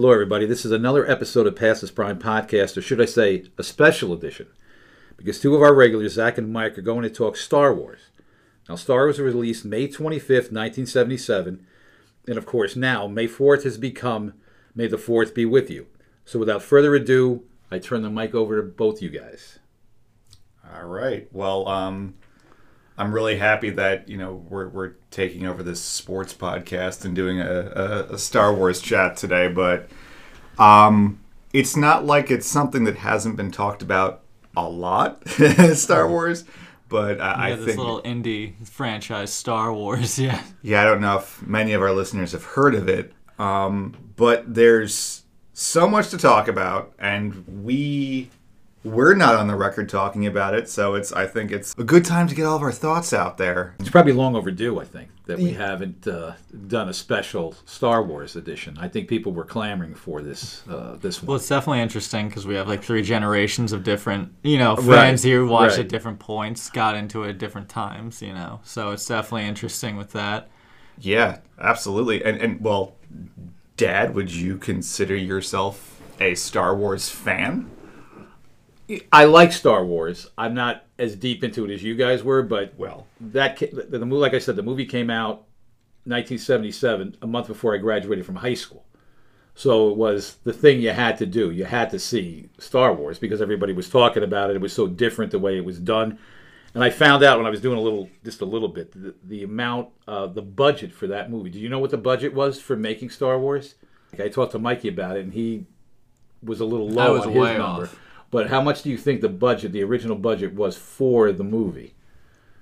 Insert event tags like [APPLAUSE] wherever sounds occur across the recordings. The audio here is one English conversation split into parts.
Hello, everybody. This is another episode of Past This Prime Podcast, or should I say, a special edition, because two of our regulars, Zach and Mike, are going to talk Star Wars. Now, Star Wars was released May 25th, 1977, and of course, now May 4th has become May the 4th be with you. So, without further ado, I turn the mic over to both you guys. All right. Well, um, I'm really happy that you know we're we're taking over this sports podcast and doing a, a, a Star Wars chat today, but um, it's not like it's something that hasn't been talked about a lot, [LAUGHS] Star Wars. But uh, Yeah, I this think little indie franchise, Star Wars. [LAUGHS] Yeah, yeah, I don't know if many of our listeners have heard of it, um, but there's so much to talk about, and we we're not on the record talking about it, so it's I think it's a good time to get all of our thoughts out there. It's probably long overdue, I think, that we haven't uh, done a special Star Wars edition. I think people were clamoring for this uh, this well, it's definitely interesting because we have like three generations of different, you know, Right, here who watched right. at different points, got into it at different times, you know. So it's definitely interesting with that. Yeah, absolutely. And and well, Dad, would you consider yourself a Star Wars fan? I like Star Wars. I'm not as deep into it as you guys were, but Well, that the, the movie, like I said, the movie came out 1977, a month before I graduated from high school. So it was the thing you had to do. You had to see Star Wars because everybody was talking about it. It was so different the way it was done. And I found out when I was doing a little, just a little bit, the, the amount, uh, the budget for that movie. Do you know what the budget was for making Star Wars? I talked to Mikey about it, and he was a little low was on his way number. off. But how much do you think the budget, the original budget, was for the movie?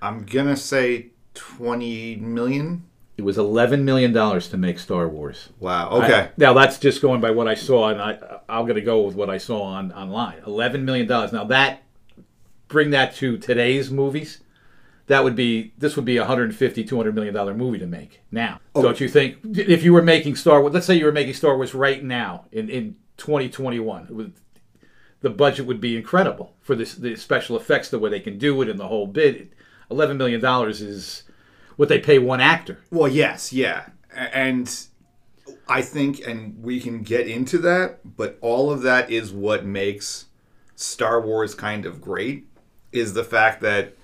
I'm gonna say twenty million. It was eleven million dollars to make Star Wars. Wow. Okay. I- now that's just going by what I saw, and I I'm to go with what I saw on online. Eleven million dollars. Now that bring that to today's movies, that would be this would be a 150 200 million dollar movie to make now. Oh. Don't you think? If you were making Star Wars, let's say you were making Star Wars right now in in 2021, with the budget would be incredible for this the special effects, the way they can do it, and the whole bit. Eleven million dollars is what they pay one actor. Well, yes, yeah, and I think, and we can get into that, but all of that is what makes Star Wars kind of great. Is the fact that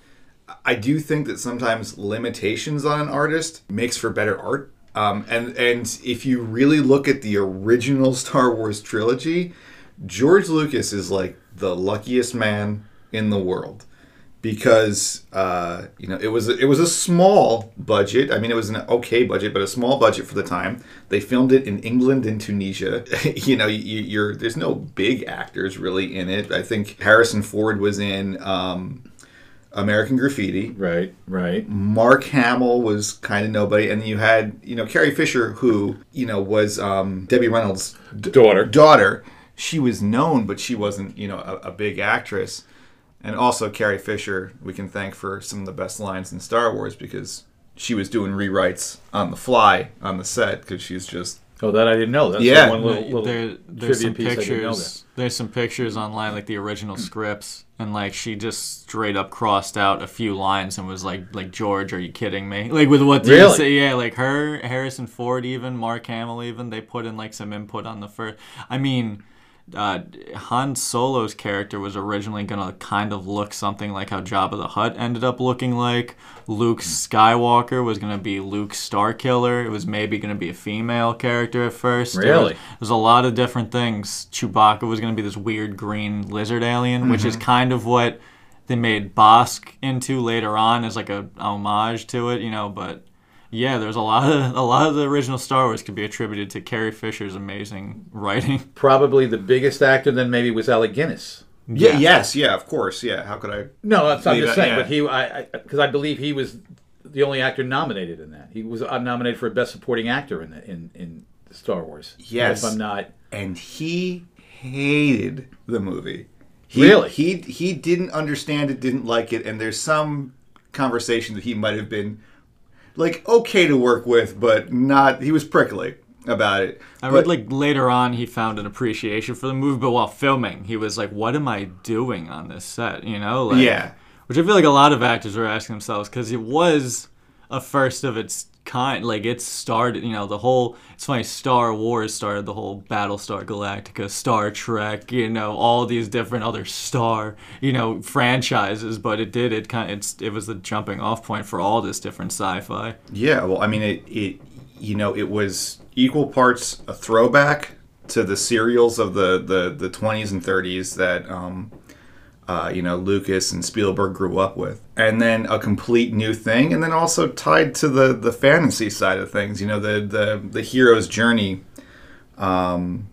I do think that sometimes limitations on an artist makes for better art. Um, and and if you really look at the original [LAUGHS] Star Wars trilogy, George Lucas is like the luckiest man in the world because uh, you know it was it was a small budget. I mean, it was an okay budget, but a small budget for the time. They filmed it in England and Tunisia. [LAUGHS] you know, you, you're there's no big actors really in it. I think Harrison Ford was in um, American Graffiti. Right, right. Mark Hamill was kind of nobody, and you had you know Carrie Fisher, who you know was um, Debbie Reynolds' Daughter. daughter. She was known, but she wasn't you know a, a big actress. And also Carrie Fisher, we can thank for some of the best lines in Star Wars because she was doing rewrites on the fly on the set because she's just Oh, that I didn't know. That's Yeah. one little, little there, there's some piece I didn't know pictures. There's some pictures online, like the original scripts, and like she just straight up crossed out a few lines and was like, "Like George, are you kidding me?" Like with what did Really? you say? Yeah, like her, Harrison Ford, even Mark Hamill, even they put in like some input on the first. I mean. Uh, Han Solo's character was originally gonna kind of look something like how Jabba the Hutt ended up looking like. Luke Skywalker was gonna be Luke Starkiller. It was maybe gonna be a female character at first. Really? there's a lot of different things. Chewbacca was going to be this weird green lizard alien, which is kind of what they made Bossk into later on as like a homage to it, you know. But yeah, there's a lot of [LAUGHS] a lot of the original Star Wars could be attributed to Carrie Fisher's amazing writing. [LAUGHS] Probably the biggest actor then maybe was Alec Guinness. yeah, yes, yeah, of course, yeah. How could I? No, that's I'm Leave just saying. yeah. But he, I, because I, believe he was the only actor nominated in that. He was uh, nominated for best supporting actor in the, in in Star Wars. Yes. if I'm not. and he hated the movie. He, Really? He he didn't understand it, didn't like it, and there's some conversation that he might have been like okay to work with, but not. He was prickly about it. I But- read like later on he found an appreciation for the movie, but while filming, he was like, "What am I doing on this set?" You know, like, Yeah. Which I feel like a lot of actors are asking themselves because it was a first of its kind like it started. You know, the whole. It's funny. Star Wars started the whole Battlestar Galactica, Star Trek. You know, all these different other star you know franchises. But it did. It kind. Of, it's it was the jumping off point for all this different sci-fi. Yeah, well, I mean, it, it you know, it was equal parts a throwback to the serials of the the the 20s and 30s that um, uh, you know Lucas and Spielberg grew up with, and then a complete new thing, and then also tied to the the fantasy side of things. You know, the the the hero's journey. Um,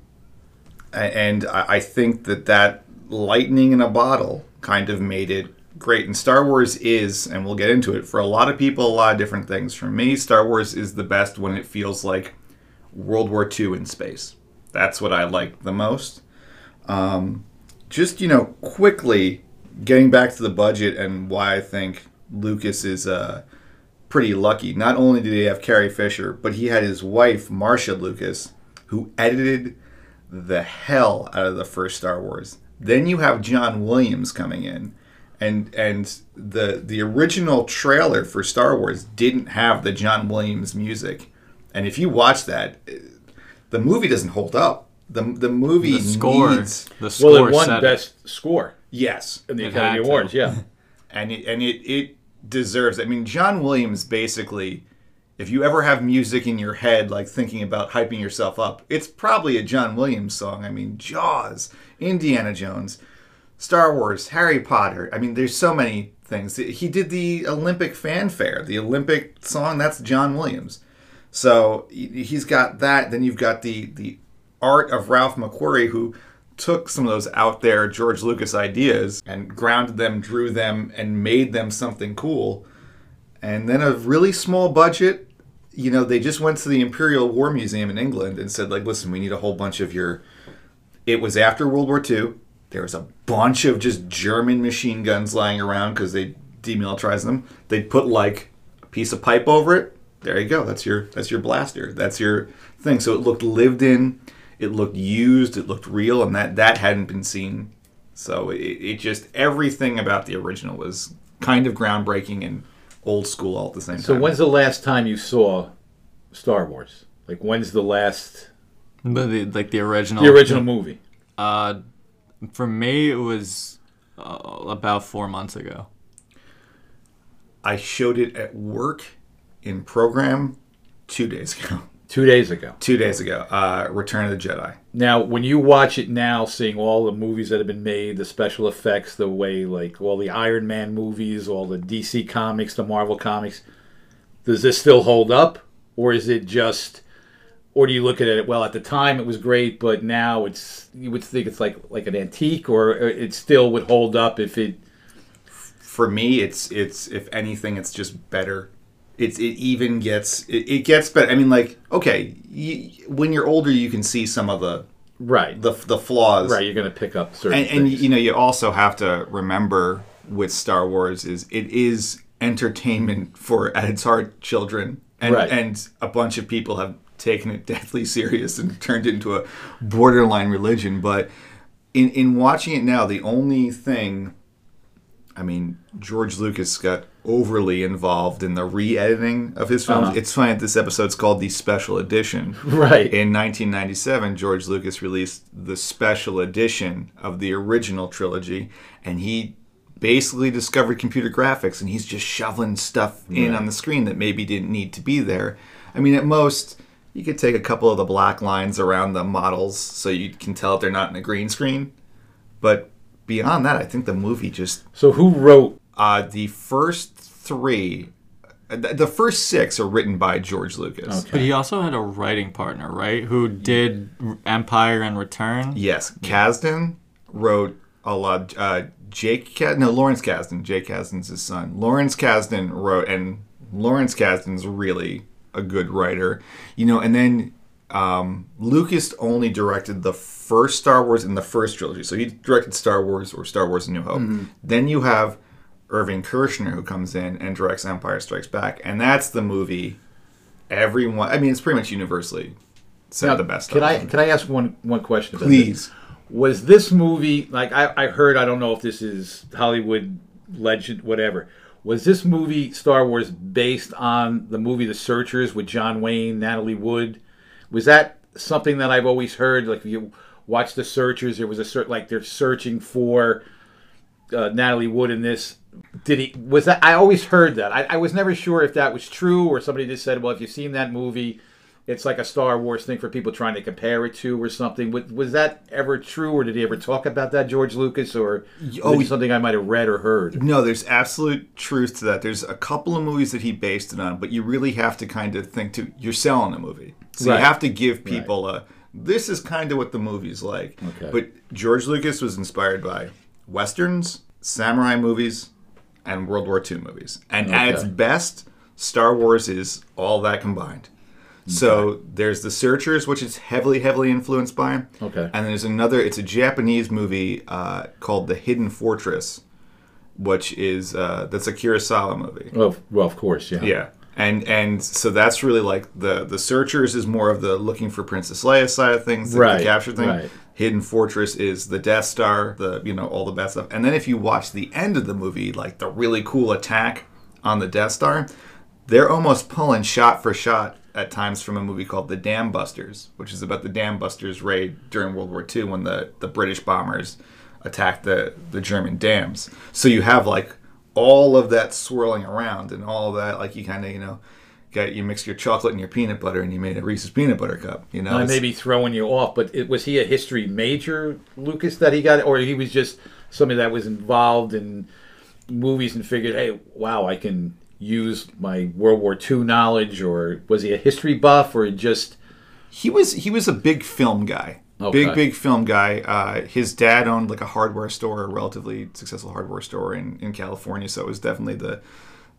and I think that that lightning in a bottle kind of made it great. And Star Wars is, and we'll get into it, for a lot of people, a lot of different things. For me, Star Wars is the best when it feels like World War II in space. That's what I like the most. Um, just, you know, quickly getting back to the budget and why I think Lucas is uh, pretty lucky. Not only did he have Carrie Fisher, but he had his wife, Marcia Lucas, who edited the hell out of the first Star Wars. Then you have John Williams coming in, and and the the original trailer for Star Wars didn't have the John Williams music, and if you watch that, the movie doesn't hold up. The The movie The score, needs the score Well, it won set it. best score yes, in the It Academy had to. Awards. Yeah. [LAUGHS] and it, and it, it deserves. I mean, John Williams basically, if you ever have music in your head, like thinking about hyping yourself up, it's probably a John Williams song. I mean, Jaws, Indiana Jones, Star Wars, Harry Potter. I mean, there's so many things. He did the Olympic fanfare, the Olympic song. That's John Williams. So he- he's got that. Then you've got the the art of Ralph McQuarrie, who took some of those out there George Lucas ideas and grounded them, drew them, and made them something cool. And then a really small budget. You know, they just went to the Imperial War Museum in England and said, like, listen, we need a whole bunch of your. It was after World War II. There was a bunch of just German machine guns lying around because they demilitarized them. They put like a piece of pipe over it. There you go. That's your that's your blaster. That's your thing. So it looked lived in. It looked used. It looked real, and that that hadn't been seen. So it, it just everything about the original was kind of groundbreaking and old school all at the same So time. So when's the last time you saw Star Wars? Like when's the last But the, like the original. the original movie? Uh, for me, it was uh, about four months ago. I showed it at work in program two days ago. Two days ago. Two days ago. Uh, Return of the Jedi. Now, when you watch it now, seeing all the movies that have been made, the special effects, the way like all the Iron Man movies, all the DC comics, the Marvel comics, does this still hold up, or is it just, or do you look at it? Well, at the time it was great, but now it's you would think it's like like an antique, or it still would hold up if it. For me, it's it's if anything, it's just better. It's it even gets it, it gets better. I mean, like okay, you, when you're older, you can see some of the Right. the the flaws. right. You're going to pick up certain and, and you know you also have to remember with Star Wars is it is entertainment for at its heart children and Right. and a bunch of people have taken it [LAUGHS] deathly serious and turned it into a borderline religion but in in watching it now the only thing I mean George Lucas got overly involved in the re-editing of his films Uh-huh. it's funny that this episode's called the special edition right. in 1997, George Lucas released the special edition of the original trilogy, and he basically discovered computer graphics, and he's just shoveling stuff in on the screen that maybe didn't need to be there. I mean, at most, you could take a couple of the black lines around the models so you can tell if they're not in a green screen, but beyond that, I think the movie just so who wrote? uh, the first three. uh, The the first six are written by George Lucas. But he also had a writing partner, right? Who did Empire and Return. Yes, Kasdan wrote a lot. Uh, Jake, Kas- no, Lawrence Kasdan. Jake Kasdan's his son. Lawrence Kasdan wrote, and Lawrence Kasdan's really a good writer. You know, and then um, Lucas only directed the first Star Wars in the first trilogy. So he directed Star Wars or Star Wars: A New Hope. Mm-hmm. Then you have Irving Kershner who comes in and directs Empire Strikes Back, and that's the movie. Everyone, I mean, it's pretty much universally said Now, the best. Can. I can I ask one one question? about this? Please. was this movie like I, I heard i don't know if this is hollywood legend whatever Was this movie Star Wars based on the movie The Searchers with John Wayne, Natalie Wood? Was that something that I've always heard? Like you watch The Searchers, there was a cert like they're searching for uh, Natalie Wood in this. Did he was that? I always heard that. I, I was never sure if that was true or somebody just said, "Well, if you've seen that movie, it's like a Star Wars thing for people trying to compare it to or something." Was, was that ever true, or did he ever talk about that, George Lucas, or Oh, something I might have read or heard? No, there's absolute truth to that. There's a couple of movies that he based it on, but you really have to kind of think to you're selling a movie, so Right. you have to give people a. This is kind of what the movie's like. Okay. But George Lucas was inspired by westerns, samurai movies, and World War II movies, and at its best, Star Wars is all that combined. So there's The Searchers, which is heavily, heavily influenced by. Okay. And there's another. It's a Japanese movie uh, called The Hidden Fortress, which is uh, that's a Kurosawa movie. Well, well, of course, yeah. Yeah. And and so that's really like the the Searchers is more of the looking for Princess Leia side of things, the, the Right, capture thing. right. Hidden Fortress is the Death Star, the you know all the bad stuff. And then if you watch the end of the movie, like the really cool attack on the Death Star, they're almost pulling shot for shot at times from a movie called The Dam Busters, which is about the Dam Busters raid during World War II when the, the British bombers attacked the, the German dams. So you have like all of that swirling around and all that, like you kind of, you know, got you mix your chocolate and your peanut butter and you made a Reese's peanut butter cup, you know. I may be throwing you off, but it, was he a history major, Lucas, that he got, or he was just somebody that was involved in movies and figured, hey, wow, I can use my World War II knowledge, or was he a history buff, or just He was he was a big film guy. Okay. Big big film guy. Uh, his dad owned like a hardware store, a relatively successful hardware store in, in California. So it was definitely the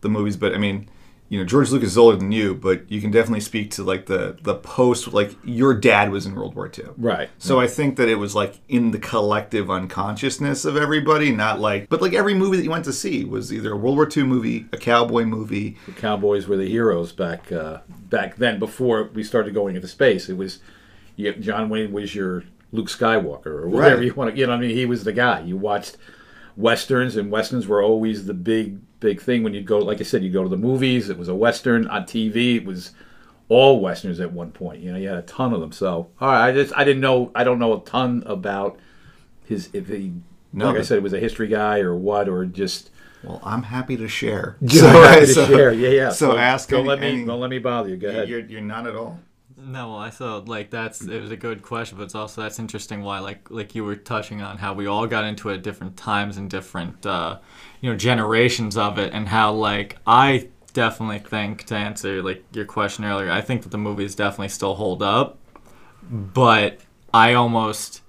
the movies. But I mean, you know, George Lucas is older than you, but you can definitely speak to like the the post. Like your dad was in World War II, right? So I think that it was like in the collective unconsciousness of everybody, not like, but like every movie that you went to see was either a World War II movie, a cowboy movie. The Cowboys were the heroes back uh, back then. Before we started going into space, it was you, John Wayne was your Luke Skywalker or whatever Right. you want to. You know, what I mean, he was the guy. You watched westerns, and westerns were always the big big thing when you'd go. Like I said, you go to the movies. It was a western on TV. It was all westerns at one point. You know, you had a ton of them. So, all right, I just I didn't know. I don't know a ton about his if he. No, like I said, it was a history guy or what, or just Well, I'm happy to share. [LAUGHS] so, happy to [LAUGHS] share. Yeah, yeah. So, ask. Don't any- let me. any- Don't let me bother you. Go ahead. You're, you're not at all. No, well, I thought like that's it was a good question, but it's also that's interesting why like like you were touching on how we all got into it at different times and different uh, you know generations of it, and how like I definitely think to answer like your question earlier, I think that the movies definitely still hold up, but I almost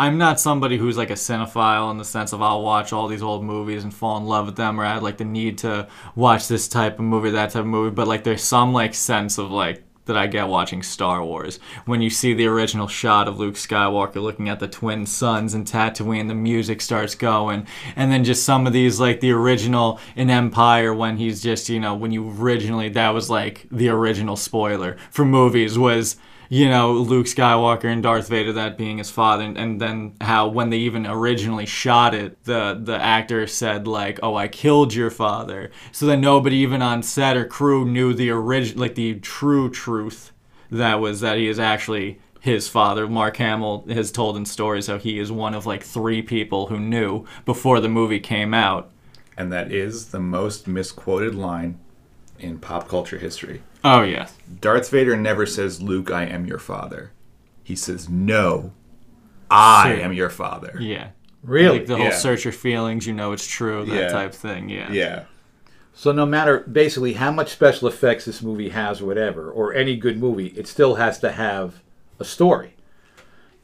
I'm not somebody who's like a cinephile in the sense of I'll watch all these old movies and fall in love with them, or I have like the need to watch this type of movie, that type of movie. But like there's some like sense of like that I get watching Star Wars. When you see the original shot of Luke Skywalker looking at the twin suns and Tatooine, the music starts going, and then just some of these like the original in Empire when he's just you know when you originally that was like the original spoiler for movies was you know, Luke Skywalker and Darth Vader that being his father, and, and then how when they even originally shot it, the the actor said like, "Oh, I killed your father," so that nobody even on set or crew knew the origin, like the true truth that was that he is actually his father. Mark Hamill has told in stories how he is one of like three people who knew before the movie came out. And that is the most misquoted line in pop culture history. Oh yes, Darth Vader never says, Luke, I am your father. He says, No, I Sure. am your father. yeah. really? Like the whole Yeah. search your feelings, you know it's true, that Yeah. type thing. Yeah. Yeah. So no matter basically how much special effects this movie has or whatever, or any good movie, it still has to have a story.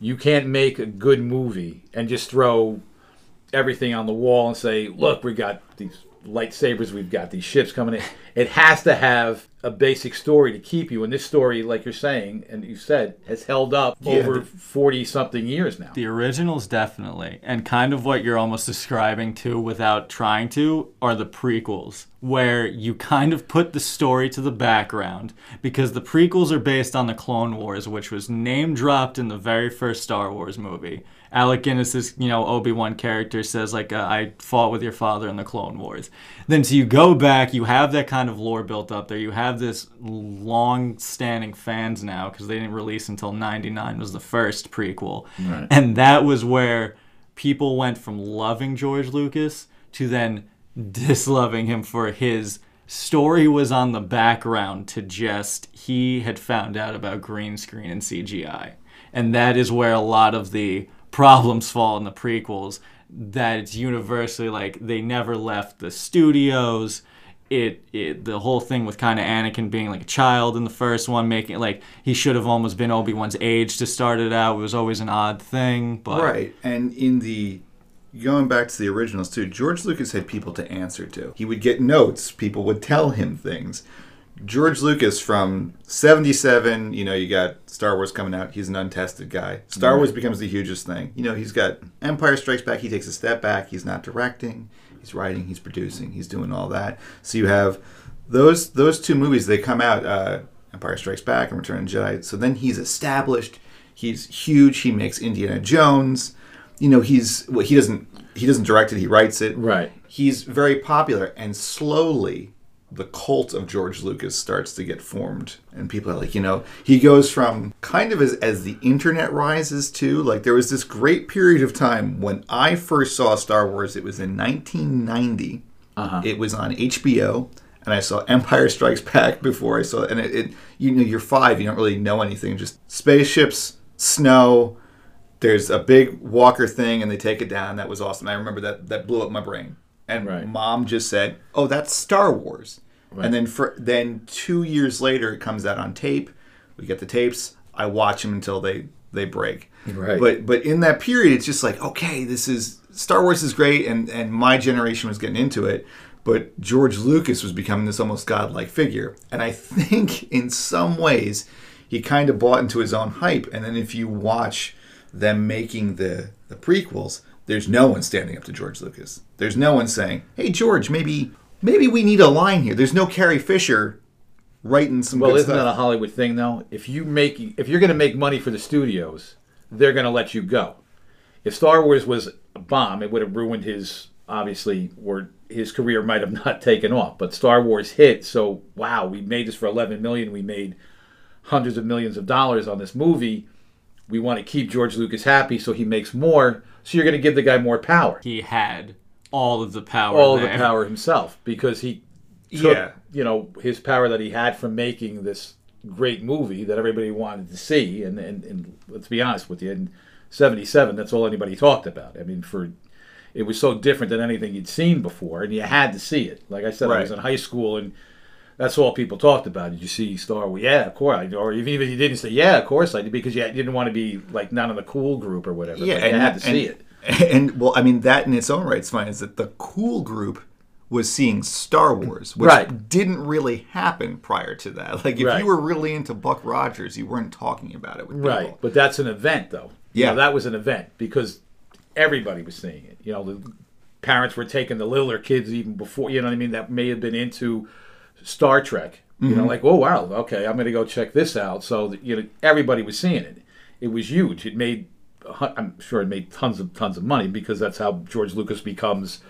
You can't make a good movie and just throw everything on the wall and say, "Look, we got these lightsabers, we've got these ships coming in." It has to have a basic story to keep you. And this story, like you're saying, and you said, has held up Yeah, over 40 something years now. The originals definitely, and kind of what you're almost describing too, without trying to, are the prequels, where you kind of put the story to the background because the prequels are based on the Clone Wars, which was name dropped in the very first Star Wars movie. Alec Guinness's, you know, Obi Wan character says like, uh, "I fought with your father in the Clone Wars." Then, so you go back, you have that kind of lore built up there. You have this long-standing fans now because they didn't release until '99 was the first prequel, Right. and that was where people went from loving George Lucas to then disloving him for his story was on the background to just he had found out about green screen and CGI. And that is where a lot of the problems fall in the prequels that it's universally like they never left the studios it, it the whole thing with kind of Anakin being like a child in the first one, making like he should have almost been Obi Wan's age to start it out. It was always an odd thing, but Right. And in the going back to the originals too, George Lucas had people to answer to. He would get notes, people would tell him things. George Lucas from 77, you know, you got Star Wars coming out. He's an untested guy. Star Wars becomes the hugest thing. You know, he's got Empire Strikes Back. He takes a step back. He's not directing. He's writing. He's producing. He's doing all that. So you have those those two movies. They come out. Uh, Empire Strikes Back and Return of the Jedi. So then he's established. He's huge. He makes Indiana Jones. You know, he's well, he doesn't he doesn't direct it. He writes it. Right. He's very popular, and slowly the cult of George Lucas starts to get formed, and people are like, you know, he goes from kind of as as the internet rises too. Like there was this great period of time when I first saw Star Wars. It was in 1990. Uh-huh. It was on HBO, and I saw Empire Strikes Back before I saw it. And it, it, you know, you're five, you don't really know anything. Just spaceships, snow. There's a big Walker thing, and they take it down. That was awesome. I remember that that blew up my brain. And Right. mom just said, "Oh, that's Star Wars." Right. And then for then two years later, it comes out on tape. We get the tapes. I watch them until they they break. Right. But but in that period, it's just like okay, this is Star Wars is great, and and my generation was getting into it. But George Lucas was becoming this almost godlike figure, and I think [LAUGHS] in some ways he kind of bought into his own hype. And then if you watch them making the the prequels, there's no one standing up to George Lucas. There's no one saying, "Hey George, maybe maybe we need a line here." There's no Carrie Fisher writing some Well, good isn't that a. Hollywood thing though? If you make if you're going to make money for the studios, they're going to let you go. If Star Wars was a bomb, it would have ruined his obviously or his career might have not taken off. But Star Wars hit, so wow, we made this for 11 million. We made hundreds of millions of dollars on this movie. We want to keep George Lucas happy, so he makes more. So you're going to give the guy more power, he had all of the power. all of the power himself, because he took, Yeah. you know, his power that he had from making this great movie that everybody wanted to see. And, and, and let's be honest with you, in 77, that's all anybody talked about. I mean, for it was so different than anything you'd seen before, and you had to see it. Like I said, I was in high school, and that's all people talked about. Did you see Star Wars? Yeah, of course. I, or even if you didn't say, yeah, of course I did, because you didn't want to be like not in the cool group or whatever. Yeah, but you had to see it. And well, I mean that in its own right is fine. Is that the cool group was seeing Star Wars, which Right. didn't really happen prior to that. Like if Right. you were really into Buck Rogers, you weren't talking about it with people. Right, but that's an event, though. You Yeah. know, that was an event because everybody was seeing it. You know, the parents were taking the littler kids even before. You know what I mean? That may have been into Star Trek. You Mm-hmm. know, like oh wow, okay, I'm going to go check this out. So that, you know, everybody was seeing it. It was huge. It made, I'm sure it made tons of tons of money because that's how George Lucas becomes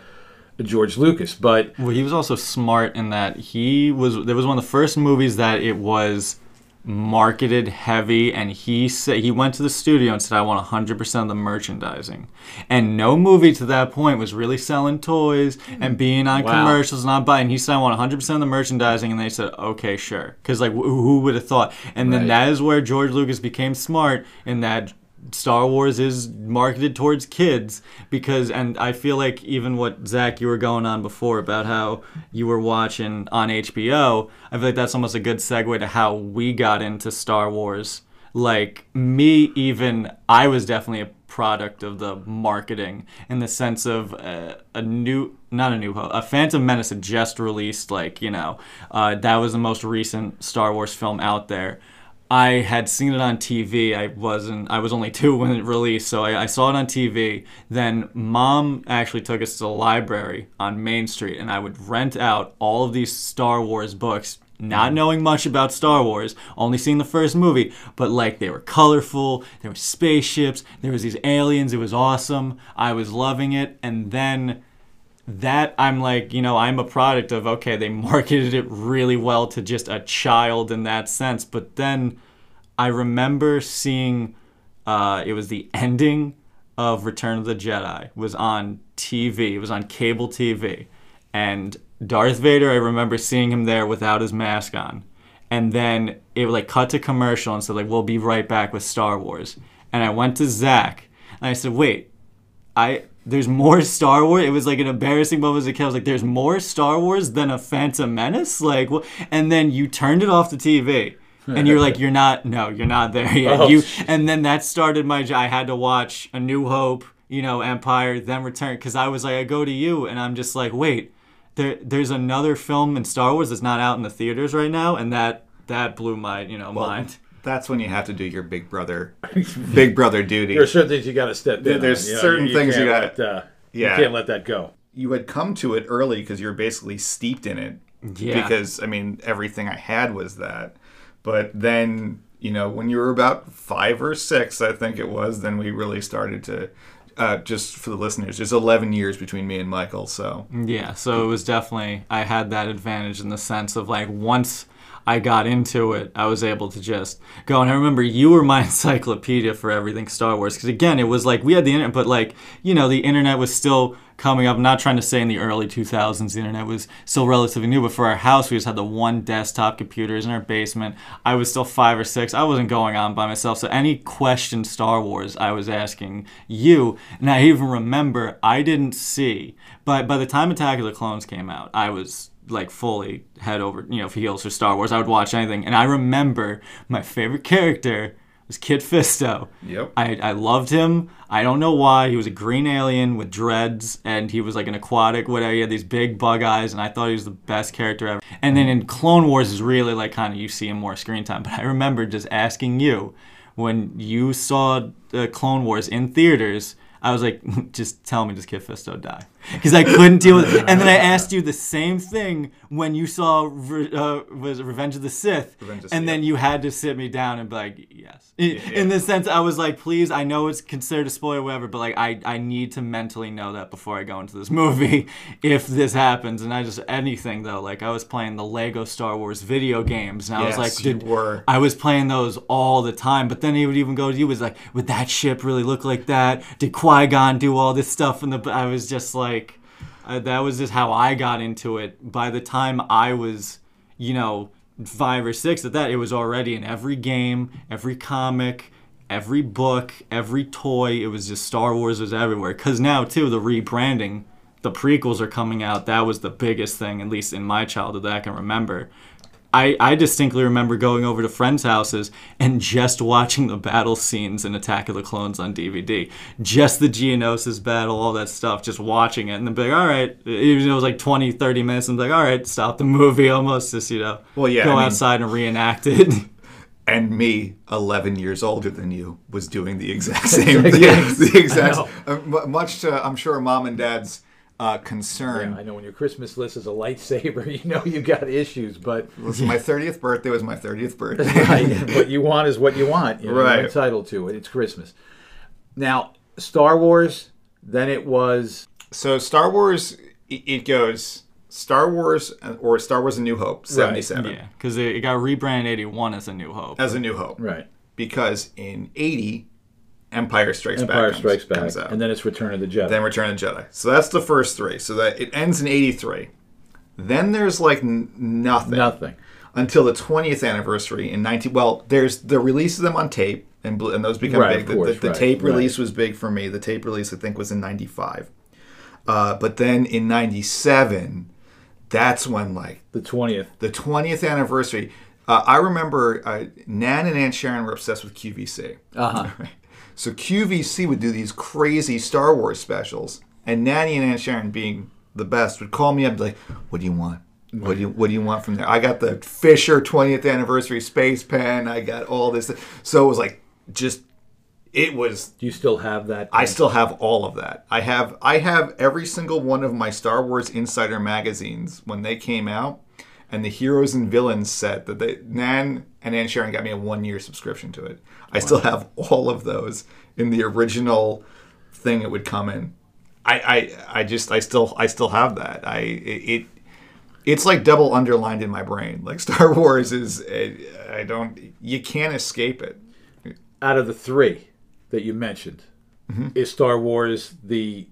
George Lucas. But Well, he was also smart in that he was. There was one of the first movies that it was marketed heavy, and he said he went to the studio and said, "I want 100% of the merchandising." And no movie to that point was really selling toys and being on Wow. commercials and not buying. He said, "I want 100% of the merchandising," and they said, "Okay, sure," because like wh- who would have thought? And then that is where George Lucas became smart in that Star Wars is marketed towards kids because, and I feel like even what Zach you were going on before about how you were watching on HBO, I feel like that's almost a good segue to how we got into Star Wars. Like me, even I was definitely a product of the marketing in the sense of uh, a new, not a new a Phantom Menace had just released, like, you know, uh, that was the most recent Star Wars film out there. I had seen it on TV. I wasn't. I was only [LAUGHS] two when it released, so I, I, saw it on TV. Then mom actually took us to the library on Main Street, and I would rent out all of these Star Wars books. Not mm-hmm. knowing much about Star Wars, only seeing the first movie, but like they were colorful. There were spaceships. There was these aliens. It was awesome. I was loving it, and then that I'm like, you know, I'm a product of okay, they [LAUGHS] marketed it really well to just a child in that sense. But then I remember seeing uh, it was the ending of Return of the Jedi was on TV. It was on cable TV, and Darth Vader. I remember seeing him there without his mask on, and then it like cut to commercial and said like we'll be right back with Star Wars. And I went to Zach and I said, wait, I there's more Star Wars. It was like an embarrassing moment as a kid. I was like, there's more Star Wars than a Phantom Menace. Like, and then you turned it off the TV, and you're like, [LAUGHS] you're not. No, you're not there yet. Oh. You, and then that started my. I had to watch A New Hope, you know, Empire, then Return, because I was like, I go to you, and I'm just like, wait, there, there's another film in Star Wars that's not out in the theaters right now, and that that blew my, you know, mind. That's when you have to do your big brother, [LAUGHS] big brother duty. There are certain things you got to step in. There- there's on, know, certain things you can't gotta- let, uh, Yeah. You can't let that go. you had come to it early because you're basically steeped in it. Yeah. Because I mean, everything I had was that. But then, you know, when you were about five or six, I think it was, then we really started to. Uh, just for the listeners, there's 11 years between me and Michael, so Yeah, so it was definitely I had that advantage in the sense of like once I got into it, I was able to just go. And I remember you were my [LAUGHS] encyclopedia for everything Star Wars because again, it was like we had the internet, but like you know, the internet was still coming up. I'm not trying to say in the early 2000s the internet was still relatively new, but for our house, we just had the one desktop computers in our basement. I was still five or six. I wasn't going on by myself, so any question Star Wars, I was asking you. And I even remember I didn't see, but by the time Attack of the Clones came out, I was like fully head over, you know, heels for Star Wars. I would watch anything, and I remember my favorite character was Kit Fisto. Yep. I, I loved him. I don't know why. He was a green alien with dreads, and he was like an aquatic, whatever. He had these big bug eyes, and I thought he was the best character ever. And then in Clone Wars is really like kind of you see him more screen time. But I remember just asking you when you saw the Clone Wars in theaters. I was like, [LAUGHS] just tell me, does Kit Fisto die? Because I couldn't deal with it. And then I asked you the same thing when you saw Re- uh, was Revenge of the Sith, of and Sith, then you had to sit me down and be like, yes. In, in the sense, I was like, please, I know it's considered a spoiler, whatever, but like, I, I need to mentally know that before I go into this [LAUGHS] movie if this happens. And I just anything though, like I was playing the Lego Star Wars video games, and I was like, did were. I was playing those all the time, but then he would even go to you was like, would that ship really look like that? Did Qui Gon do all this stuff? And the I was just like, uh, that was just how I got into it. By the time I was, you know, five or six at that, it was already in every game, every comic, every book, every toy. It was just Star Wars was everywhere. Cause now too, the rebranding, the prequels are coming out. That was the biggest thing, at least in my childhood that I can remember. I, I distinctly remember going over to friends' houses and just watching the battle scenes in Attack of the Clones on DVD. Just the Geonosis battle, all that stuff, just watching it. And then be like, all right, even though it was like 20, 30 minutes, and be like, all right, stop the movie almost, just, you know, Well, yeah, go I mean- outside and reenact it. and me, 11 years older than you, was doing the exact [LAUGHS] same thing. [LAUGHS] the exact, uh, much to, I'm sure, mom and dad's uh, concern. Yeah, I know when your Christmas list is a lightsaber, [LAUGHS] you know you got issues, but Listen, my 30th birthday was my 30th birthday. [LAUGHS] right, what you want is what you want. You know, Right. You're entitled to it. It's Christmas. Now, Star Wars, then it was so Star Wars, it, it goes Star Wars uh, or Star Wars: A New Hope, 77, yeah, because it, it got rebranded 81 as A New Hope. as A New Hope, right. because in 80, Empire Strikes Empire Back comes, Strikes Back, comes out. and then it's Return of the Jedi. then Return of the Jedi. So that's the first three. So that it ends in 83. Then there's like n- nothing. Nothing. Until the 20th anniversary in 19. Well, there's the release of them on tape, and, bl- and those become Right, big. The- course, the the right, tape right. release was big for me. The tape release, I think, was in 95. Uh, but then in 97, that's when like The twentieth. the 20th anniversary. Uh, I remember uh, Nan and Aunt Sharon were obsessed with QVC. Uh huh. [LAUGHS] So QVC would do these crazy Star Wars specials, and Nanny and Aunt Sharon, being the best, would call me up and be like, "What do you want? What do you What do you want from there? I got the Fisher 20th anniversary space pen. I got all this. So it was like just it was Do you still have that? I still have all of that. I have I have every single one of my Star Wars Insider magazines when they came out, and the heroes and villains set that they Nan and Ann Sharon got me a one year subscription to it. I still have all of those in the original thing it would come in. I I, I just I still I still have that. I it, it it's like double underlined in my brain. Like [LAUGHS] Star Wars is I don't you can't escape it. out of the three that you mentioned, Mm-hmm. is Star Wars the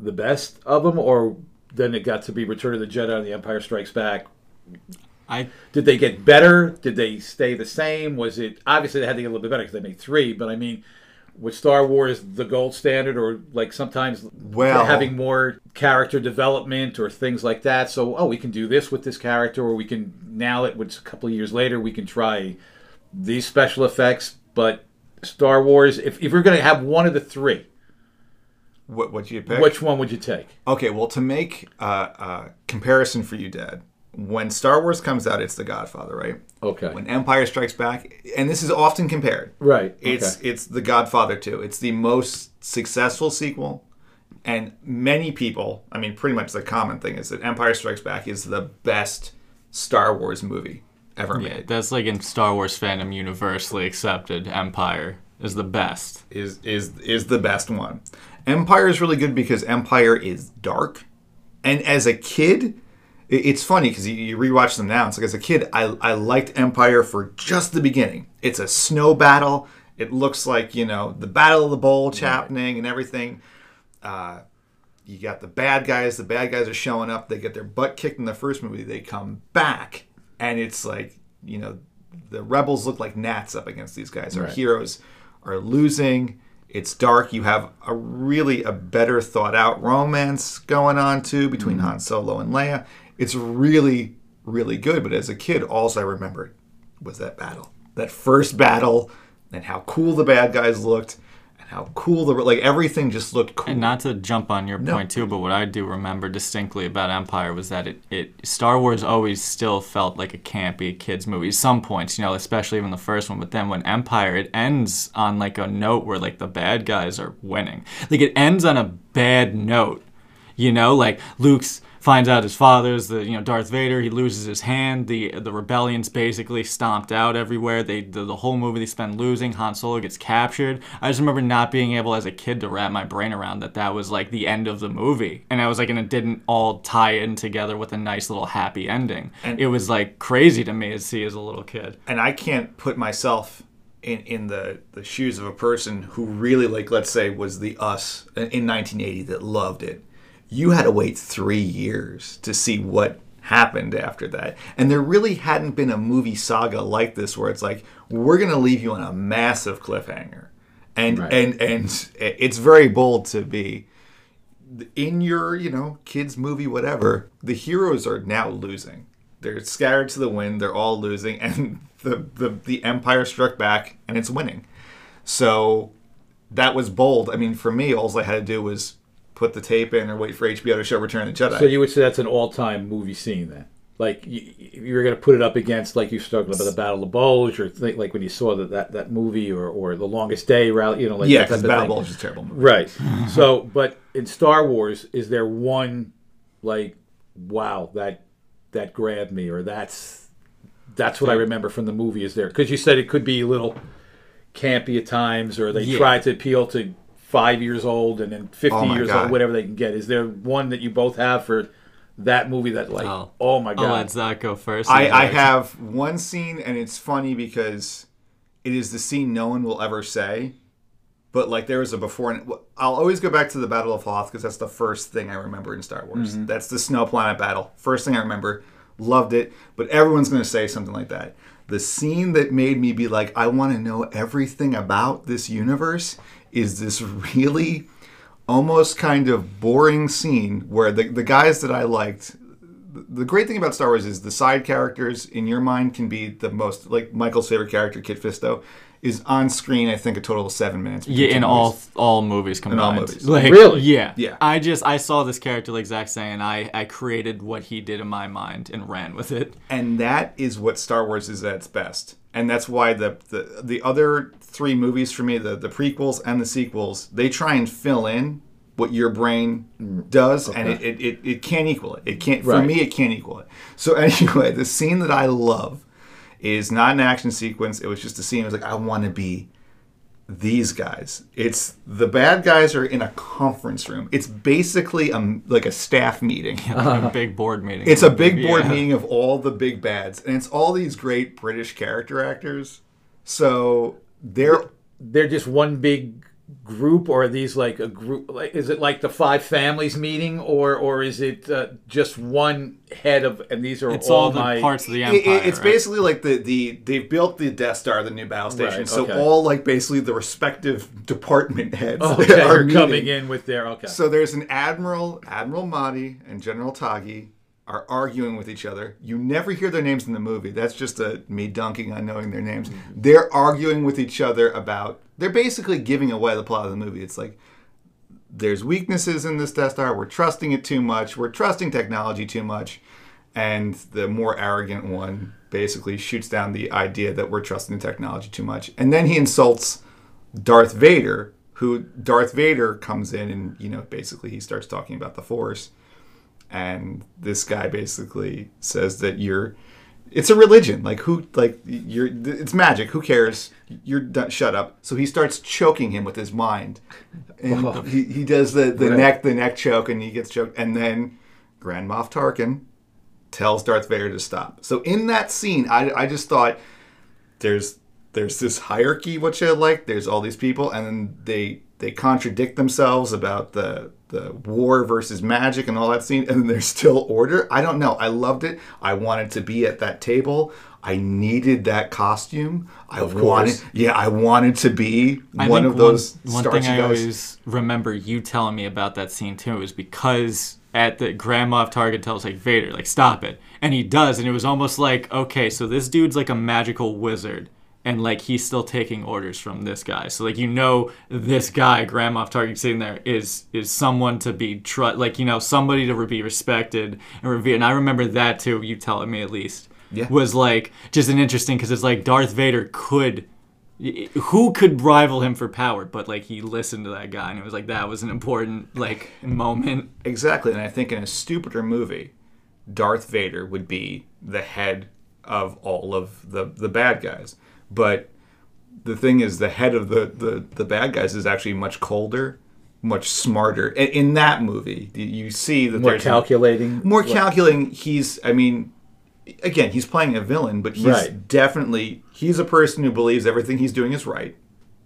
the best of them, or then it got to be Return of the Jedi and The Empire Strikes Back? I Did they get better? Did they stay the same? Was it obviously they had to get a little bit better because they made three? But I mean, was Star Wars the gold standard, or like sometimes Well- having more character development or things like that? So oh, we can do this with this character, or we can now it was a couple of years later we can try these special effects. But Star Wars, if if we're going to have one of the three, What what you pick? which one would you take? Okay, well, to make uh, uh, comparison for you, Dad, when Star Wars comes out, it's The Godfather, right? Okay, When Empire Strikes Back, and this is often compared. right. It's okay. it's The Godfather 2. It's the most successful sequel, and many people, I mean, pretty much the common thing is that Empire Strikes Back is the best Star Wars movie ever yeah, made. that's like in Star Wars fandom universally accepted. Empire is the best. is is is the best one. Empire is really good because Empire is dark, and as a kid, i- it's funny because you, rewatch them now. It's like as a kid, I I liked Empire for just the beginning. It's a snow battle. It looks like you know the Battle of the Bulge happening and everything. Uh, you got the bad guys. The bad guys are showing up. They get their butt kicked in the first movie. They come back, and it's like you know the rebels look like gnats up against these guys. Our Right. heroes are losing. It's dark. You have a really a better thought out romance going on too between Han Solo and Leia. It's really really good. But as a kid, all I remembered was that battle, that first battle, and how cool the bad guys looked, and how cool the like everything just looked cool. And not to jump on your point too, but what I do remember distinctly about Empire was that it, it Star Wars always still felt like a campy kids movie. Some points, you know, especially even the first one. But then when Empire, it ends on like a note where like the bad guys are winning. Like it ends on a bad note. You know, like Luke's finds out his father's the you know Darth Vader. He loses his hand. The the rebellion's basically stomped out everywhere. They the, the whole movie they spend losing. Han Solo gets captured. I just remember not being able as a kid to wrap my brain around that that was like the end of the movie, and I was like, and it didn't all tie in together with a nice little happy ending. And- it was like crazy to me to see as a little kid. and I can't put myself in, in the, the shoes of a person who really like let's say was the us in 1980 that loved it. You had to wait three years to see what happened after that, and there really hadn't been a movie saga like this where it's like we're gonna leave you on a massive cliffhanger, and Right. and and it's very bold to be. In your you know kids movie whatever the heroes are now losing. They're scattered to the wind they're all losing [LAUGHS] and the the, the empire struck back and it's winning. So that was bold. I mean for me all i had to do was put the tape in or wait for hbo to show return of the jedi So you would say that's an all-time movie scene then? Like you, you're going to put it up against, like you talking about the Battle of Bulge, or think, like when you saw that, that that movie, or, or the Longest Day rally, you know, like yeah because of battle thing. bulge is a terrible movie Right. [LAUGHS] so, but in Star Wars, is there one like, wow, that that grabbed me, or that's that's what I remember from the movie? Is there? Because you said it could be a little campy at times, or they Yeah. tried to appeal to five years old and then fifty Oh my years God. old, whatever they can get. Is there one that you both have for that movie that like, oh, Oh. my I'll god, let Zach go first. I, I have one scene and it's funny because it is the scene no one will ever say but like there was a before and i'll always go back to the battle of hoth because that's the first thing i remember in star wars mm-hmm. that's the snow planet battle first thing i remember loved it but everyone's going to say something like that the scene that made me be like i want to know everything about this universe is this really almost kind of boring scene where the, the guys that i liked the great thing about Star Wars is the side characters in your mind can be the most like Michael's favorite character, Kit Fisto, is on screen. I think a total of seven minutes. Yeah, in all movies. all movies combined. In all movies. Like, Really? Yeah. Yeah. I just I saw this character like Zach saying I I created what he did in my mind and ran with it. and that is what Star Wars is at its best. And that's why the the, the other three movies for me, the, the prequels and the sequels, they try and fill in what your brain does, and it, it, it, it can't equal it. It can't for me. It can't equal it. So [LAUGHS] anyway, the scene that I love is not an action sequence. It was just a scene. It was like I want to be these guys. It's the bad guys are in a conference room. It's basically a, like a staff meeting. Like [LAUGHS] a big board meeting. It's a big board Yeah. meeting of all the big bads, and it's all these great British character actors. So they're They're just one big group, or are these like a group? Like, is it like the five families meeting, or or is it uh, just one head of? And these are It's all, all the my parts of the empire. it- it's right? basically like the the they've built the Death Star, the new battle station. Right, so all like basically the respective department heads [LAUGHS] Okay, are are coming in with their okay. So there's an admiral, Admiral Motti, and General Tagge are arguing with each other. You never hear their names in the movie. That's just a me dunking on knowing their names. Mm-hmm. They're arguing with each other about. They're basically giving away the plot of the movie. It's like there's weaknesses in this Death Star. We're trusting it too much. We're trusting technology too much. And the more arrogant one basically shoots down the idea that we're trusting the technology too much. And then he insults Darth Vader, who Darth Vader comes in and, you know, basically he starts talking about the Force. And this guy basically says that you're it's a religion. Like who like you're it's magic. Who cares? You're done, shut up. So he starts choking him with his mind. And oh. he, he does the, the Right. neck the neck choke and he gets choked and then Grand Moff Tarkin tells Darth Vader to stop. So in that scene, I, I just thought there's there's this hierarchy which I like. There's all these people, and then they they contradict themselves about the the war versus magic and all that scene, and then there's still order. I don't know. I loved it. I wanted to be at that table. I needed that costume. I Of wanted, course. yeah, I wanted to be I one of those One, one thing I guys. always remember you telling me about that scene too is because at the Grand Moff Tarkin tells like Vader like stop it, and he does, and it was almost like okay, so this dude's like a magical wizard. And like he's still taking orders from this guy, so like you know this guy, Grand Moff Tarkin, sitting there is is someone to be tr- like you know somebody to be respected and revered. And I remember that too. You telling me at least Yeah. was like just an interesting because it's like Darth Vader could who could rival him for power but like he listened to that guy and it was like that was an important like moment Exactly, and I think in a stupider movie, Darth Vader would be the head of all of the the bad guys. But the thing is, the head of the the, the bad guys is actually much colder, much smarter. In, in that movie, you- you see that more calculating. more calculating. He's, I mean, again, he's playing a villain, but he's Right. definitely he's a person who believes everything he's doing is right,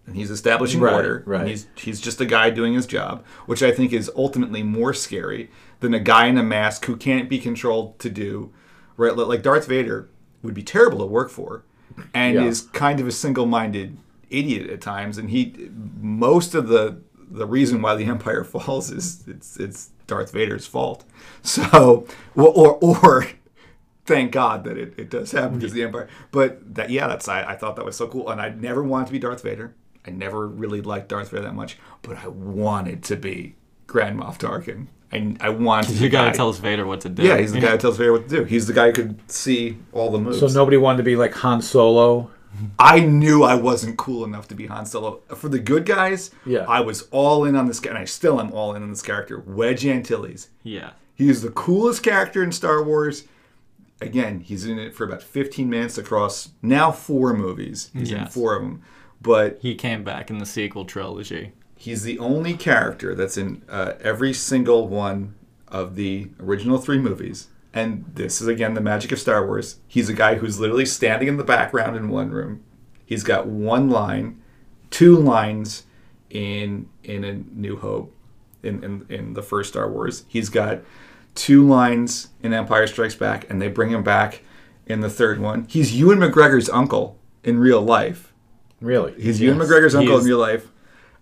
and he's establishing Right, order. right. And he's he's just a guy doing his job, which I think is ultimately more scary than a guy in a mask who can't be controlled to do right. Like Darth Vader would be terrible to work for, and Yeah. is kind of a single-minded idiot at times. And he most of the the reason why the Empire [LAUGHS] falls is it's it's Darth Vader's fault. So or or, thank God that it, it does happen because the Empire. But that yeah, that's I, I thought that was so cool, and I never wanted to be Darth Vader. I never really liked Darth Vader that much, but I wanted to be Grand Moff Tarkin. I, I wanted to be you gotta guy- tell Vader what to do Yeah, he's the guy who tells Vader what to do. He's the guy who could see all the moves. So nobody wanted to be like Han Solo. I knew I wasn't cool enough to be Han Solo. For the good guys, Yeah. I was all in on this guy, and I still am all in on this character, Wedge Antilles. yeah He is the coolest character in Star Wars. Again, he's in it for about 15 minutes across now four movies. He's in four of them. But he came back in the sequel trilogy he's the only character that's in uh, every single one of the original three movies. And this is again the magic of Star Wars. He's a guy who's literally standing in the background in one room. He's got one line, two lines in in a New Hope, in in, in the first Star Wars. He's got two lines in Empire Strikes Back, and they bring him back in the third one. He's Ewan McGregor's uncle in real life. Really? He's Ewan McGregor's uncle in real life.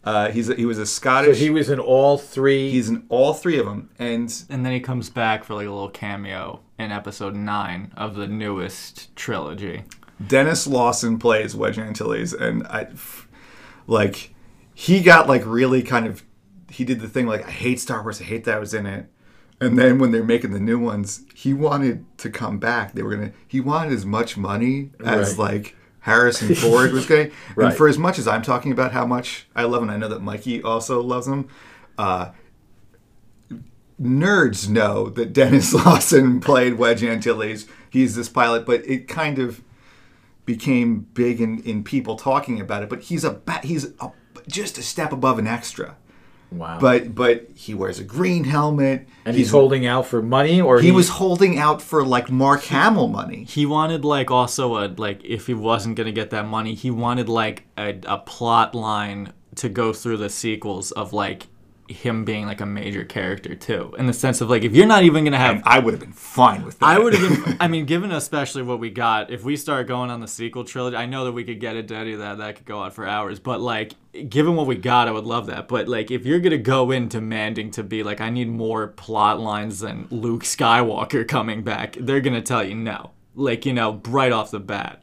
Uh, he's a, he was a So Scottish. he was in all three. he's in all three of them, and and then he comes back for like a little cameo in episode 9 of the newest trilogy Denis Lawson plays Wedge Antilles, and I, like, he got like really kind of, he did the thing like I hate Star Wars, I hate that I was in it, and then when they're making the new ones, he wanted to come back. They were gonna, he wanted as much money as Right. like Harrison [LAUGHS] Ford was getting, Right. and for as much as I'm talking about how much I love him, I know that Mikey also loves him. Uh, nerds know that Denis [LAUGHS] Lawson played Wedge Antilles. He's this pilot, but it kind of became big in, in people talking about it. But he's a he's a, just a step above an extra. Wow. But but he wears a green helmet. and he's, holding out for money, or he was holding out for like Mark Hamill money. He wanted like also a like if he wasn't gonna get that money, he wanted like a, a plot line to go through the sequels of like him being like a major character too, in the sense of like if you're not even gonna have And I would have been fine with that. I would have been. [LAUGHS] I mean, given especially what we got, if we start going on the sequel trilogy, I know that we could get into any of that. That could go on for hours. But like, given what we got, I would love that. But like, if you're gonna go in demanding to be like, I need more plot lines than Luke Skywalker coming back, they're gonna tell you no. Like, you know, right off the bat.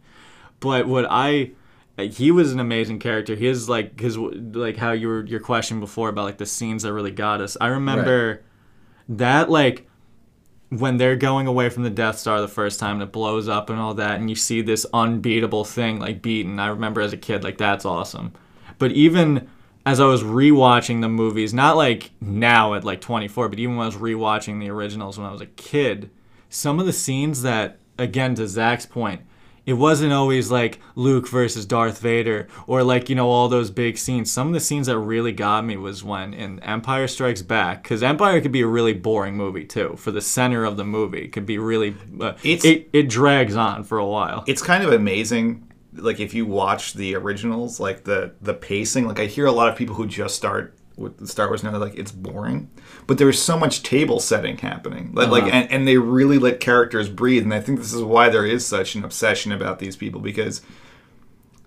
But what I like, he was an amazing character. He is like his like how you your question before about like the scenes that really got us. I remember that like when they're going away from the Death Star the first time and it blows up and all that, and you see this unbeatable thing like beaten. I remember as a kid, like that's awesome. But even as I was rewatching the movies, not like now at like 24, but even when I was rewatching the originals when I was a kid, some of the scenes that, again, to Zach's point, it wasn't always like Luke versus Darth Vader or like, you know, all those big scenes. Some of the scenes that really got me was when in Empire Strikes Back, because Empire could be a really boring movie too. For the center of the movie, it could be really, uh, It's- it, it drags on for a while. it's kind of amazing like if you watch the originals like the the pacing like i hear a lot of people who just start with the star wars now they're like it's boring but there's so much table setting happening like, like uh-huh. and, and they really let characters breathe and i think this is why there is such an obsession about these people because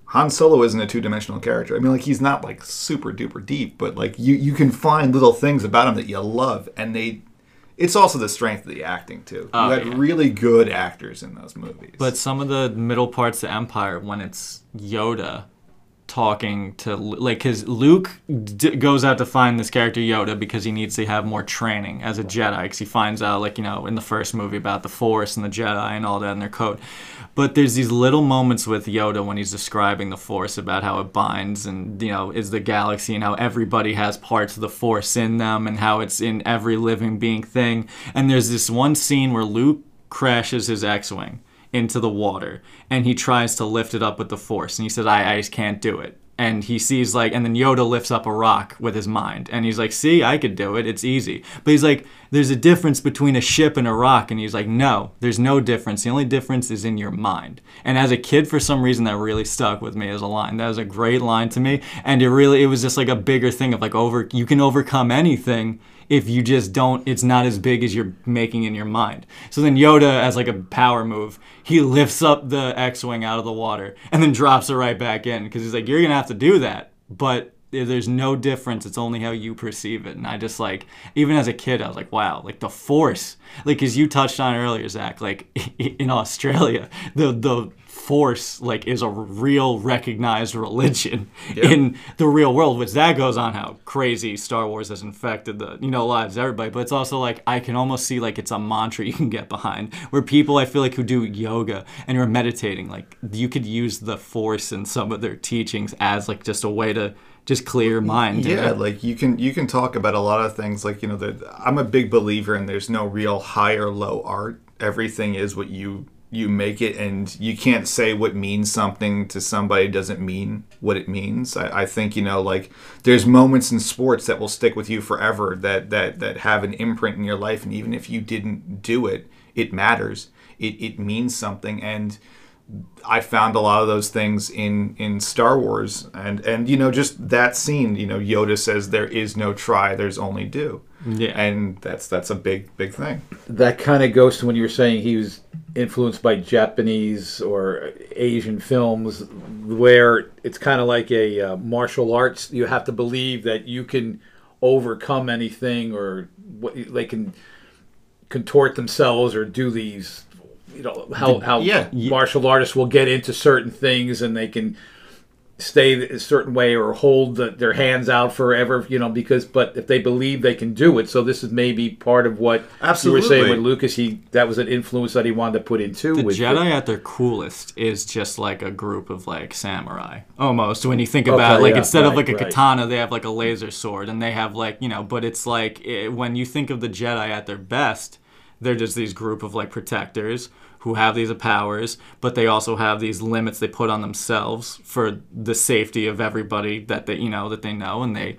Han Solo isn't a two-dimensional character. I mean, like he's not like super duper deep, but like you you can find little things about him that you love, and they. It's also the strength of the acting too. Oh, you had yeah. really good actors in those movies. But some of the middle parts of Empire, when it's Yoda talking to like, because Luke d- goes out to find this character Yoda because he needs to have more training as a Jedi. Because he finds out, like you know, in the first movie about the Force and the Jedi and all that in their code. But there's these little moments with Yoda when he's describing the Force about how it binds and you know is the galaxy and how everybody has parts of the Force in them and how it's in every living being thing. And there's this one scene where Luke crashes his X-wing into the water and he tries to lift it up with the force and he says I, I just can't do it. And he sees like and then yoda lifts up a rock with his mind and he's like see i could do it. It's easy. But he's like there's a difference between a ship and a rock. And he's like no there's no difference. The only difference is in your mind. And as a kid for some reason that really stuck with me as a line. That was a great line to me. And it really it was just like a bigger thing of like over you can overcome anything if you just don't it's not as big as you're making in your mind. So then yoda as like a power move he lifts up the x-wing out of the water and then drops it right back in. Because he's like you're gonna have to do that. But there's no difference. It's only how you perceive it. And i just like even as a kid i was like wow like the force like as you touched on earlier zach like [LAUGHS] in australia the the force like is a real recognized religion in the real world which that goes on how crazy star wars has infected the you know lives of everybody. But it's also like i can almost see like it's a mantra you can get behind where people i feel like who do yoga and are meditating like you could use the force in some of their teachings as like just a way to just clear your mind you yeah know? like you can you can talk about a lot of things like you know i'm a big believer in there's no real high or low art. Everything is what you you make it and you can't say what means something to somebody doesn't mean what it means. I, I think you know like there's moments in sports that will stick with you forever that that that have an imprint in your life and even if you didn't do it it matters. It, it means something and I found a lot of those things in in Star Wars, and and you know just that scene. You know, Yoda says there is no try, there's only do. Yeah. and that's that's a big big thing. that kind of goes to when you were saying he was influenced by Japanese or Asian films, where it's kind of like a uh, martial arts. You have to believe that you can overcome anything, or what they can contort themselves or do these you know how how yeah. martial artists will get into certain things and they can stay a certain way or hold the, their hands out forever, you know, because but if they believe they can do it, so this is maybe part of what you were Absolutely. saying with Lucas. He that was an influence that he wanted to put into The with Jedi at their coolest is just like a group of like samurai almost. When you think about Okay, it, like yeah, instead of like a right. katana, they have like a laser sword, and they have like you know. But it's like eh, when you think of the Jedi at their best, they're just these group of like protectors who have these powers, but they also have these limits they put on themselves for the safety of everybody that they you know that they know, and they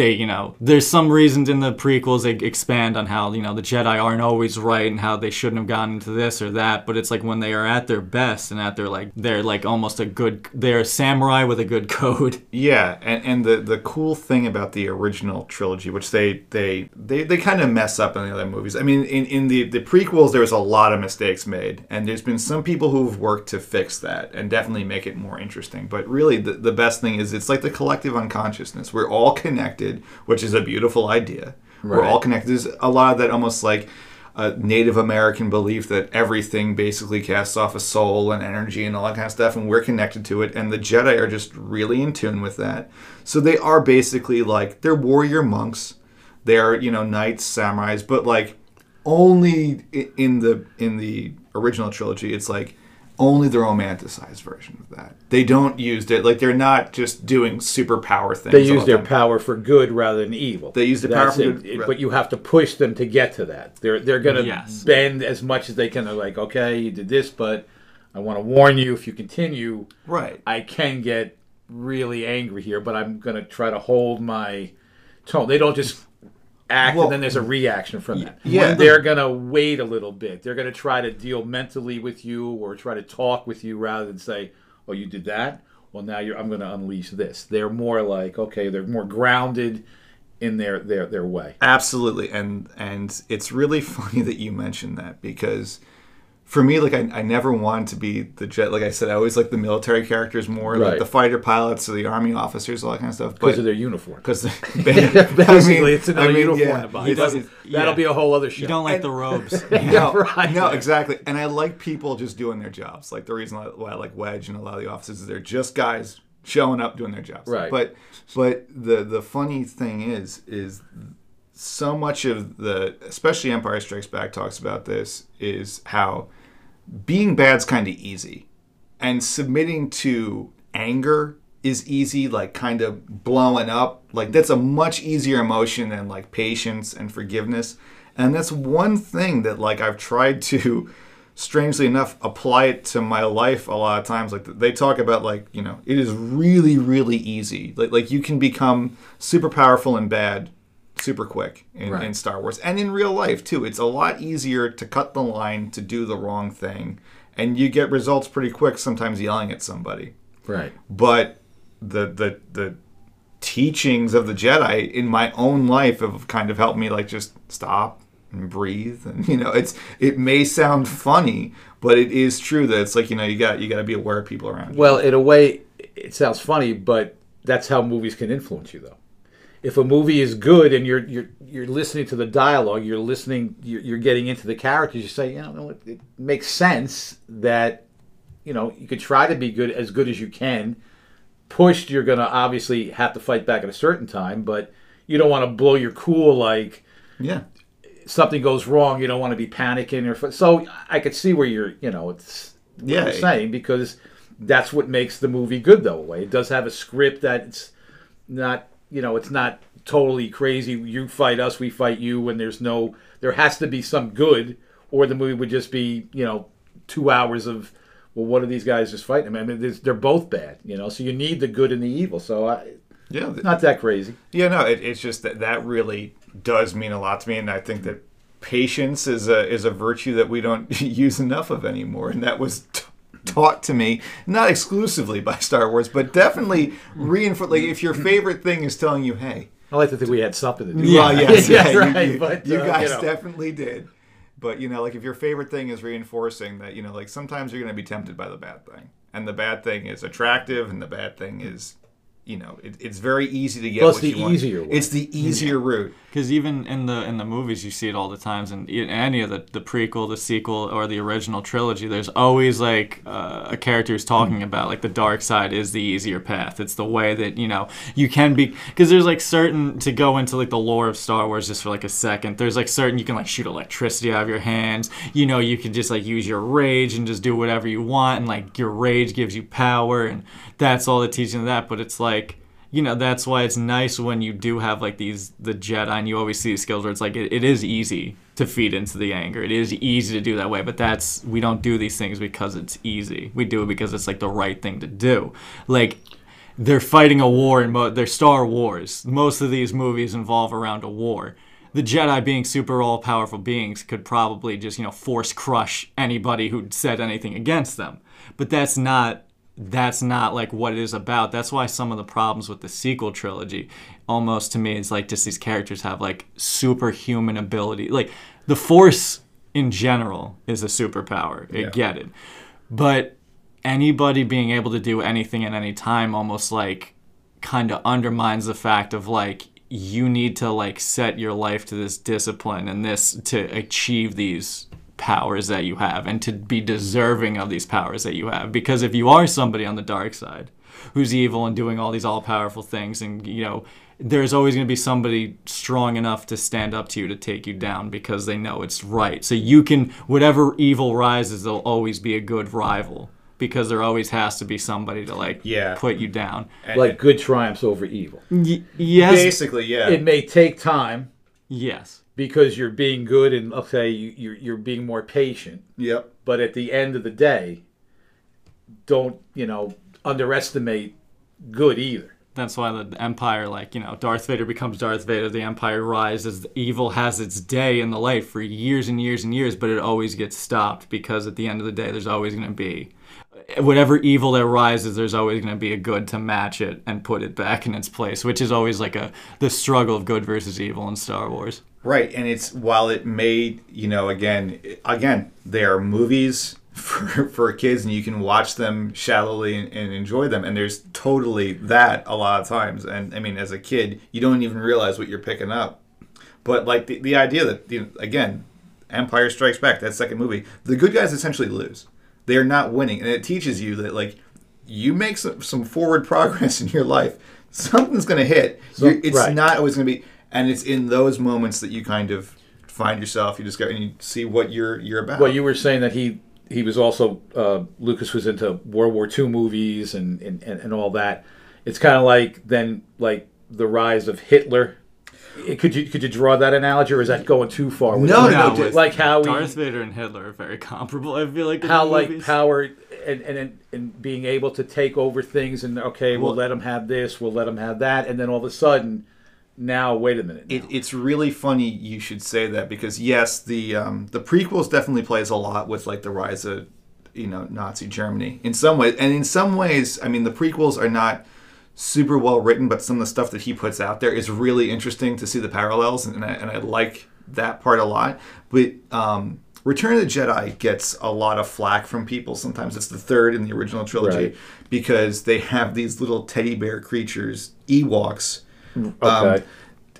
they you know there's some reasons in the prequels they expand on how you know the jedi aren't always right and how they shouldn't have gotten into this or that but it's like when they are at their best and at their like they're like almost a good they're a samurai with a good [LAUGHS] code Yeah, and, and the the cool thing about the original trilogy, which they they they, they kind of mess up in the other movies. I mean, in, in the the prequels, there was a lot of mistakes made, and there's been some people who've worked to fix that and definitely make it more interesting. But really, the, the best thing is it's like the collective unconsciousness. We're all connected, which is a beautiful idea. We're all connected. There's a lot of that almost like a Native American belief that everything basically casts off a soul and energy and all that kind of stuff, and we're connected to it. And the Jedi are just really in tune with that. So they are basically like they're warrior monks. They are you know knights, samurais, but like only in the in the original trilogy, it's like only the romanticized version of that. They don't use it like they're not just doing superpower things. They all use the their time. power for good rather than evil. They use their power That's for it. good. It- but you have to push them to get to that. They're they're gonna Yes. bend as much as they can. They're like, okay, you did this, but I want to warn you. If you continue, Right. I can get really angry here. But I'm gonna try to hold my tone. They don't just act Well, and then there's a reaction from that. yeah. they're gonna wait a little bit. They're gonna try to deal mentally with you or try to talk with you rather than say, "Oh, you did that." Well, now you're. I'm gonna unleash this. They're more like, okay, they're more grounded in their their their way. Absolutely, and and it's really [LAUGHS] funny that you mentioned that because for me, like I, I never wanted to be the jet. Like I said, I always like the military characters more, like the fighter pilots or the army officers, all that kind of stuff. because of their uniform. because [LAUGHS] [LAUGHS] Basically, it's another uniform to buy. he He does- doesn't- That'll be a whole other show. you don't like the robes [LAUGHS] no, right. no, exactly. And I like people just doing their jobs. Like the reason why I like Wedge and a lot of the officers is they're just guys showing up doing their jobs. Right. But but the the funny thing is is so much of the especially Empire Strikes Back talks about this is how being bad's kind of easy and submitting to anger is easy like kind of blowing up. Like that's a much easier emotion than like patience and forgiveness. And that's one thing that like i've tried to strangely enough apply it to my life a lot of times. Like they talk about like you know it is really really easy. Like, like you can become super powerful and bad super quick in, Right. in Star Wars and in real life too. It's a lot easier to cut the line to do the wrong thing, and you get results pretty quick. Sometimes yelling at somebody, right. but the the the teachings of the Jedi in my own life have kind of helped me like just stop and breathe and you know it's it may sound funny but it is true that it's like you know you got you got to be aware of people around you. Well, in a way, it sounds funny, but that's how movies can influence you, though. If a movie is good and you're you're you're listening to the dialogue, you're listening, you're, you're getting into the characters. You say, you know, it, it makes sense that you know you could try to be good as good as you can. Pushed, you're gonna obviously have to fight back at a certain time, but you don't want to blow your cool like yeah something goes wrong. You don't want to be panicking or so. I could see where you're, you know, it's what Yeah. you're saying because that's what makes the movie good though. Way it does have a script that's not, you know, it's not totally crazy. You fight us, we fight you, and there's no, there has to be some good, or the movie would just be, you know, two hours of. Well, what are these guys just fighting? I mean, they're both bad, you know. So you need the good and the evil. So I, yeah th- not that crazy. Yeah, no, it, it's just that that really does mean a lot to me, and I think that patience is a is a virtue that we don't [LAUGHS] use enough of anymore, and that was t- taught to me not exclusively by Star Wars, but definitely reinforced. Like if your favorite thing is telling you, "Hey," I like to think we had something to do. well, yes, yeah, yeah, [LAUGHS] you- right. you, but you uh, guys know. definitely did. But you know, like if your favorite thing is reinforcing that, you know, like sometimes you're going to be tempted by the bad thing, and the bad thing is attractive, and the bad thing is you know, it, it's very easy to get. Well, it's what the you want. easier way. It's the easier route. Because even in the in the movies, you see it all the times, and in any of the the prequel, the sequel, or the original trilogy, there's always like uh, a character who's talking about like the dark side is the easier path. It's the way that you know you can be. Because there's like certain to go into like the lore of Star Wars just for like a second. There's like certain you can like shoot electricity out of your hands. You know, you can just like use your rage and just do whatever you want, and like your rage gives you power, and that's all the teaching of that. But it's like you know that's why it's nice when you do have like these the jedi and you always see skills where it's like it, it is easy to feed into the anger. It is easy to do that way but that's we don't do these things because it's easy. We do it because it's like the right thing to do. Like they're fighting a war in mo- they're star wars. Most of these movies involve around a war. The jedi being super all-powerful beings could probably just you know force crush anybody who said anything against them. But that's not that's not like what it is about. That's why some of the problems with the sequel trilogy almost to me is like just these characters have like superhuman ability. Like the force in general is a superpower. I Yeah. get it. But anybody being able to do anything at any time almost like kind of undermines the fact of like you need to like set your life to this discipline and this to achieve these powers that you have and to be deserving of these powers that you have because if you are somebody on the dark side who's evil and doing all these all-powerful things and you know there's always going to be somebody strong enough to stand up to you to take you down because they know it's right so you can whatever evil rises there'll always be a good rival because there always has to be somebody to like Yeah. put you down like good triumphs over evil. y- yes Basically, yeah. It may take time yes because you're being good and okay, you, you're you're being more patient. yep. But at the end of the day, don't you know underestimate good either. That's why the Empire, like, you know, Darth Vader becomes Darth Vader, the Empire rises, evil has its day in the light for years and years and years, but it always gets stopped because at the end of the day, there's always going to be whatever evil that rises, there's always going to be a good to match it and put it back in its place, which is always like a the struggle of good versus evil in Star Wars. Right, and it's while it made you know again again they are movies [LAUGHS] for for kids and you can watch them shallowly and, and enjoy them and there's totally that a lot of times. And I mean as a kid you don't even realize what you're picking up, but like the the idea that you know, again Empire Strikes Back that second movie the good guys essentially lose. They are not winning and it teaches you that like you make some, some forward [LAUGHS] progress in your life. Something's going to hit You're- it's right. not always going to be and it's in those moments that you kind of find yourself you just discover and you see what you're you're about Well, you were saying that he he was also uh, Lucas was into World War II movies and and, and, and all that. It's kind of like then like the rise of Hitler. Could you could you draw that analogy, or is that going too far? No, no, No, no, like how we Darth Vader and Hitler are very comparable. I feel like in how the like movies. power and, and and being able to take over things and okay, we'll Well- let them have this, we'll let them have that, and then all of a sudden, now wait a minute, it, it's really funny you should say that because yes the um, the prequels definitely plays a lot with like the rise of you know Nazi Germany. In some ways and in some ways I mean the prequels are not super well written but some of the stuff that he puts out there is really interesting to see the parallels and I, and I like that part a lot. But um, Return of the Jedi gets a lot of flack from people. Sometimes it's the third in the original trilogy Right. because they have these little teddy bear creatures Ewoks um, okay.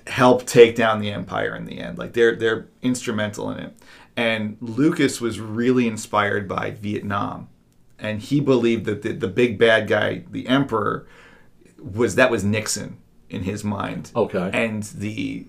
help take down the empire in the end. Like they're they're instrumental in it. And Lucas was really inspired by Vietnam, and he believed that the, the big bad guy, the emperor, was that was Nixon in his mind. Okay. And the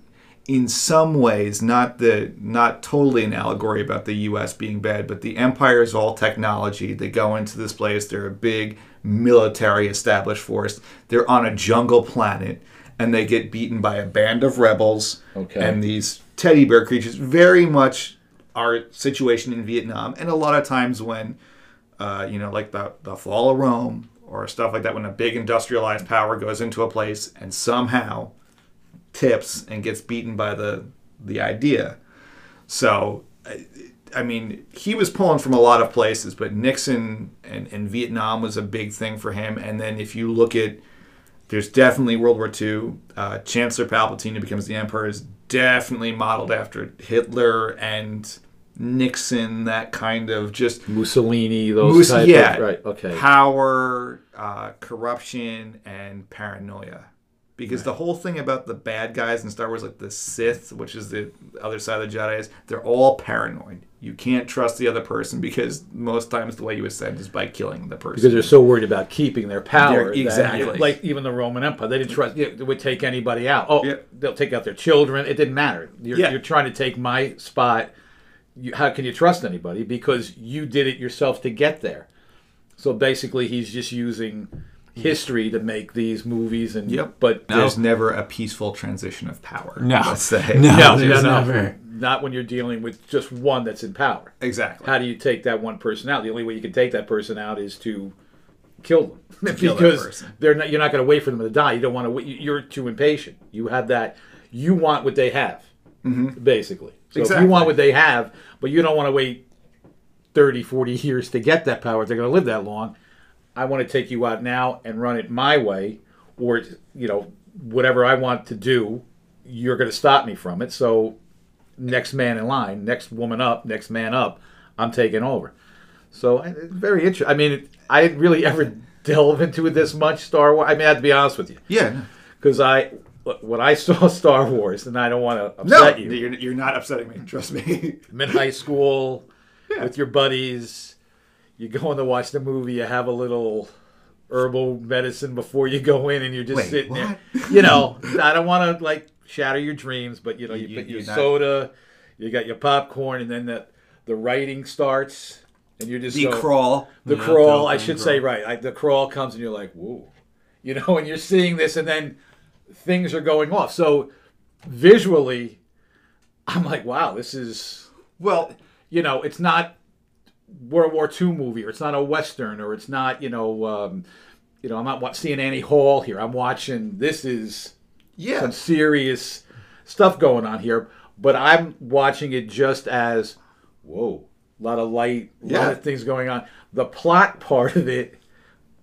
in some ways not the not totally an allegory about the US being bad, but the empire is all technology. They go into this place, they're a big military established force. They're on a jungle planet and they get beaten by a band of rebels Okay. and these teddy bear creatures very much our situation in Vietnam and a lot of times when uh, you know, like the, the fall of Rome or stuff like that, when a big industrialized power goes into a place and somehow tips and gets beaten by the the idea. So, I, I mean, he was pulling from a lot of places, but Nixon and, and Vietnam was a big thing for him. And then if you look at, there's definitely World War II. Uh, Chancellor Palpatine, who becomes the emperor, is definitely modeled after Hitler and Nixon, that kind of just Mussolini, those Mus- type yeah, of right. Okay. power, uh, corruption, and paranoia. Because the whole thing about the bad guys in Star Wars, like the Sith, which is the other side of the Jedi, is they're all paranoid. You can't trust the other person because most times the way you ascend is by killing the person. because they're so worried about keeping their power. They're- that- exactly. like even the Roman Empire, they didn't trust. It would take anybody out. Oh, Yeah. they'll take out their children. It didn't matter. You're, Yeah. you're trying to take my spot. You, how can you trust anybody? Because you did it yourself to get there. So basically, he's just using history to make these movies. And Yep. but There's never a peaceful transition of power. No. Let's say. [LAUGHS] No. no, no, there's no, never. not when you're dealing with just one that's in power. Exactly. How do you take that one person out? The only way you can take that person out is to kill them Kill because person. they're not. You're not going to wait for them to die. You don't want to. wait. You're too impatient. You have that. You want what they have, mm-hmm. basically. So if you want what they have, but you don't want to wait 30, 40 years to get that power. If they're going to live that long. I want to take you out now and run it my way, or you know whatever I want to do. You're going to stop me from it. So next man in line, next woman up, next man up, I'm taking over. So very interesting. I mean, I didn't really [LAUGHS] ever delve into it this much Star Wars. I mean, I have to be honest with you Yeah. because I when I [LAUGHS] saw Star Wars, and I don't want to No, upset you. you're, you're not upsetting me. Trust me. I'm in high school [LAUGHS] with your buddies. You go in to watch the movie. You have a little herbal medicine before you go in, and you're just Wait, sitting what? there. You know, I don't want to like shatter your dreams, but you know, you, You- put your not- soda, you got your popcorn, and then the the writing starts, and you're just the going, crawl. the Yeah, crawl. I should crawl. say right. I, the crawl comes, and you're like, whoa, you know, and you're seeing this, and then things are going off. So visually, I'm like, wow, this is Well, you know, it's not World War II movie, or it's not a western, or it's not, you know, um, you know, I'm not seeing Annie Hall here. I'm watching. This is yeah. some serious stuff going on here, but I'm watching it just as, whoa, a lot of light, a lot of things going on. The plot part of it,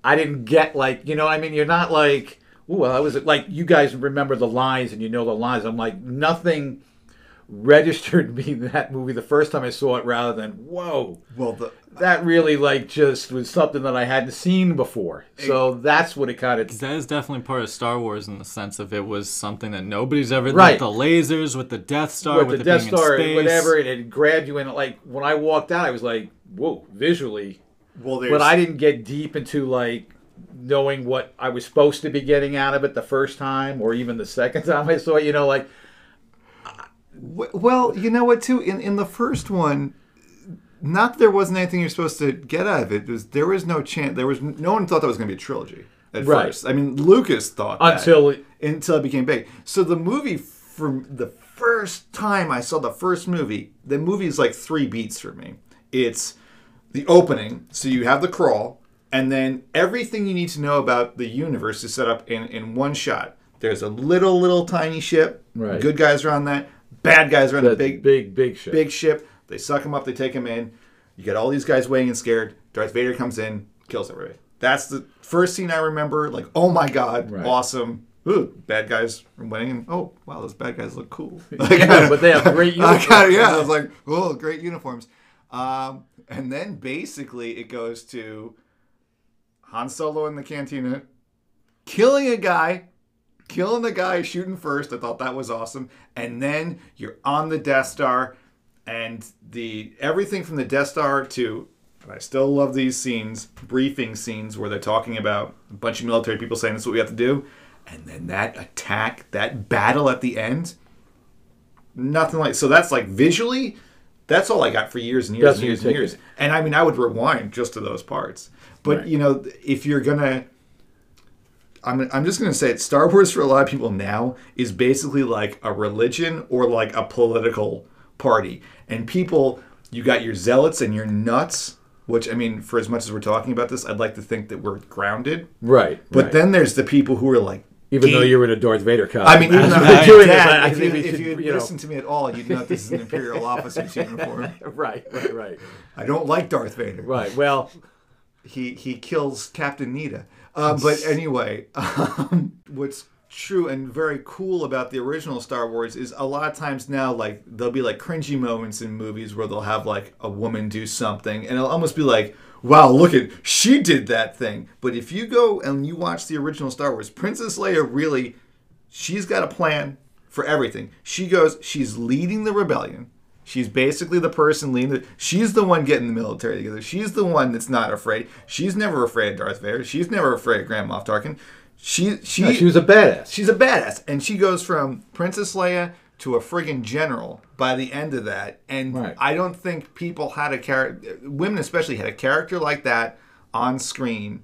I didn't get like, you know, I mean, you're not like, ooh, well, I was like, you guys remember the lines and you know the lines. I'm like, nothing registered [LAUGHS] me in that movie the first time I saw it rather than, whoa, Well, the that really like just was something that I hadn't seen before. So that's what it kind of That is definitely part of Star Wars in the sense of it was something that nobody's ever Right. like the lasers with the Death Star with with, the it Death being in Star, space. whatever, it had grabbed you in. Like when I walked out, I was like, "Whoa!" Visually, well, there's but I didn't get deep into like knowing what I was supposed to be getting out of it the first time, or even the second [LAUGHS] time I saw it. You know, like W- Well, you know what? Too in in the first one, not that there wasn't anything you're supposed to get out of it. it was there was no chance. There was no one thought that was going to be a trilogy at Right. first. I mean, Lucas thought that until it, until it became big. So the movie from the first time I saw the first movie, the movie is like three beats for me. It's the opening, so you have the crawl, and then everything you need to know about the universe is set up in, in one shot. There's a little, little tiny ship. Right. Good guys are on that. Bad guys are on the a big, big, big shit. big ship. They suck him up. They take him in. You get all these guys waiting and scared. Darth Vader comes in, kills everybody. That's the first scene I remember. Like, oh my god, Right. awesome. Ooh, bad guys are winning, and oh wow, those bad guys look cool. [LAUGHS] Yeah, but they have great [LAUGHS] I uniforms. kinda- yeah, I was like, oh, great uniforms. Um, and then basically it goes to Han Solo in the cantina, killing a guy, killing the guy shooting first. I thought that was awesome. And then you're on the Death Star, and the everything from the Death Star to and I still love these scenes, briefing scenes where they're talking about a bunch of military people saying this is what we have to do, and then that attack, that battle at the end, nothing like. So that's like visually, that's all I got for years and years and years and years. it. And I mean, I would rewind just to those parts. But Right. you know, if you're gonna I'm, I'm just going to say it. Star Wars for a lot of people now is basically like a religion or like a political party. And people, you got your zealots and your nuts, which I mean, for as much as we're talking about this, I'd like to think that we're grounded. right. But right. then there's the people who are like, even though you're in a Darth Vader costume, I mean, even though [LAUGHS] We're doing this, Dad, I, I if, you, if you you know, listen to me at all, you'd know this is an Imperial [LAUGHS] officer's uniform. [LAUGHS] right, right, right, I don't like Darth Vader. right. Well, he he kills Captain Needa. Uh, but anyway, [LAUGHS] um, what's true and very cool about the original Star Wars is a lot of times now like there'll be like cringy moments in movies where they'll have like a woman do something and it'll almost be like wow look at she did that thing. But if you go and you watch the original Star Wars Princess Leia really she's got a plan for everything. She goes she's leading the rebellion She's basically the person leading the. She's the one getting the military together. She's the one that's not afraid. She's never afraid of Darth Vader. She's never afraid of Grand Moff Tarkin. She she No, she was a badass. She's a badass, and she goes from Princess Leia to a friggin' general by the end of that. And Right. I don't think people had a character, women especially, had a character like that on screen,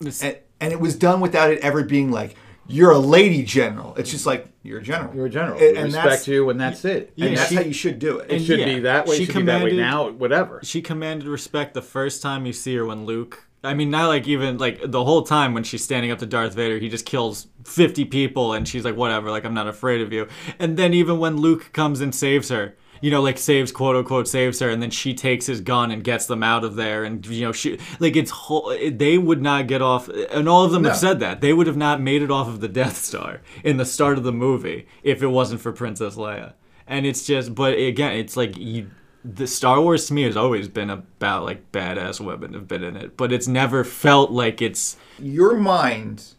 and, and it was done without it ever being like you're a lady general. It's just like you're a general. You're a general. And, We and respect that's, you, and that's it. and that's she- how you should do it. It should yeah, be that way. she should be that way commanded- now. Whatever. she commanded respect the first time you see her when Luke. I mean, not like even like the whole time when she's standing up to Darth Vader, he just kills 50 people and she's like, whatever, like, I'm not afraid of you. And then even when Luke comes and saves her, you know, like saves, quote unquote, saves her, and then she takes his gun and gets them out of there. And, you know, she, like, it's whole, they would not get off, and all of them have said that. They would have not made it off of the Death Star in the start of the movie if it wasn't for Princess Leia. And it's just, but again, it's like you, the Star Wars to me has always been about like badass women have been in it, but it's never felt like it's Your mind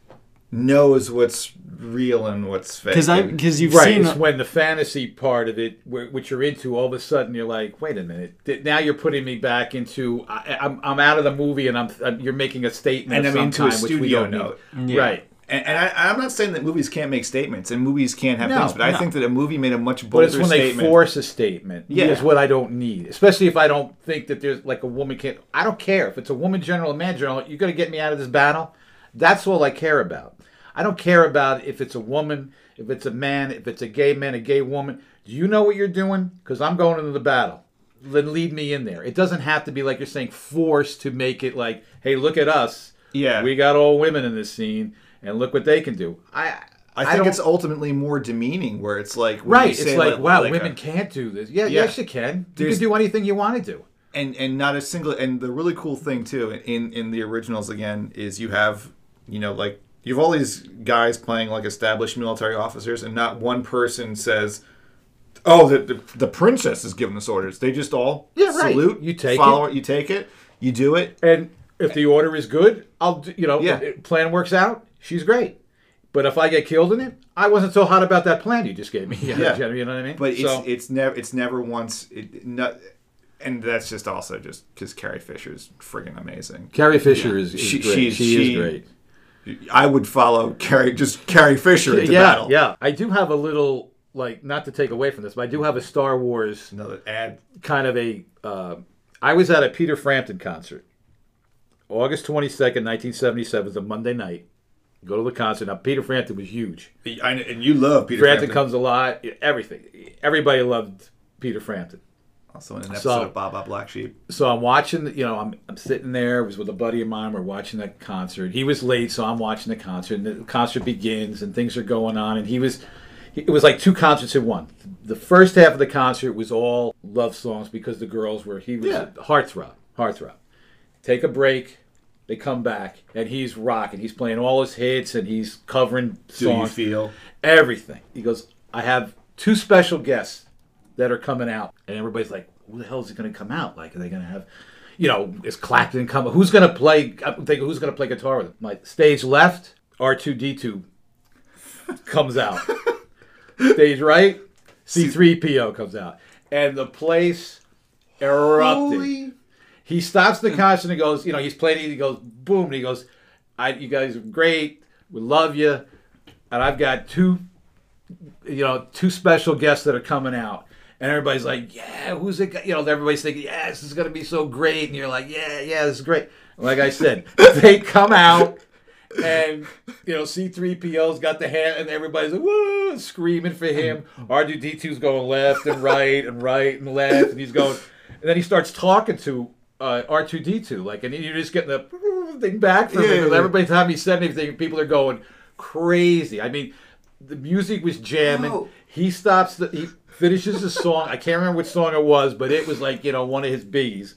knows what's real and what's fake. because I because you've right. seen It's when the fantasy part of it, which you're into, all of a sudden you're like, wait a minute. Now you're putting me back into. I, I'm, I'm out of the movie, and I'm, I'm you're making a statement. And of I'm some into a kind, which we studio note. Yeah. Right. And, and I, I'm not saying that movies can't make statements and movies can't have No, things, but I think that a movie made a much But it's when they statement. force a statement. Yeah. Is what I don't need. Especially if I don't think that there's like a woman can't. I don't care if it's a woman general, a man general. You're going to get me out of this battle. That's all I care about. I don't care about if it's a woman, if it's a man, if it's a gay man, a gay woman. Do you know what you're doing? Because I'm going into the battle. Then lead me in there. It doesn't have to be like you're saying forced to make it like, hey, look at us. Yeah. We got all women in this scene, and look what they can do. I I think don't- it's ultimately more demeaning, where it's like Right. It's like, wow, like women a- can't do this. Yeah, Yeah. yes, you can. You can do anything you want to do. and and not a single. And the really cool thing too in in the originals again is you have you know like you have all these guys playing like established military officers, and not one person says. Oh, the, the, the princess is giving us orders. They just all Yeah, right. salute. You take follow it. You take it. You do it. And if the order is good, I'll, you know, Yeah. if plan works out, she's great. But if I get killed in it, I wasn't so hot about that plan you just gave me. [LAUGHS] Yeah. you know what I mean? But it's So- it's never it's never once it not, and that's just also just because Carrie Fisher is friggin' amazing. Carrie Fisher is, is She- great. she's- she, she- is great. I would follow Carrie just Carrie Fisher into yeah, battle. yeah. I do have a little like not to take away from this, but I do have a Star Wars Another ad. kind of a. Uh, I was at a Peter Frampton concert, August twenty second, nineteen seventy seven. A Monday night. Go to the concert. Now Peter Frampton was huge. I, and you love Peter Frampton, Frampton. comes a lot. Everything. Everybody loved Peter Frampton. Also in an episode So- of Bob Black Sheep. So I'm watching. You know, I'm I'm sitting there. Was with a buddy of mine. We're watching the concert. He was late, so I'm watching the concert. And the concert begins, and things are going on. And he was. It was like two concerts in one. The first half of the concert was all love songs because the girls were. He was Yeah. heartthrob. Heartthrob. Take a break. They come back, and he's rocking. He's playing all his hits, and he's covering Do you feel? everything. He goes, I have two special guests that are coming out. And everybody's like, who the hell is it going to come out? Like, are they going to have, you know, is Clapton coming? Who's going to play? I'm thinking, who's going to play guitar with him? My stage left, R2D2 [LAUGHS] comes out. stage right, C3PO comes out. And the place erupted Holy he stops the concert and goes, you know, he's playing. He goes, boom, and he goes, "I, you guys are great. We love you, and I've got two, you know, two special guests that are coming out." And everybody's like, "Yeah, who's it?" got-" You know, everybody's thinking, "Yeah, this is gonna be so great," and you're like, "Yeah, yeah, this is great." Like I said, [LAUGHS] they come out. And you know, C3PO's got the hand, and everybody's like, woo, screaming for him. R2D2's going left and right and right and left, and he's going, and then he starts talking to uh, R2D2, like, and you're just getting the thing back from Yeah, him. and. Every time he said anything, people are going crazy. I mean, the music was jamming. He stops, the, he finishes the song. I can't remember which song it was, but it was like you know one of his biggies.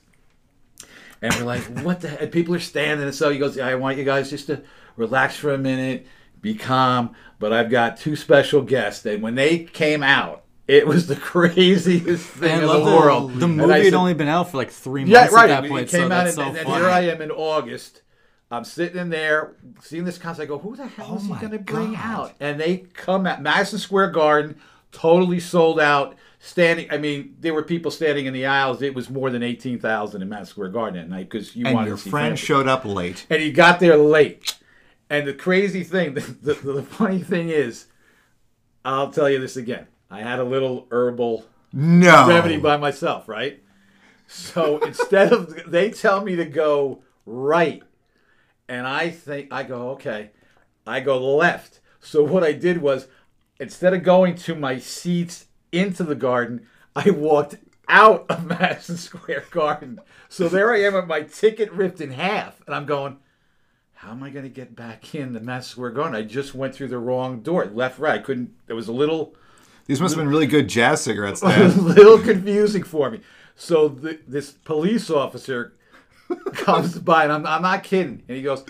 And we're like, what the heck? And people are standing. And so he goes, I want you guys just to relax for a minute, be calm. But I've got two special guests, and when they came out, it was the [LAUGHS] craziest thing in the the, world. The movie I had only been out for like three months yeah, right. at that It point, came so out, and, so and funny. here I am in August. I'm sitting in there, seeing this concert. I go, "Who the hell oh is he going to bring out?" And they come at Madison Square Garden, totally sold out. Standing, I mean, there were people standing in the aisles. It was more than eighteen thousand in Madison Square Garden at night because you And wanted your to see friend showed up late. and he got there late. And the crazy thing, [LAUGHS] the, the, the funny thing is, I'll tell you this again. I had a little herbal No. remedy by myself, right? So [LAUGHS] instead of they tell me to go right, and I think I go okay, I go left. So what I did was instead of going to my seats into the garden, I walked out of [LAUGHS] Madison Square Garden. So there I am with my ticket ripped in half, and I'm going. How am I going to get back in the Madison Square Garden? I just went through the wrong door, left, right. I couldn't. It was a little These must have been really good jazz cigarettes. [LAUGHS] a little confusing for me. So the, this police officer comes by, and I'm, I'm not kidding, and he goes,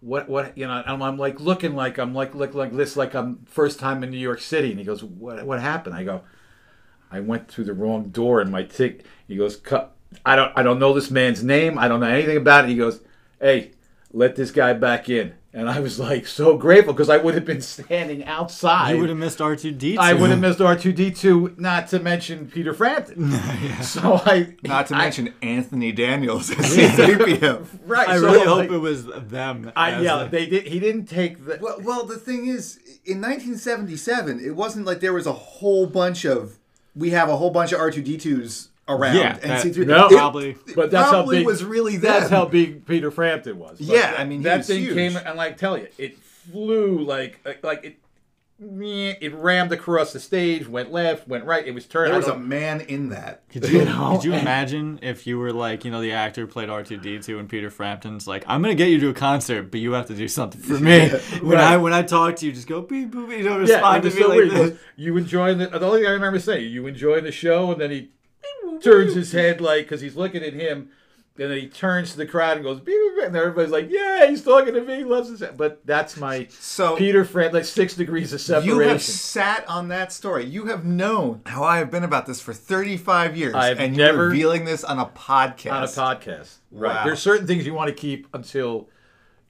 "What? What? You know?" And I'm like looking like I'm like look like this, like I'm first time in New York City, and he goes, "What? What happened?" I go, "I went through the wrong door, and my tick." He goes, I don't I don't know this man's name. I don't know anything about it. He goes, "Hey, let this guy back in." And I was like so grateful because I would have been standing outside. You would have missed R two D two. I would have missed R two D two, not to mention Peter Frampton. [LAUGHS] So I, Not to I- mention Anthony Daniels as [LAUGHS] C3PO. right? I so really like, hope it was them. I, yeah, the- they did. He didn't take the. Well, well, the thing is, in 1977, it wasn't like there was a whole bunch of. We have a whole bunch of R2D2s around. Yeah, and that- C3. no, it probably- but that's probably how big was really That's how big Peter Frampton was. But Yeah, that- I mean, that thing huge. came and like tell you, it flew like like it. meh, It rammed across the stage, went left, went right. It was turned. There was a man in that. Could you, You [LAUGHS] know? could you [LAUGHS] imagine if you were like, you know, the actor played R2D2 and Peter Frampton's like, I'm gonna get you to a concert, but you have to do something for me. [LAUGHS] When Right. I when I talk to you, just go beep boop, you know, yeah, respond it to me so like this. You enjoying the? The only thing I remember saying, you enjoy the show, and then he turns his head like because he's looking at him, and then he turns to the crowd and goes, beep, beep, and everybody's like, yeah, he's talking to me, he loves his. But that's my So Peter Frampton, like six degrees of separation. you have sat on that story. You have known how I have been about this for 35 years, I've and never- you're revealing this on a podcast. on a podcast. Right. Wow. There's certain things you want to keep until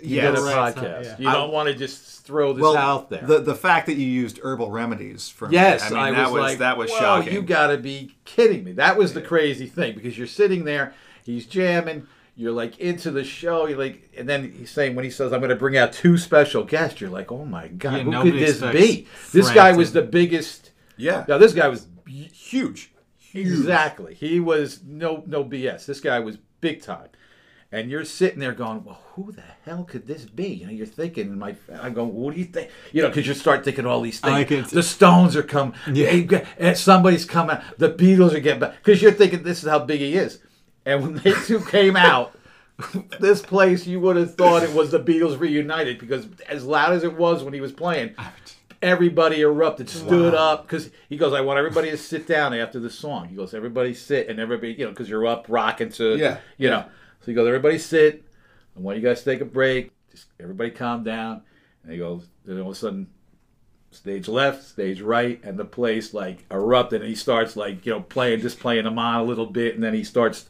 you Yes. a Right, podcast. yeah. You I- don't want to just throw this well, out there. the the fact that you used herbal remedies for Yes, me, I, I mean that was, was like, that was "Whoa, shocking. You got to be kidding me! That was the crazy thing because you're sitting there, he's jamming, you're like into the show, you're like, and then he's saying when he says, "I'm going to bring out two special guests," you're like, "Oh my god, Yeah, who could this be?" This guy was the biggest. yeah, Now this guy was huge. Exactly. He was no no BS. This guy was big time. And you're sitting there going, "Well, who the hell could this be?" You know, you're thinking, in my, I go, "What do you think?" You know, because you start thinking all these things. Can- the Stones are coming. Yeah. and somebody's coming. The Beatles are getting back. Because you're thinking, this is how big he is. And when they two came out, [LAUGHS] this place, you would have thought it was the Beatles reunited because as loud as it was when he was playing, everybody erupted, stood up because he goes, "I want everybody to sit down after the song." He goes, "Everybody sit," and everybody, you know, because you're up rocking to, Yeah, you know. So he goes, "Everybody sit. I want you guys to take a break. Just everybody calm down." And he goes, then all of a sudden, stage left, stage right, and the place like erupted. And he starts like you know playing, just playing them on a little bit, and then he starts.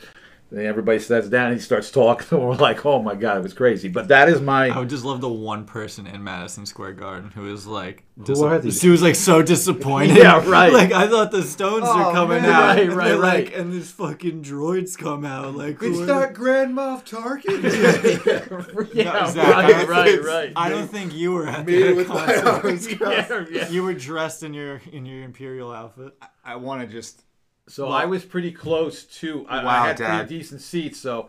Then everybody sits down and he starts talking. And [LAUGHS] we're like, "Oh my god, it was crazy!" But that is my. I would just love the one person in Madison Square Garden who was like, Who are these? She was like so disappointed. [LAUGHS] Yeah, right. Like I thought the Stones Oh, were coming man. out, Right, right, they're right. Like, and these fucking droids come out. Like who It's are not Grand Moff Tarkin. [LAUGHS] yeah, No, exactly. right, right, right. I don't think you were at Made it the with my concert. arms yeah, yeah. You were dressed in your in your imperial outfit. I want to just So I was pretty close to. I, Wow, I had Dad. pretty decent seats, so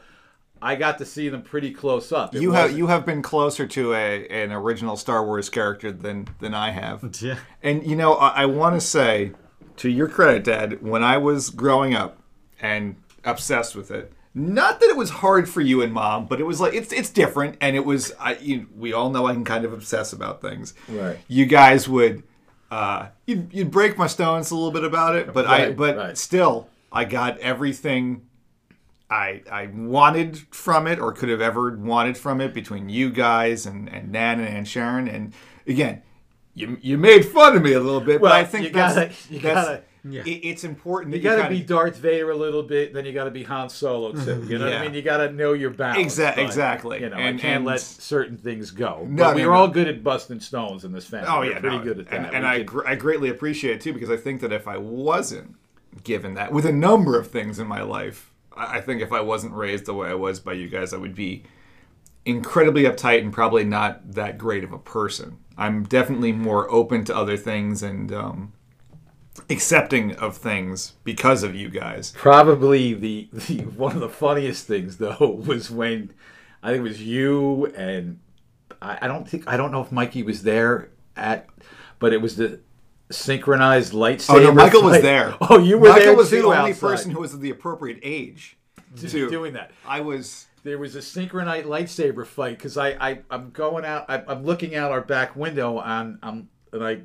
I got to see them pretty close up. It you have you have been closer to a an original Star Wars character than than I have. [LAUGHS] Yeah. And you know, I, I want to say, to your credit, Dad, when I was growing up and obsessed with it, not that it was hard for you and Mom, but it was like it's it's different, and it was. I you, we all know I can kind of obsess about things. Right. You guys would, uh, you'd, you'd break my stones a little bit about it, but I but right. still, I got everything. I, I wanted from it or could have ever wanted from it between you guys and, and Nan and Sharon and again, you you made fun of me a little bit, Well, but I think you that's, gotta- you that's gotta- Yeah. it- it's important. You got to be Darth Vader a little bit, then you got to be Han Solo too. You know what I mean? You got to know your balance. Exa- but, exactly. You know, And- I can't and- let certain things go. No, but we no, are no. all good at busting stones in this family. Oh We're yeah, pretty no. good at that. And, and I gr- I greatly appreciate it too because I think that if I wasn't given that with a number of things in my life, I, I think if I wasn't raised the way I was by you guys, I would be incredibly uptight and probably not that great of a person. I'm definitely more open to other things and um, accepting of things because of you guys. Probably the, the one of the funniest things though [LAUGHS] was when I think it was you and I, I don't think I don't know if Mikey was there at, but it was the synchronized lightsaber. Oh no, Michael was there. [LAUGHS] Oh, you were Michael there was the only outside, person who was the appropriate age to doing that. I was. there was a synchronized lightsaber fight because I, I I'm going out I, I'm looking out our back window on I'm and I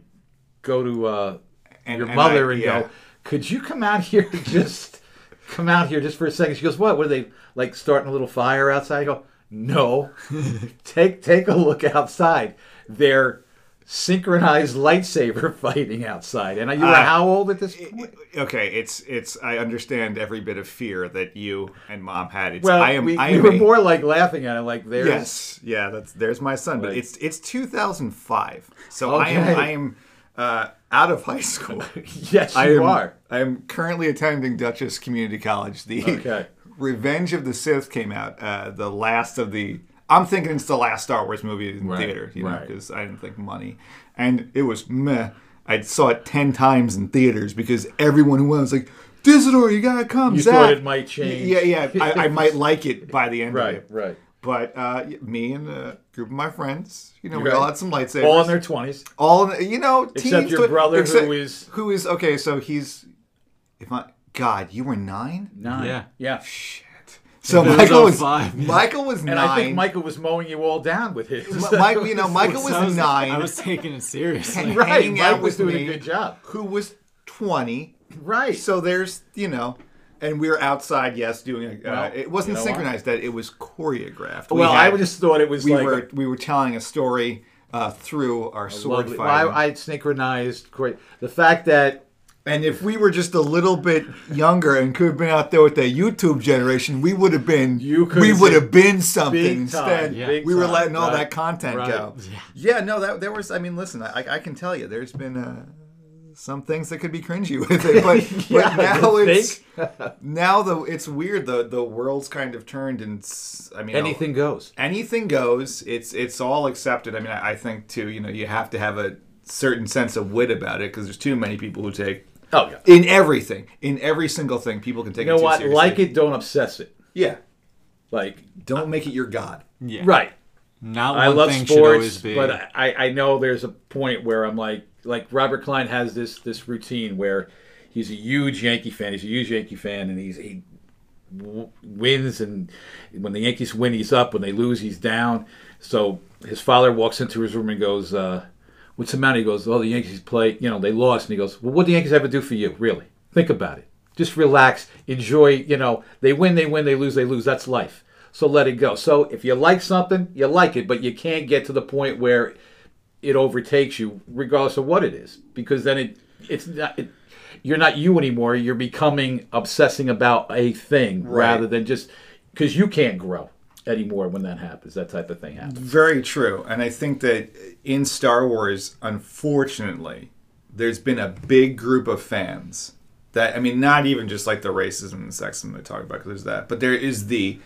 go to uh, And- your and mother I- and yeah. go could you come out here [LAUGHS] just come out here just for a second she goes what were they like starting a little fire outside I go no [LAUGHS] take take a look outside they're synchronized lightsaber [LAUGHS] fighting outside and you were Uh, how old at this point Okay, it's it's. I understand every bit of fear that you and mom had. It's, well I am. we, I we were a- more like laughing at it like there's Yes, yeah. That's there's my son, but it's it's 2005. So I am I am uh, out of high school. [LAUGHS] yes I you am, are I am currently attending Dutchess Community College. The Okay. Revenge of the Sith came out. Uh, the last of the. I'm thinking it's the last Star Wars movie in Right, theater, you know, right. because I didn't think money, and it was meh. I saw it ten times in theaters because everyone who went was like, "Disador, you gotta come." You Zach." thought it might change. Yeah, yeah. I, I [LAUGHS] might like it by the end of Right, right. But uh, me and a group of my friends, you know, we Right. all had some lightsabers. All in their twenties. all in the- you know, Except teens your to- brother, who except- is- who is okay. So he's, if I God, you were nine. Nine. Yeah. Yeah. Shit. So It was Michael on was five, yeah. Michael was And nine. I think Michael was mowing you all down with his. Mi- Mike, you know, [LAUGHS] Michael was, I was nine. I was taking it seriously. right. hanging Mike out was with doing me. a good job. who was twenty. Right. So there's, you know, and we were outside. Yes, doing. A, uh, Well, it wasn't you know what? synchronized. That it was choreographed. We well, I just thought it was we like were we were telling a story uh, through our sword lovely. fighting. Well, I, I synchronized. Great. The fact that and if we were just a little bit younger and could have been out there with the YouTube generation, we would have been You could we have would been have been something instead. Yeah. we were letting all right? that content Right. go. Yeah. Yeah, no, that there was. I mean, listen, I, I can tell you, there's been uh, some things that could be cringy [LAUGHS] with it, but, [LAUGHS] Yeah, but now it's [LAUGHS] now the it's weird. The the world's kind of turned, and I mean, anything oh, goes. anything goes. It's it's all accepted. I mean, I, I think too. You know, you have to have a certain sense of wit about it because there's too many people who take Oh yeah. in everything, in every single thing, people can take You it know too what? seriously. Like it, don't obsess it. yeah. Like Don't make it your god. Yeah. right. Not I love thing should always sports, be. but I, I know there's a point where I'm like like Robert Klein has this this routine where he's a huge Yankee fan. He's a huge Yankee fan, and he's he w- wins, and when the Yankees win, he's up. When they lose, he's down. So his father walks into his room and goes, uh, "What's the matter?" He goes, "Oh, the Yankees play. You know, they lost." And he goes, "Well, what the Yankees ever do for you? Really? Think about it. Just relax, enjoy. You know, they win, they win, they lose, they lose. That's life." So let it go. So if you like something, you like it, but you can't get to the point where it overtakes you, regardless of what it is, because then it it's not it, you're not you anymore. You're becoming obsessing about a thing rather than just because you can't grow anymore when that happens. That type of thing happens. Very true. And I think that in Star Wars, unfortunately, there's been a big group of fans that, I mean, not even just like the racism and sexism they talk about, because there's that, but there is the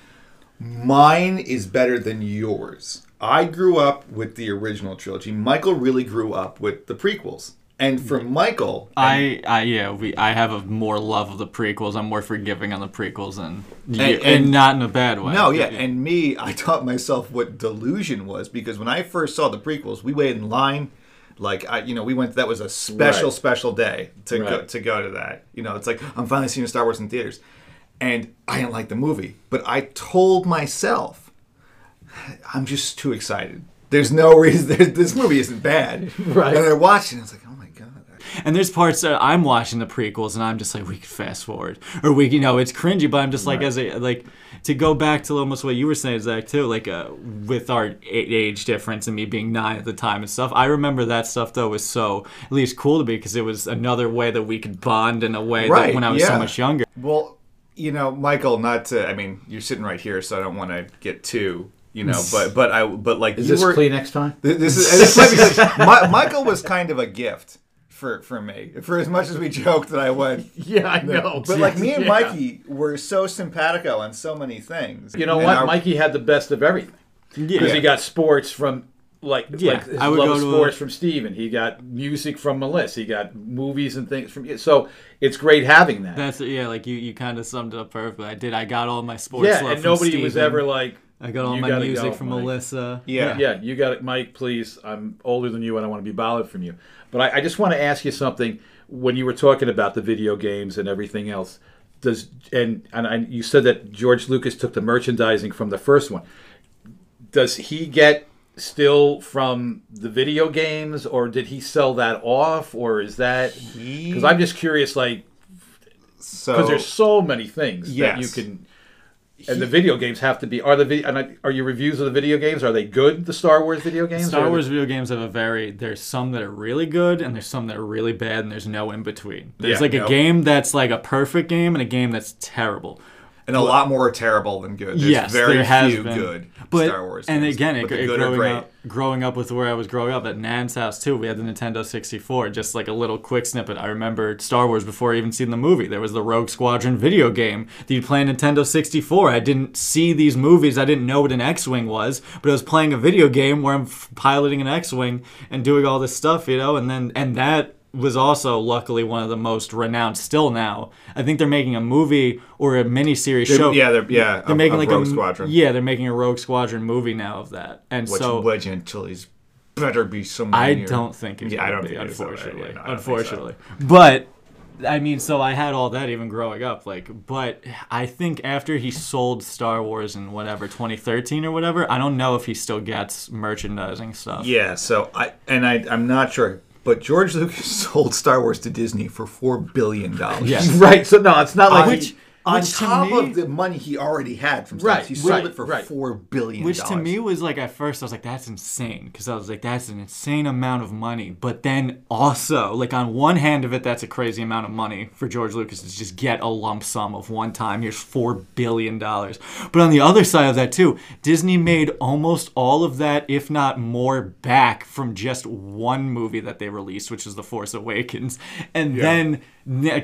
mine is better than yours. I grew up with the original trilogy. Michael really grew up with the prequels. And for Michael, I, I yeah, we I have a more love of the prequels. I'm more forgiving on the prequels than you, And- and, and- not in a bad way. No, yeah, and me, I taught myself what delusion was because when I first saw the prequels, we waited in line. Like I, you know, we went. That was a special, Right. special day to go to go to that. You know, it's like I'm finally seeing Star Wars in theaters, and I didn't like the movie, but I told myself, I'm just too excited. There's no reason. [LAUGHS] There's, this movie isn't bad, [LAUGHS] Right. And I watched it, and I was like, oh my god. And there's parts that I'm watching the prequels and I'm just like, we could fast forward, or we, you know, it's cringy, but I'm just like, as a like to go back to almost what you were saying, Zach, too, like uh, with our age difference and me being nine at the time and stuff. I remember that stuff though was so at least cool to me because it was another way that we could bond in a way that Right, when I was so much younger. Well, you know, Michael, not to. I mean, you're sitting right here, so I don't want to get too. You know, but but I but like Is you this were. Kleenex time? Th- This is [LAUGHS] this might be good. Mi- Michael was kind of a gift for for me. For as much as we joked that I went, [LAUGHS] Yeah, I know. but like me and Yeah. Mikey were so simpatico on so many things. You know And what? our- Mikey had the best of everything. Because Yeah. he got sports from like Yeah, like his I would love go of to a- sports from Steven. He got music from Melissa. He got movies and things from so it's great having that. That's yeah, like you, you kind of summed it up perfectly. I did. I got all my sports. yeah, love and from nobody was Steven. ever like I got all "You my music go, from Mike." Melissa. Yeah. Yeah, you got it, Mike. Please, I'm older than you, and I want to be bothered from you. But I, I just want to ask you something. When you were talking about the video games and everything else, does and and I, you said that George Lucas took the merchandising from the first one. Does he get still from the video games, or did he sell that off, or is that? Because I'm just curious, like so because there's so many things that you can. And the video games have to be. Are the vi- and I- are your reviews of the video games? Are they good? The Star Wars video games. Star Wars video games have a very there's some that are really good and there's some that are really bad and there's no in between. There's Yeah, like a game that's like a perfect game and a game that's terrible. And a lot more terrible than good. There's yes, very there has few been. good but, Star Wars. And games, again, it, it growing up, growing up with where I was growing up at Nan's house too, we had the Nintendo 64. Just like a little quick snippet. I remember Star Wars before I even seen the movie. There was the Rogue Squadron video game that you play on Nintendo 64. I didn't see these movies. I didn't know what an X-wing was, but I was playing a video game where I'm f- piloting an X-wing and doing all this stuff, you know. And then and that was also luckily one of the most renowned still now. I think they're making a movie or a miniseries They're- show. yeah, they're yeah. They're of- making of like Rogue a Squadron. Yeah, they're making a Rogue Squadron movie now of that, and Which so wedge Antilles better be somewhere. I near- don't think it's Yeah, I don't be, it is, unfortunately, Yeah, no, think so. unfortunately. But I mean, so I had all that even growing up, like. But I think after he sold Star Wars in whatever 2013 or whatever, I don't know if he still gets merchandising stuff. Yeah, so I and I I'm not sure, but George Lucas [LAUGHS] sold Star Wars to Disney for four billion dollars. Yeah. Right. So no, it's not like on, he- on which to top me- of the money he already had from Right, he sold right, it for right. four billion. Which to me was like at first I was like that's insane because I was like that's an insane amount of money. But then also like on one hand of it that's a crazy amount of money for George Lucas to just get a lump sum of one time. Here's 4 billion dollars. But on the other side of that too Disney made almost all of that if not more back from just one movie that they released which is The Force Awakens. And then n-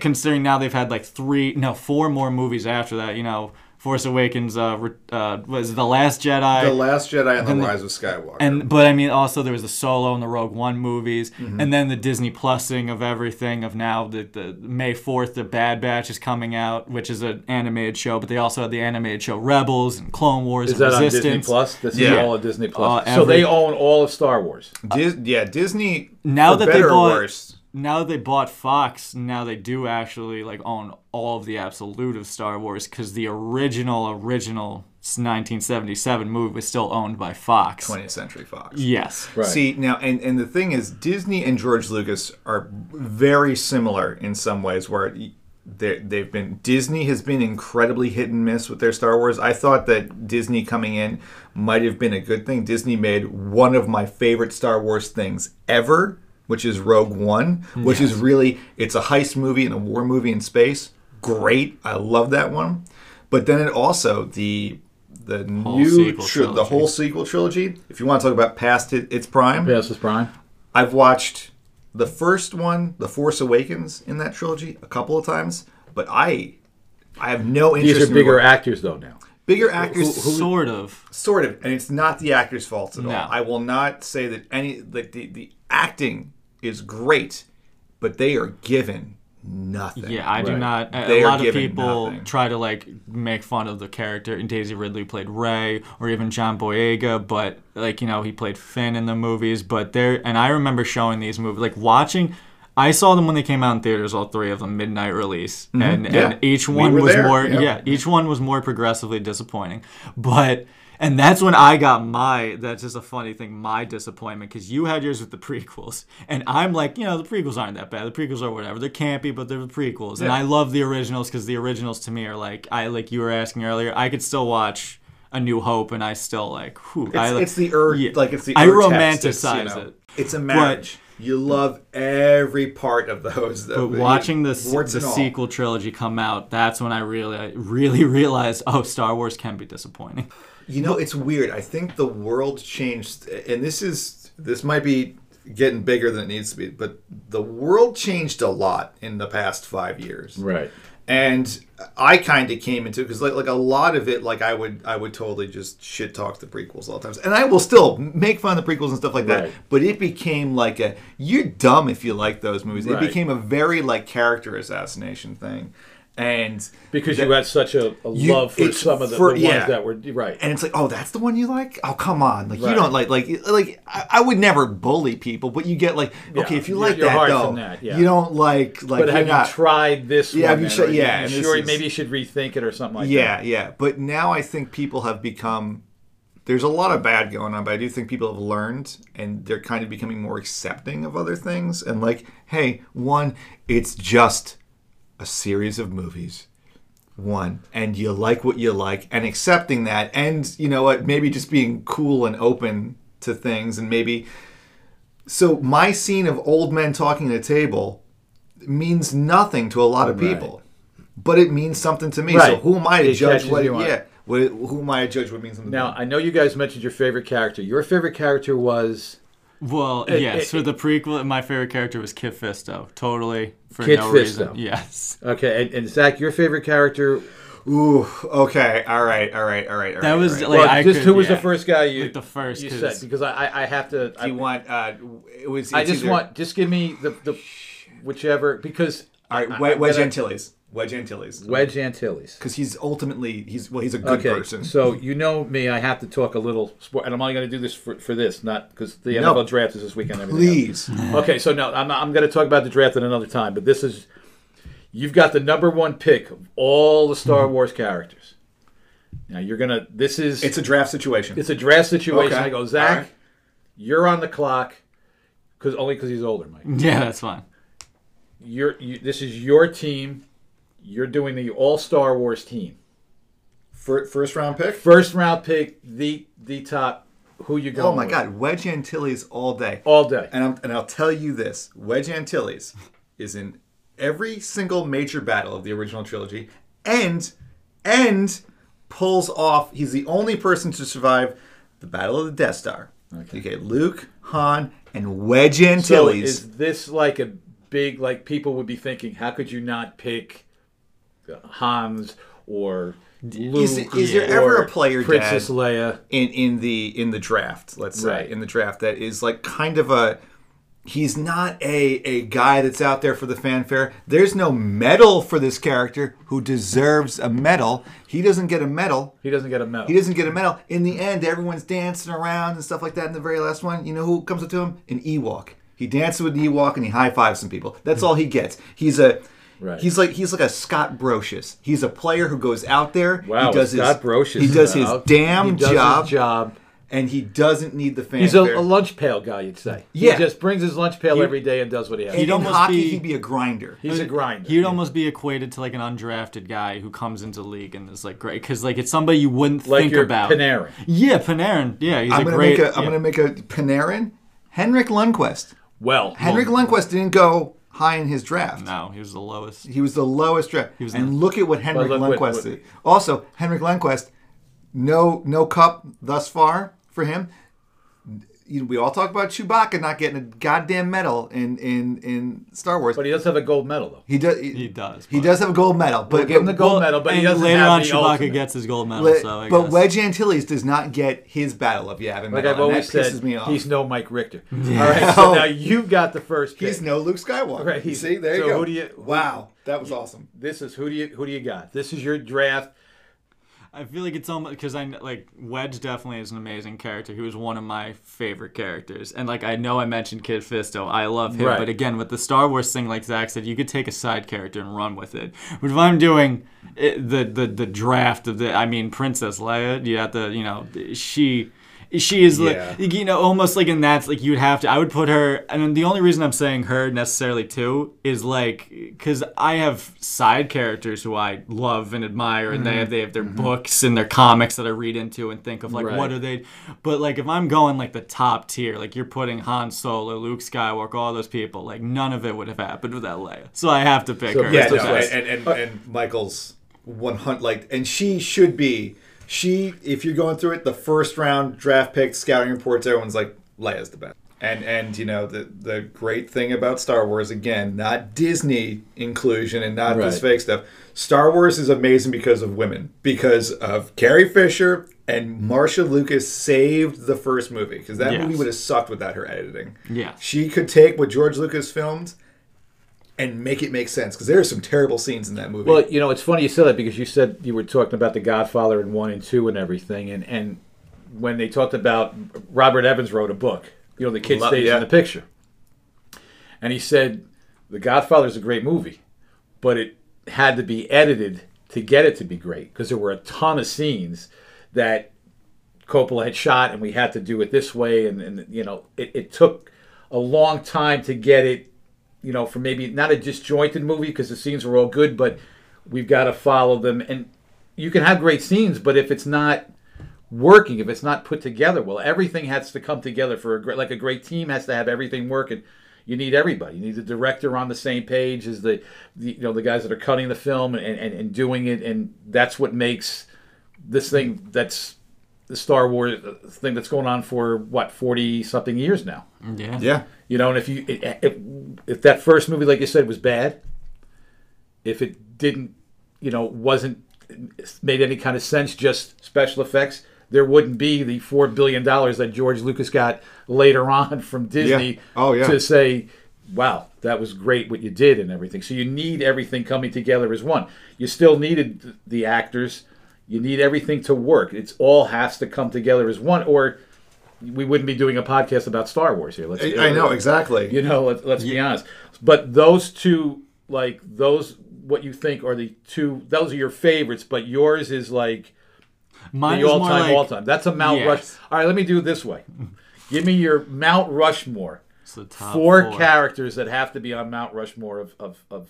considering now they've had like 3 no 4 more movies after that you know Force Awakens uh, uh was The Last Jedi the Last Jedi and the the- Rise of Skywalker. and but I mean also there was the Solo and the Rogue One movies, Mm-hmm. and then the Disney Plusing of everything. Of now the, the May fourth, the Bad Batch is coming out, which is an animated show. But they also had the animated show Rebels and Clone Wars is and that on Disney Plus? This is Yeah. all on Disney Plus. Uh, so they every- own all of Star Wars. Dis- yeah, Disney. Now for that they better or bought- worse, Now that they bought Fox, now they do actually like own all of the absolute of Star Wars because the original original 1977 movie was still owned by Fox. 20th Century Fox. Yes. Right. See now, and and the thing is, Disney and George Lucas are very similar in some ways. Where they they've been Disney has been incredibly hit and miss with their Star Wars. I thought that Disney coming in might have been a good thing. Disney made one of my favorite Star Wars things ever, which is Rogue One, which is really it's a heist movie and a war movie in space. Great, I love that one. But then it also the the new tri- the whole sequel trilogy. If you want to talk about past it, its prime, Yes, it's Prime. I've watched the first one, The Force Awakens, in that trilogy a couple of times, but I I have no interest. These are in bigger what- actors though now. bigger actors, Sort of. sort of, and it's not the actors' faults at No. all. I will not say that any like the the acting is great, but they are given nothing. Yeah, I do not. A, They a lot of people nothing. try to like make fun of the character. And Daisy Ridley played Ray, or even John Boyega, but like you know he played Finn in the movies. But there, and I remember showing these movies, like watching. I saw them when they came out in theaters, all three of them, midnight release, and Mm-hmm. Yeah. and each one were was there, more yeah. yeah, each one was more progressively disappointing. But And that's when I got my. That's just a funny thing. My disappointment because you had yours with the prequels, and I'm like, you know, the prequels aren't that bad. The prequels are whatever. They're campy, but they're the prequels, and I love the originals because the originals to me are like I like you were asking earlier. I could still watch A New Hope, and I still like. Whew, It's, I, like- it's the ur- Yeah. like it's the I text. It's, you romanticize know, it. It's a marriage. you love every part of those. But watching the warts the sequel trilogy come out, that's when I really I really realized, oh, Star Wars can be disappointing. You know, it's weird. I think the world changed, and this is this might be getting bigger than it needs to be, but the world changed a lot in the past five years. Right. And I kind of came into because like like a lot of it, like I would I would totally just shit talk the prequels all the times, and I will still make fun of the prequels and stuff like that. Right. But it became like a you're dumb if you like those movies. It became a very like character assassination thing, and Because that- you had such a, a You- love for some of the, for- the yeah. ones that were right. and it's like, oh, that's the one you like? Oh, come on! Like you don't like like like I, I would never bully people, but you get like, okay, if you you're- like you're that though, that, yeah. you don't like like. but have not- you tried this Yeah, one? have you Are yeah, this sure, is- maybe you should rethink it or something like yeah, that. Yeah yeah. But now I think people have become. There's a lot of bad going on, but I do think people have learned and they're kind of becoming more accepting of other things. And like, hey, one, it's just a series of movies. One, and you like what you like, and accepting that, and you know what, maybe just being cool and open to things, and maybe. So my scene of old men talking at a table means nothing to a lot of Right. people, but it means something to me. So who am I to It judge what? Yeah, what, who am I to judge what means something? Now to me? I know you guys mentioned your favorite character. Your favorite character was Well, It- yes, it- for the prequel, my favorite character was Kit Fisto. Totally for Kit no Fisto. reason. [LAUGHS] Yes, okay, and, and Zach, your favorite character. Ooh, okay, all right, all right, all right. all That right, was all right. like well, I just could, who was yeah. the first guy you Like the first, you 'cause- said because I I, I have to. Do you want? Uh, it was. I just either- want just give me the the whichever because All right, I- Wedge, I'm Wedge Antilles. Wedge Antilles. Because he's ultimately he's well he's a good Okay, person. so you know me, I have to talk a little sport, and I'm only going to do this for, for this, not because the No. NFL draft is this weekend. and. Please. [LAUGHS] Okay, so no, I'm, I'm going to talk about the draft at another time, but this is you've got the number one pick of all the Mm-hmm. Star Wars characters. Now you're gonna. This is It's a draft situation. it's a draft situation. Okay, I go, Zach, all right. you're on the clock because only because he's older, Mike. yeah, that's fine. You're you, this is your team. You're doing the All Star Wars team. First round pick. First round pick, the the top. Who you oh going? Oh my with? God, Wedge Antilles all day. All day. And I'm, and I'll tell you this: Wedge Antilles is in every single major battle of the original trilogy, and and pulls off. He's the only person to survive the Battle of the Death Star. Okay, Luke, Han, and Wedge So Antilles. is this like a big like people would be thinking? How could you not pick Hans or Luke? is, is there ever a player, Princess Dad, Leia? in in the in the draft? Let's say Right. in the draft that is like kind of a. He's not a, a guy that's out there for the fanfare. There's no medal for this character who deserves a medal. He doesn't get a medal. He doesn't get a medal. He doesn't get a medal. In the end, everyone's dancing around and stuff like that. In the very last one, you know who comes up to him? An Ewok. He dances with an Ewok and he high fives some people. That's all he gets. He's a Right. he's like he's like a Scott Brosius. He's a player who goes out there. Wow, he does Scott his Brosius. he does his Uh, damn he does job, His job. and he doesn't need the fanfare. He's a, a lunch pail guy, you'd say. Yeah. He just brings his lunch pail every day and does what he has. And to in do. almost hockey, be- he'd be a grinder. He's a grinder. He'd almost be equated to like an undrafted guy who comes into the league and is like great because like it's somebody you wouldn't like think your about. Panarin. Yeah, Panarin. Yeah, he's I'm a gonna great. make a I'm yeah. gonna make a Panarin. Henrik Lundqvist. Well, Henrik Lundqvist didn't go high in his draft. No, he was the lowest. He was the lowest draft. He was and the- look at what Henrik But look what- Lundqvist what- did. Also, Henrik Lundqvist, no no cup thus far for him. You know, we all talk about Chewbacca not getting a goddamn medal in in in Star Wars. but he does have a gold medal though. he does. He does. He does have a gold medal, but We'll give him the gold Well, medal, but he and doesn't later have on the Chewbacca ultimate. gets his gold medal. but, so I but guess. Wedge Antilles does not get his battle of Yavin Like medal, I've always that said, pisses me off. he's no Mike Richter. [LAUGHS] All right, so now you've got the first pick. He's no Luke Skywalker. Right, You he's- See, there so you go. who do you- who- wow, that was awesome. This is who do you who do you got? This is your draft. I feel like it's almost because I like Wedge definitely is an amazing character. He was one of my favorite characters, and like I know I mentioned Kit Fisto, I love him. Right. But again, with the Star Wars thing, like Zach said, you could take a side character and run with it. But if I'm doing it, the the the draft of the, I mean Princess Leia, you have to, you know, she. She is Yeah. like you know almost like in that's like you'd have to I would put her and the only reason I'm saying her necessarily too is like because I have side characters who I love and admire and they mm-hmm. have they have their mm-hmm. books and their comics that I read into and think of like Right. what are they but like if I'm going like the top tier like you're putting Han Solo Luke Skywalker all those people like none of it would have happened without Leia so I have to pick So her Yeah, no, and, and, and, and Michael's one hundred like, and she should be. She, if you're going through it, the first round draft pick, scouting reports, everyone's like, Leia's the best. And and you know the the great thing about Star Wars again, not Disney inclusion and not this Right. fake stuff. Star Wars is amazing because of women, because of Carrie Fisher and Marcia Lucas saved the first movie because that Yes. movie would have sucked without her editing. Yeah. she could take what George Lucas filmed and make it make sense because there are some terrible scenes in that movie. Well, you know, it's funny you said that because you said you were talking about The Godfather and one and two and everything, and and when they talked about Robert Evans wrote a book, you know, the kid Lo- stays yeah. in the picture, and he said The Godfather is a great movie, but it had to be edited to get it to be great because there were a ton of scenes that Coppola had shot, and we had to do it this way, and, and you know, it, it took a long time to get it, you know, for maybe not a disjointed movie because the scenes were all good, but we've got to follow them, and you can have great scenes, but if it's not working, if it's not put together, well, everything has to come together for a great, like a great team has to have everything working. You need everybody. You need the director on the same page as the, the you know, the guys that are cutting the film and, and, and doing it, and that's what makes this thing that's the Star Wars uh, thing that's going on for what forty something years now. yeah yeah, You know, and if you if, if that first movie, like you said, was bad, if it didn't, you know, wasn't made any kind of sense, just special effects, there wouldn't be the four billion dollars that George Lucas got later [LAUGHS] on from Disney Yeah. Oh, yeah. to say, "Wow, that was great what you did and everything." So you need everything coming together as one. You still needed the actors. You need everything to work. It's all has to come together as one, or we wouldn't be doing a podcast about Star Wars here. Let's I, I know exactly. you know, let, let's be honest. But those two, like those, what you think are the two? Those are your favorites, but yours is like mine the all-time, like all time. That's a Mount Yes. Rush. All right, let me do it this way. [LAUGHS] Give me your Mount Rushmore. it's the top Four, four. characters that have to be on Mount Rushmore of of, of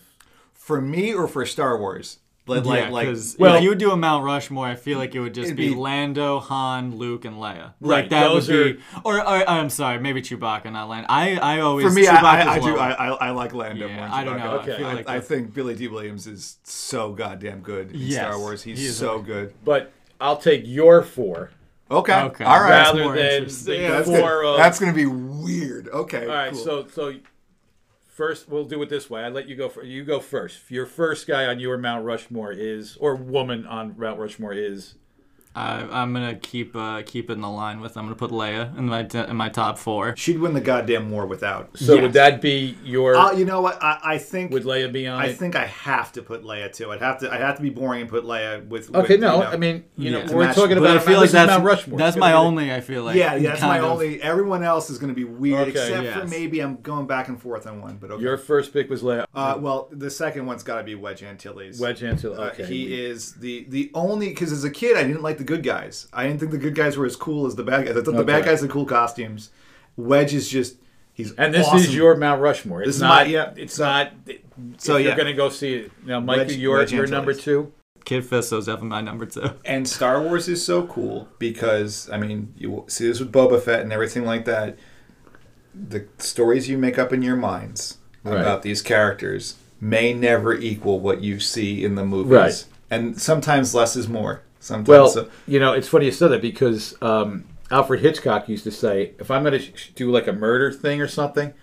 For me or for Star Wars? Like, Yeah, like, like well- if you would do a Mount Rushmore, I feel like it would just be, be- Lando, Han, Luke, and Leia. Right, Like that would those be, or, or I'm sorry, maybe Chewbacca, not Lando. I I always for me, I, Chewbacca's I, I do. I, I, I like Lando Yeah, more. than I don't know. Chewbacca. I feel I, like I the- think Billy Dee Williams is so goddamn good in Yes, Star Wars. He's he so a- good. but I'll take your four Okay. Okay. All right. That's rather more than the Yeah, that's, four good. of. that's gonna be weird. Okay. all right, cool. so so first we'll do it this way. I let you go. For, you go first. Your first guy on your Mount Rushmore is, or woman on Mount Rushmore is. I, I'm gonna keep uh, keep it in the line with. I'm gonna put Leia in my t- in my top four. she'd win the goddamn war without. So Yes. would that be your? Uh, you know what? I, I think would Leia be on I it? think I have to put Leia too. I'd have to. I have to be boring and put Leia with. Okay, with, no, you know- I mean, you know, we're match- talking But about. I feel like that's Mount Rushmore. that's It's my gonna be- only. I feel like yeah, yeah, that's my kind of- only. Everyone else is going to be weird, Okay. except for Yes. maybe I'm going back and forth on one. But okay. Your first pick was Leia. uh, well, the second one's got to be Wedge Antilles. Wedge Antilles. Uh, Okay, he is the the only because as a kid I didn't like the good guys. I didn't think the good guys were as cool as the bad guys. I thought the bad Okay. guys had cool costumes. Wedge is just he's and this awesome. is your Mount Rushmore. It's This is not. my- yeah. It's So- not. so, if you're yeah. going to go see it now, Mike. Wedge- your Wedge your Antilles. number two. Kit Fisto's definitely my number two. [LAUGHS] And Star Wars is so cool because I mean, you see this with Boba Fett and everything like that. The stories you make up in your minds Right. about these characters may never equal what you see in the movies. Right. And sometimes less is more. Sometimes Well, so, you know, it's funny you said that because um, Alfred Hitchcock used to say, if I'm going to sh- do like a murder thing or something,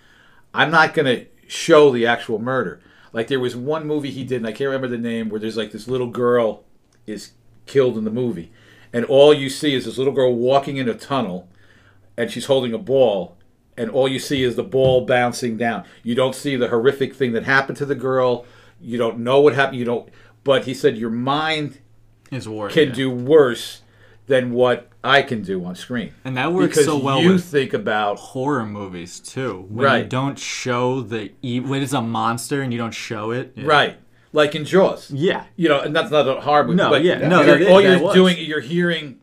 I'm not going to show the actual murder. Like there was one movie he did, and I can't remember the name, where there's like this little girl is killed in the movie, and all you see is this little girl walking in a tunnel, and she's holding a ball, and all you see is the ball bouncing down. You don't see the horrific thing that happened to the girl. You don't know what happened. You don't. But he said your mind His war can yeah. do worse than what I can do on screen. and that works Because so well you with think about horror movies too. When you Right. don't show the e- when it's a monster and you don't show it. Yeah. right, like in Jaws. Yeah. You know, and that's not a horror movie. No, but yeah, no, you're- that- all that you're was. doing, you're hearing,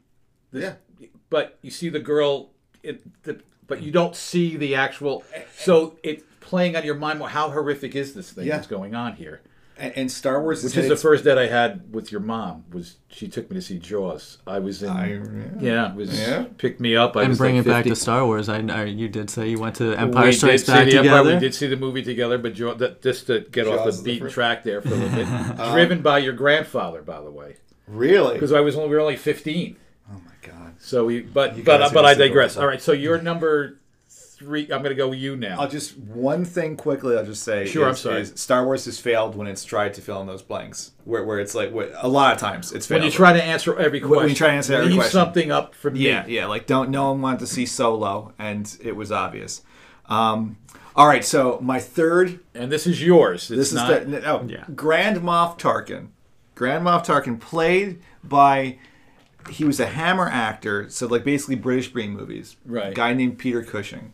this, Yeah. but you see the girl, it, the, but you don't see the actual. So it's playing on your mind. Well, how horrific is this thing Yeah. that's going on here? And, and Star Wars Which had is the first date I had with your mom. Was she took me to see Jaws? I was in. I- yeah, it was Yeah. picked me up. I And was bring like it back to Star Wars. I, I you did say you went to Empire we Strikes Back the Empire, together. We did see the movie together, but Jaw, that, just to get Jaws off is the the beaten first- track there for a little bit. [LAUGHS] Um, Driven by your grandfather, by the way, Really? because I was only we were only fifteen. Oh my god. So we, but You but guys uh, but I digress. All right, so you're number three. I'm going to go with you now. I'll just one thing quickly. I'll just say. Sure, is, I'm sorry. is Star Wars has failed when it's tried to fill in those blanks, where, where it's like where, a lot of times it's failed. when you try to answer every question, When you try to answer every leave question. something up for me. Yeah, yeah. Like don't no one wanted to see Solo, and it was obvious. Um, all right, so my third. and this is yours. It's This is not, the oh, Yeah. Grand Moff Tarkin. Grand Moff Tarkin played by. He was a Hammer actor, so like basically British Brain movies. Right. Guy named Peter Cushing,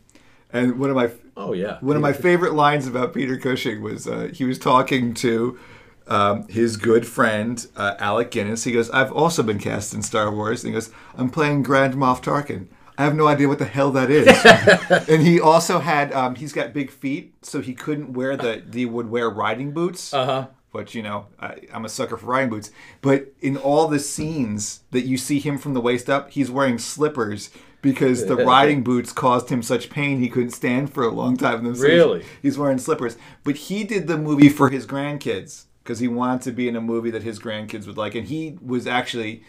and one of my Oh yeah, One of my favorite lines about Peter Cushing was uh, he was talking to um, his good friend uh, Alec Guinness. He goes, "I've also been cast in Star Wars." And he goes, "I'm playing Grand Moff Tarkin." I have no idea what the hell that is. [LAUGHS] and he also had um, he's got big feet, so he couldn't wear the he would wear riding boots. Uh huh. But you know, I, I'm a sucker for riding boots. But in all the scenes that you see him from the waist up, he's wearing slippers because the [LAUGHS] riding boots caused him such pain he couldn't stand for a long time. And so he's- Really? He's wearing slippers. But he did the movie for his grandkids because he wanted to be in a movie that his grandkids would like. And he was actually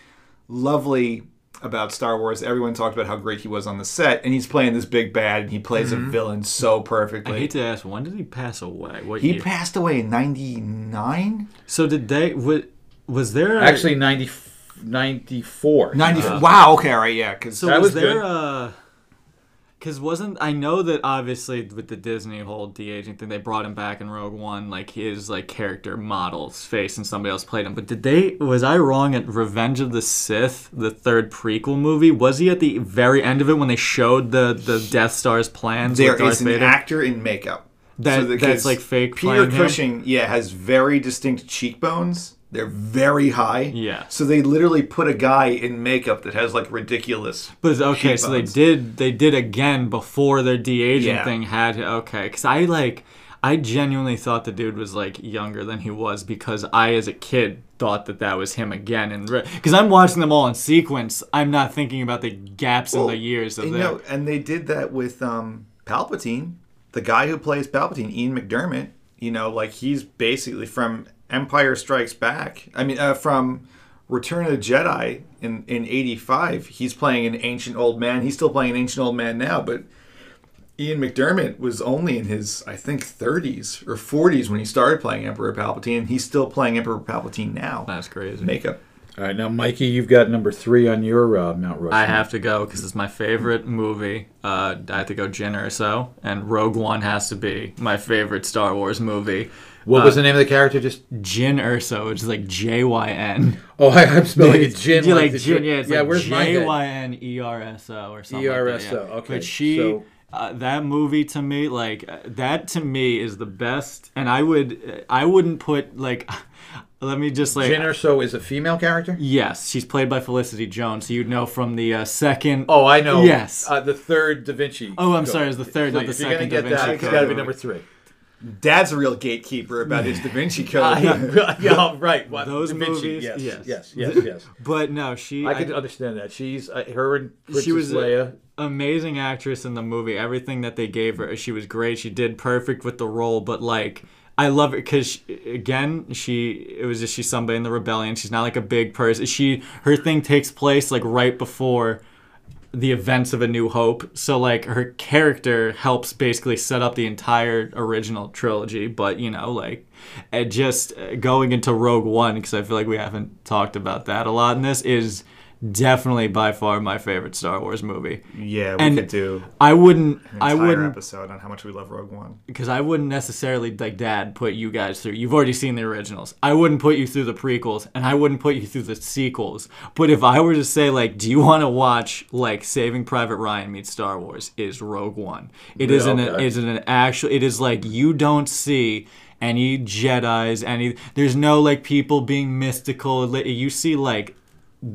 lovely about Star Wars. Everyone talked about how great he was on the set, and he's playing this big bad, and he plays a mm-hmm. villain so perfectly. I hate to ask, when did he pass away? What he year? passed away in '99. So did they? Was, was there a, Actually, 90, 94. 90 Uh, wow okay all right yeah because So That was, was there good. Because wasn't I know that obviously with the Disney whole de aging thing, they brought him back in Rogue One, like his like character model's face, and somebody else played him. But did they? Was I wrong at Revenge of the Sith, the third prequel movie? Was he at the very end of it when they showed the the Death Star's plans there with Darth is an Vader? actor in makeup That- the that's, like, fake peter playing him? cushing yeah has very distinct cheekbones they're very high Yeah. so they literally put a guy in makeup that has like ridiculous But okay, so they did they did again before their de aging Yeah. thing had okay. Because I like I genuinely thought the dude was like younger than he was because I as a kid thought that that was him again and because I'm watching them all in sequence. I'm not thinking about the gaps in the years of know, and they did that with um, Palpatine, the guy who plays Palpatine, Ian McDiarmid. You know, like he's basically from Empire Strikes Back. I mean, uh, from Return of the Jedi in in '85. He's playing an ancient old man. He's still playing an ancient old man now, but. Ian McDiarmid was only in his, I think, 30s or 40s when he started playing Emperor Palpatine. He's still playing Emperor Palpatine now. That's crazy. Makeup. All right, now Mikey, you've got number three on your uh, Mount Rushmore. I have to go because it's my favorite movie. Uh, I have to go Jyn Erso, and Rogue One has to be my favorite Star Wars movie. What was the name of the character? Just Jyn Erso, which is like J Y N. [LAUGHS] oh, I, I'm spelling it. You like the Jin, yeah, it's yeah. like J? Y N E R S O or something. like that, E-R-S-O, yeah. okay, But she, so- uh, that movie to me, like uh, that to me is the best, and I would, I wouldn't put like, [LAUGHS] let me just like. Jyn Erso is a female character. Yes, she's played by Felicity Jones, so you'd know from the uh, second. Oh, I know. Yes. uh, the third Da Vinci. Oh, I'm Code. sorry, it's the third, not the If you're gonna second get Da Vinci that, it's got to be number three. Dad's a real gatekeeper about his [LAUGHS] Da Vinci Code. yeah, [LAUGHS] yeah, right. What, Those Da Vinci, movies, Yes, yes. yes, [LAUGHS] yes, yes. But no, she. I can understand that. She's uh, her and Princess she was Leia. amazing actress in the movie. Everything that they gave her, she was great. She did perfect with the role. But like, I love it because again, she it was just she's somebody in the rebellion. She's not like a big person. She her thing takes place like right before the events of A New Hope. So like her character helps basically set up the entire original trilogy. But you know, like just uh, going into Rogue One because I feel like we haven't talked about that a lot in this is definitely by far my favorite Star Wars movie. Yeah, we And could do I wouldn't an I wouldn't episode on how much we love Rogue One. because I wouldn't necessarily like dad put you guys through. You've already seen the originals. I wouldn't put you through the prequels and I wouldn't put you through the sequels. But if I were to say like do you want to watch like Saving Private Ryan meets Star Wars is Rogue One. It is an okay. it is an actual it is like you don't see any Jedi's any there's no like people being mystical you see like th-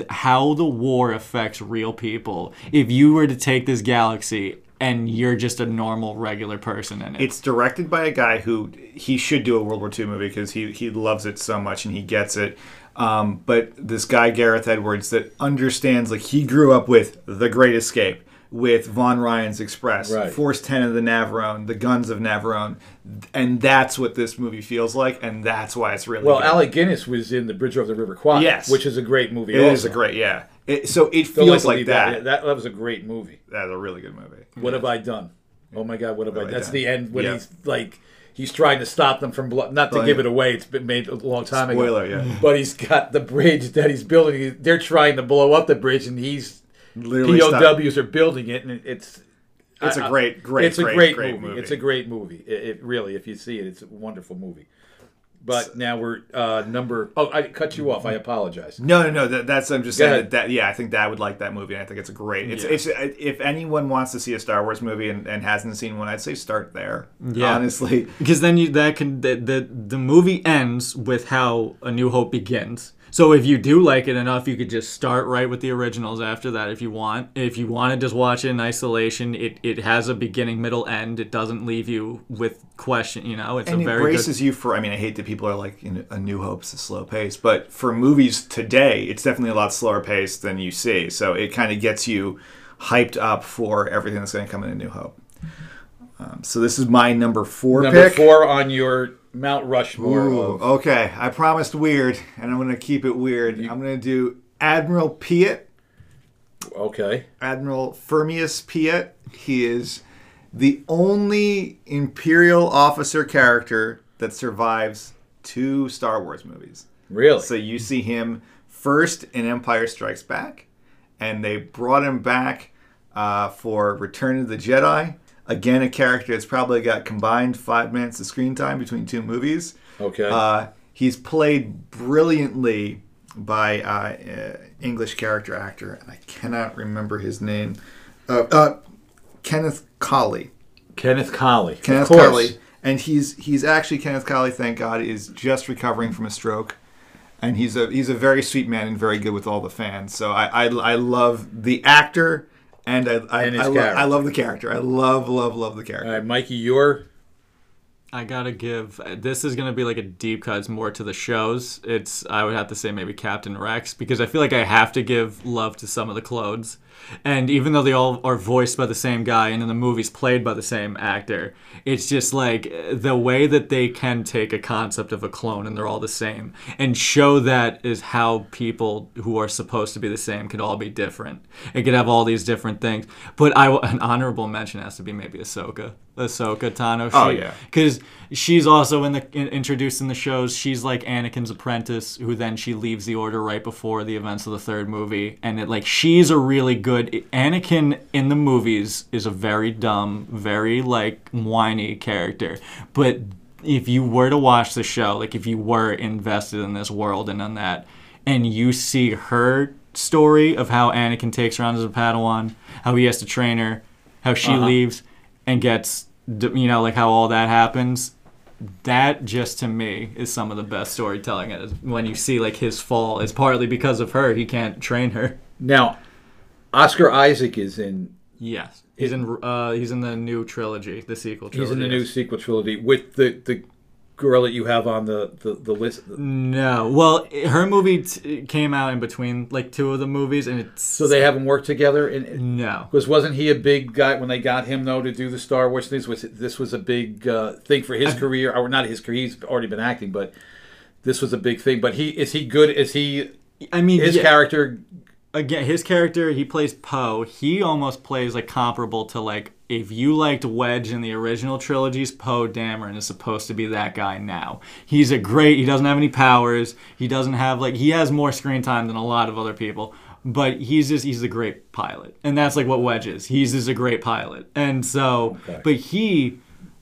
how the war affects real people if you were to take this galaxy and you're just a normal regular person in it. It's directed by a guy who he should do a World War II movie because he he loves it so much and he gets it. Um, but this guy Gareth Edwards that understands like he grew up with The Great Escape, with Von Ryan's Express, Right. Force Ten of the Navarone, The Guns of Navarone, and that's what this movie feels like, and that's why it's really Well, good. Alec Guinness was in The Bridge Over the River Kwai, Yes. which is a great movie. It also. is a great yeah. It, so it feels like leave that. Yeah, that. That was a great movie. That's a really good movie. What have I done? Oh my God, what have I? have I That's the end when Yeah. he's like, he's trying to stop them from blo- not to Well, give yeah. it away. It's been made a long time Spoiler, ago. yeah. But he's got the bridge that he's building. They're trying to blow up the bridge, and he's Literally stop- POWs are building it, and it's. It's a a great, great, it's a great, great, great movie. movie. It's a great movie. It, it really, if you see it, it's a wonderful movie. But now we're uh, number. Oh, I cut you off. I apologize. No, no, no. That, that's I'm just Go saying that, that. Yeah, I think Dad would like that movie. and I think it's a great. It's, Yeah. it's if anyone wants to see a Star Wars movie and, and hasn't seen one, I'd say start there. Yeah. honestly. because then you that can the, the the movie ends with how A New Hope begins. So if you do like it enough, you could just start right with the originals after that if you want. If you want to just watch it in isolation, it, it has a beginning, middle, end. It doesn't leave you with question. You know, it's And a it very braces you for. I mean, I hate that people are like, you know, A New Hope's a slow pace, but for movies today, it's definitely a lot slower pace than you see. So it kind of gets you hyped up for everything that's going to come in A New Hope. Um, so this is my number four Number pick. four on your Mount Rushmore. Ooh, of- okay, I promised weird, and I'm going to keep it weird. I'm going to do Admiral Piett, okay. Admiral Firmus Piett. He is the only Imperial officer character that survives two Star Wars movies. Really? So you see him first in Empire Strikes Back, and they brought him back uh, for Return of the Jedi. Again, a character that's probably got combined five minutes of screen time between two movies. Okay. Uh, he's played brilliantly by uh, uh, English character actor, and I cannot remember his name. Uh, uh, Kenneth Colley. Kenneth Colley. Kenneth of. Colley, and he's he's actually Kenneth Colley. Thank God, is just recovering from a stroke, and he's a he's a very sweet man and very good with all the fans. So I I, I love the actor, and I I, And his I, lo- character. I love the character. I love love love the character. All right, Mikey, your I gotta give. This is gonna be like a deep cut. It's more to the shows. It's I would have to say maybe Captain Rex because I feel like I have to give love to some of the clones, and even though they all are voiced by the same guy and in the movies played by the same actor, it's just like the way that they can take a concept of a clone and they're all the same and show that is how people who are supposed to be the same could all be different. It could have all these different things. But I an honorable mention has to be maybe Ahsoka. Ahsoka Tano. Oh, She- yeah. because she's also in the in, introduced in the shows. She's like Anakin's apprentice, who then she leaves the Order right before the events of the third movie, and it like she's a really good Anakin in the movies is a very dumb, very like whiny character, but if you were to watch the show, like if you were invested in this world and in that, and you see her story of how Anakin takes her on as a Padawan, how he has to train her, how she Uh-huh. leaves and gets, you know, like how all that happens. That just to me is some of the best storytelling. Is when you see like his fall is partly because of her. He can't train her. now, Oscar Isaac is in. Yes, he's in. Uh, he's in the new trilogy, the sequel trilogy. He's in the new sequel trilogy with the the girl that you have on the the, the list. No, well, her movie t- came out in between like two of the movies, and it's So they haven't worked together. And no. because wasn't he a big guy when they got him though to do the Star Wars things? Was this was a big uh, thing for his career, or not his career? He's already been acting, but this was a big thing. But he is he good? Is he I mean, his yeah. character? Again his character he plays poe he almost plays like comparable to like if you liked wedge in the original trilogies poe dameron is supposed to be that guy now he's a great he doesn't have any powers he doesn't have like he has more screen time than a lot of other people but he's just he's a great pilot, and that's like what Wedge is. He's just a great pilot, and so Okay. but he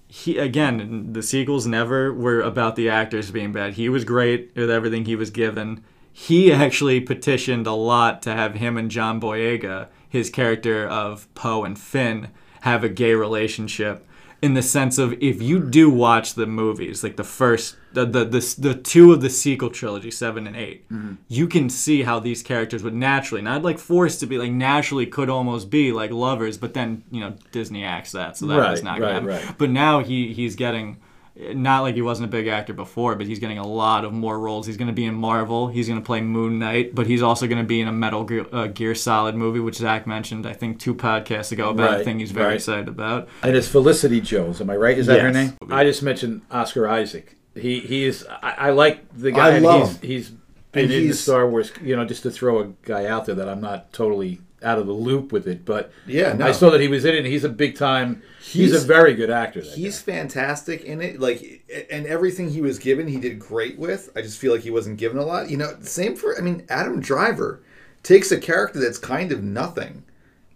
he again the sequels never were about the actors being bad. He was great with everything he was given. He actually petitioned a lot to have him and John Boyega, his character of Poe and Finn, have a gay relationship. In the sense of if you do watch the movies, like the first, the the the, the two of the sequel trilogy, seven and 8 mm-hmm. you can see how these characters would naturally, not like forced to be, like naturally could almost be like lovers, but then you know Disney acts that, so that Right, not gonna right, happen. right. But now he he's getting not like he wasn't a big actor before, but he's getting a lot of more roles. He's going to be in Marvel. He's going to play Moon Knight, but he's also going to be in a Metal Gear, uh, Gear Solid movie, which Zach mentioned I think two podcasts ago about a thing he's very right. excited about. And it's Felicity Jones. Am I right? Is that her name? I just mentioned Oscar Isaac. He he is. I, I like the guy. I love he's, him. he's been And in the Star Wars. You know, just to throw a guy out there that I'm not totally out of the loop with it, but Yeah, no. I saw that he was in it. and He's a big time. He's, He's- a very good actor. He's guy. fantastic in it. Like, and everything he was given, he did great with. I just feel like he wasn't given a lot. You know, same for. I mean, Adam Driver takes a character that's kind of nothing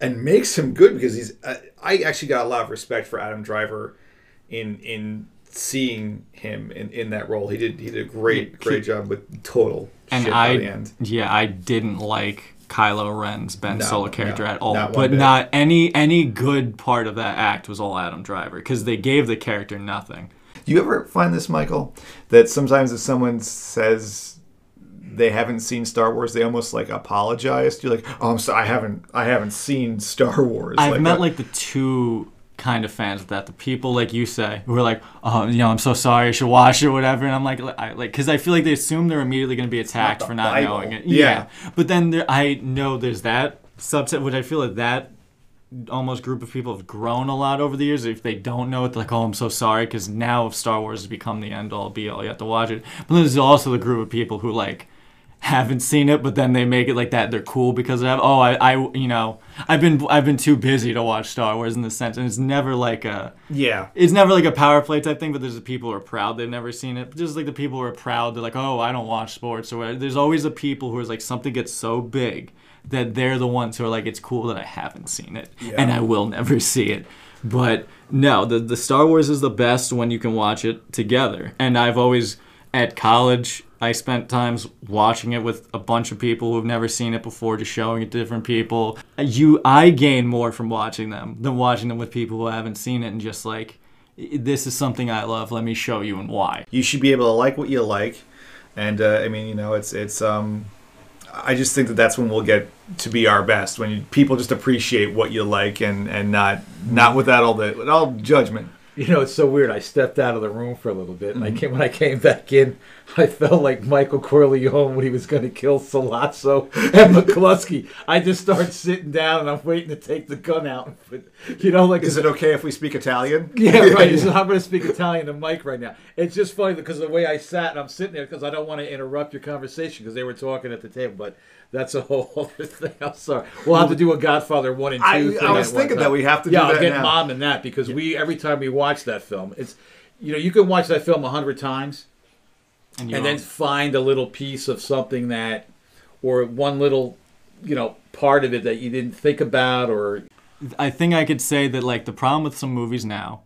and makes him good because he's. Uh, I actually got a lot of respect for Adam Driver in in seeing him in, in that role. He did he did a great great job with total And shit by I the end. yeah, I didn't like Kylo Ren's Ben No, Solo character no, at all. not but bit. not any any good part of that act was all Adam Driver because they gave the character nothing. Do you ever find this, Michael, that sometimes if someone says they haven't seen Star Wars, they almost like apologize? You're like, "Oh, I'm sorry, I haven't, I haven't seen Star Wars." I've like, met uh, like the two kind of fans of that. The people like you say who are like, oh, you know, I'm so sorry, I should watch it, or whatever. And I'm like, I, like, because I feel like they assume they're immediately going to be attacked the for not Bible. knowing it. Yeah. But then there, I know there's that subset, which I feel like that almost group of people have grown a lot over the years. If they don't know it, they're like, oh, I'm so sorry, because now if Star Wars has become the end all be all. You have to watch it. But then there's also the group of people who like haven't seen it, but then they make it like that. They're cool because they have. Oh, I, I, you know, I've been, I've been too busy to watch Star Wars in the sense, and it's never like a, yeah, it's never like a power play type thing. But there's the people who are proud they've never seen it. But just like the people who are proud, they're like, oh, I don't watch sports or whatever. There's always the people who is like something gets so big that they're the ones who are like, it's cool that I haven't seen it, and I will never see it. But no, the the Star Wars is the best when you can watch it together. And I've always at college I spent times watching it with a bunch of people who've never seen it before, just showing it to different people. You I gain more from watching them than watching them with people who haven't seen it and just like this is something I love. Let me show you and why. you should be able to like what you like, and uh, I mean, you know, it's it's. um I just think that that's when we'll get to be our best when you, people just appreciate what you like and and not not without all the with all judgment. You know, it's so weird. I stepped out of the room for a little bit, and I came when I came back in. I felt like Michael Corleone when he was going to kill Sollozzo and McCluskey. I just started sitting down, and I'm waiting to take the gun out. But you know, like Is it okay if we speak Italian? Yeah, right. [LAUGHS] So I'm going to speak Italian to Mike right now. It's just funny because the way I sat and I'm sitting there because I don't want to interrupt your conversation because they were talking at the table. But that's a whole [LAUGHS] other thing. I'm sorry. We'll have to do a Godfather one and two. I- thing I was thinking that we have to Yeah, do I'll get now. mom in that because we every time we watch that film, it's you know you can watch that film a hundred times And, and then find a little piece of something that or one little you know part of it that you didn't think about or I think I could say that like the problem with some movies now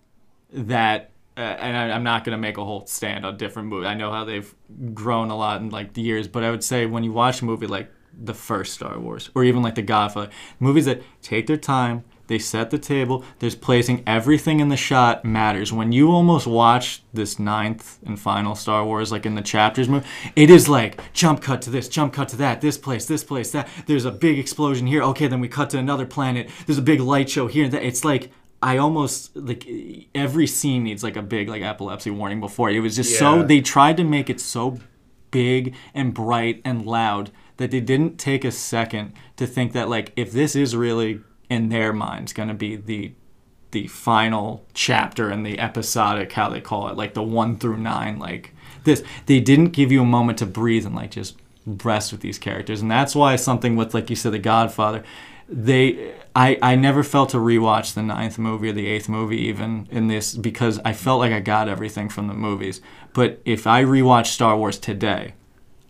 that uh, and I, I'm not gonna make a whole stand on different movies. I know how they've grown a lot in like the years, but I would say when you watch a movie like the first Star Wars or even like The Godfather, movies that take their time, they set the table. There's placing everything in the shot matters. When you almost watch this ninth and final Star Wars, like in the chapters movie, it is like jump cut to this, jump cut to that, this place, this place, that. There's a big explosion here. Okay, then we cut to another planet. There's a big light show here. That it's like I almost like every scene needs like a big like epilepsy warning before. It was just so they tried to make it so big and bright and loud that they didn't take a second to think that like if this is really in their minds going to be the the final chapter in the episodic how they call it like the 1 through 9 like this they didn't give you a moment to breathe and like just rest with these characters and that's why something with like you said the godfather they I, I never felt to rewatch the ninth movie or the eighth movie even in this because I felt like I got everything from the movies. But if I rewatch Star Wars today,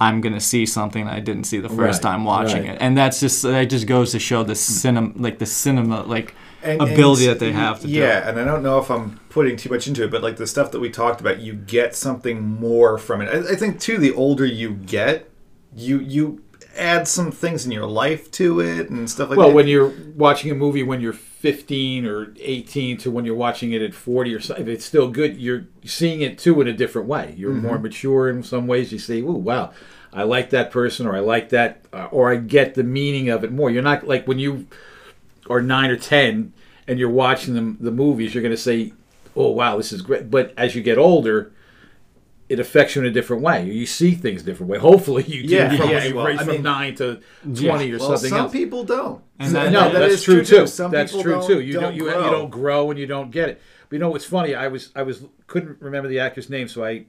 I'm gonna see something I didn't see the first Right, time watching right. it, and that's just that just goes to show the cinema, like the cinema, like And- ability and that they have to do. yeah and i don't know if i'm putting too much into it but like the stuff that we talked about you get something more from it i, I think too the older you get you you add some things in your life to it and stuff like Well, that when you're watching a movie when you're 15 or 18 to when you're watching it at 40 or something, if it's still good, you're seeing it too in a different way. You're Mm-hmm. more mature in some ways. You say, "Ooh, wow, I like that person," or "I like that," uh, or "I get the meaning of it more." You're not like when you are nine or 10 and you're watching them the movies, you're going to say, "Oh, wow, this is great." But as you get older. It affects you in a different way. You see things a different way. Hopefully, you do Yeah, from, yeah, well, raise I from mean- nine to twenty or well something some else. people don't And that- No, Yeah, that's true too. Some that's people true don't- too. You don't don't, you, grow. you don't grow and you don't get it. But you know what's funny? I was I was couldn't remember the actor's name, so I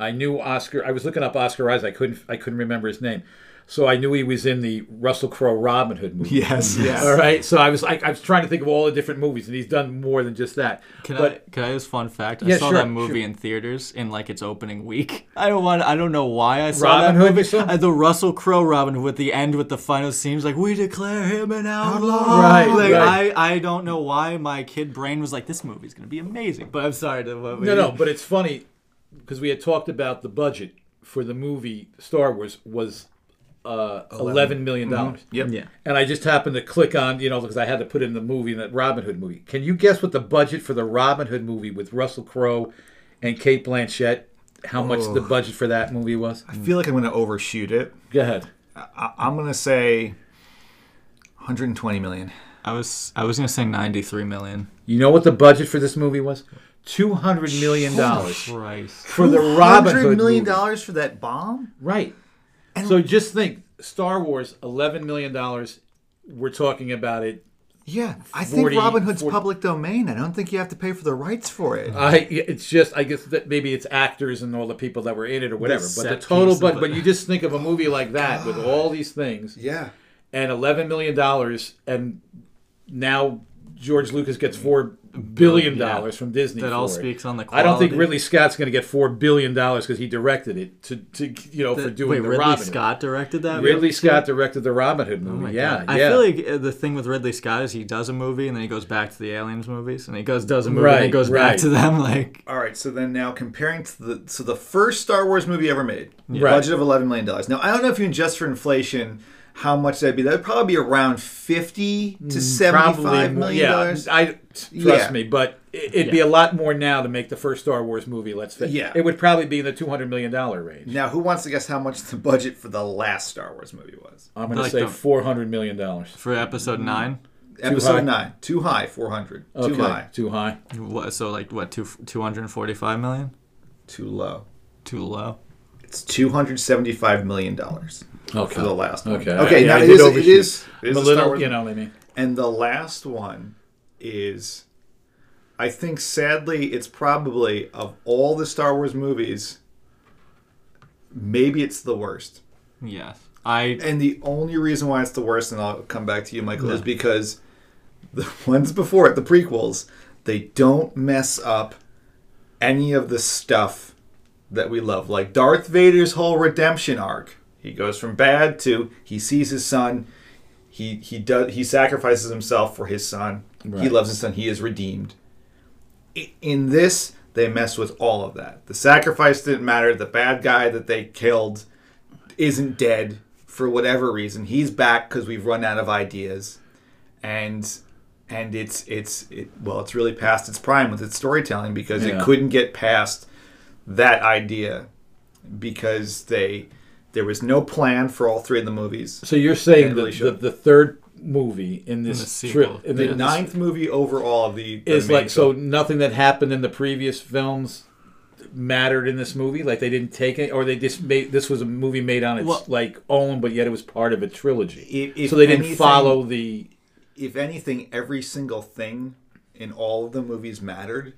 I knew Oscar. I was looking up Oscar Isaac. I couldn't I couldn't remember his name, so I knew he was in the Russell Crowe Robin Hood movie. yes yes All right, so I was like, I was trying to think of all the different movies, and he's done more than just that. Can but I can I just fun fact? I Yeah, saw sure, that movie sure. in theaters in like its opening week. [LAUGHS] I don't want. I don't know why I saw Robin that Hood, movie. saw? Uh, the Russell Crowe Robin Hood with the end with the final scenes like we declare him an outlaw. Right, Like right. I I don't know why my kid brain was like this movie's gonna be amazing. But I'm sorry to what we no, no, but it's funny because we had talked about the budget for the movie Star Wars was uh, eleven million dollars. yep Yeah. And I just happened to click on, you know, because I had to put in the movie, that Robin Hood movie. Can you guess what the budget for the Robin Hood movie with Russell Crowe and Cate Blanchett, how much the budget for that movie was? i feel like i'm going to overshoot it Go ahead. I, i'm going to say 120 million I was I was gonna say 93 million. You know what the budget for this movie was? Two hundred million dollars Christ. for the Robin $100 Hood million movie. dollars for that bomb Right. So just think, Star Wars, eleven million dollars. We're talking about it. yeah i think robin hood's 40 public domain i don't think you have to pay for the rights for it I it's just I guess that maybe it's actors and all the people that were in it or whatever. But the total, but but you just think of a movie like that with all these things yeah and eleven million dollars, and now George Lucas gets four billion Yeah. dollars from Disney. That all it. speaks on the I don't think. Ridley Scott's going to get four billion dollars because he directed it to, to you know for doing Wait, the Ridley Robin. Hood. Scott directed that. Ridley movie? Scott directed the Robin Hood Oh movie. my yeah, God. I feel like uh, the thing with Ridley Scott is he does a movie and then he goes back to the aliens movies and he goes does a movie and he Right, goes back to them like All right, so then now comparing to the so the first Star Wars movie ever made, Right. budget of eleven million dollars. Now I don't know if you adjust for inflation, how much that'd be. That'd probably be around fifty to mm, seventy-five Probably million yeah. dollars. I trust Yeah. me, but it, it'd be a lot more now to make the first Star Wars movie. Let's face Yeah. it would probably be in the two hundred million dollar range. Now, who wants to guess how much the budget for the last Star Wars movie was? I'm going to say four hundred million dollars. for episode mm. nine. Episode high? nine, too high, four hundred. Okay, Too high, Too high. What, so like what two two hundred forty five million? too low. Too low. It's two hundred seventy-five million dollars Okay. for the last one. Okay. Okay. Yeah, now I it did is, it overshoot. is. It is a a Star little, Wars you know what I mean. And the last one is, I think, sadly, it's probably of all the Star Wars movies, maybe it's the worst. Yes. I And the only reason why it's the worst, and I'll come back to you, Michael, is because the [LAUGHS] ones before it, the prequels, they don't mess up any of the stuff that we love. Like Darth Vader's whole redemption arc. He goes from bad to he sees his son. He he does he sacrifices himself for his son. He loves his son. He is redeemed. In this, they mess with all of that. The sacrifice didn't matter. The bad guy that they killed isn't dead for whatever reason. He's back because we've run out of ideas, and and it's it's it, well, it's really past its prime with its storytelling because it couldn't get past that idea because they there was no plan for all three of the movies. So you're saying It really that the, the third movie in this sequel. trip in The the, ninth movie overall of the, the is main like so nothing that happened in the previous films mattered in this movie like they didn't take it or they just made this was a movie made on its Well- like own but yet it was part of a trilogy If- if so they didn't anything- follow the if anything, every single thing in all of the movies mattered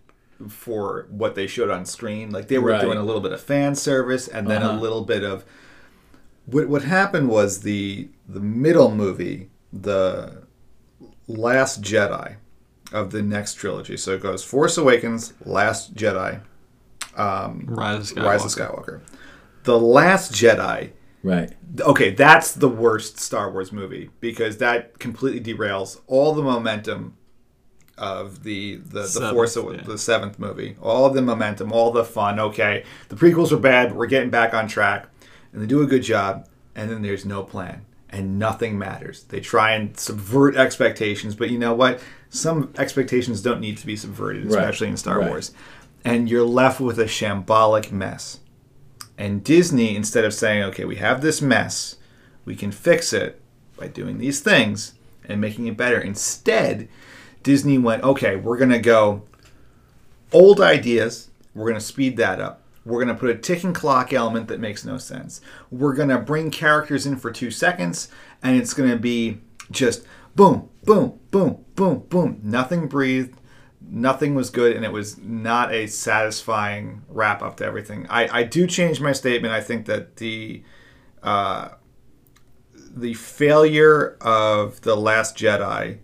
for what they showed on screen. Like they were Right. doing a little bit of fan service and then a Uh-huh. little bit of what what happened was the the middle movie, the Last Jedi of the next trilogy. So it goes Force Awakens, Last Jedi, um, Rise of Skywalker. Rise of Skywalker. The Last Jedi. Right. Okay, that's the worst Star Wars movie because that completely derails all the momentum of the the, the Seventh, Force yeah. the seventh movie. All the momentum, all the fun. Okay, the prequels were bad. but We're getting back on track, and they do a good job. And then there's no plan, and nothing matters. They try and subvert expectations, but you know what? Some expectations don't need to be subverted, Right, especially in Star right. Wars. And you're left with a shambolic mess. And Disney, instead of saying, okay, we have this mess, we can fix it by doing these things and making it better. Instead, Disney went, okay, we're going to go old ideas, we're going to speed that up. We're going to put a ticking clock element that makes no sense. We're going to bring characters in for two seconds, and it's going to be just boom, boom, boom, boom, boom. Nothing breathed nothing was good and it was not a satisfying wrap up to everything i, I do change my statement i think that the uh, the failure of the last jedi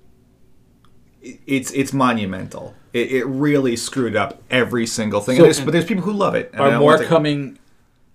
it's it's monumental it, it really screwed up every single thing So- There's- but there's people who love it and Are more to- coming?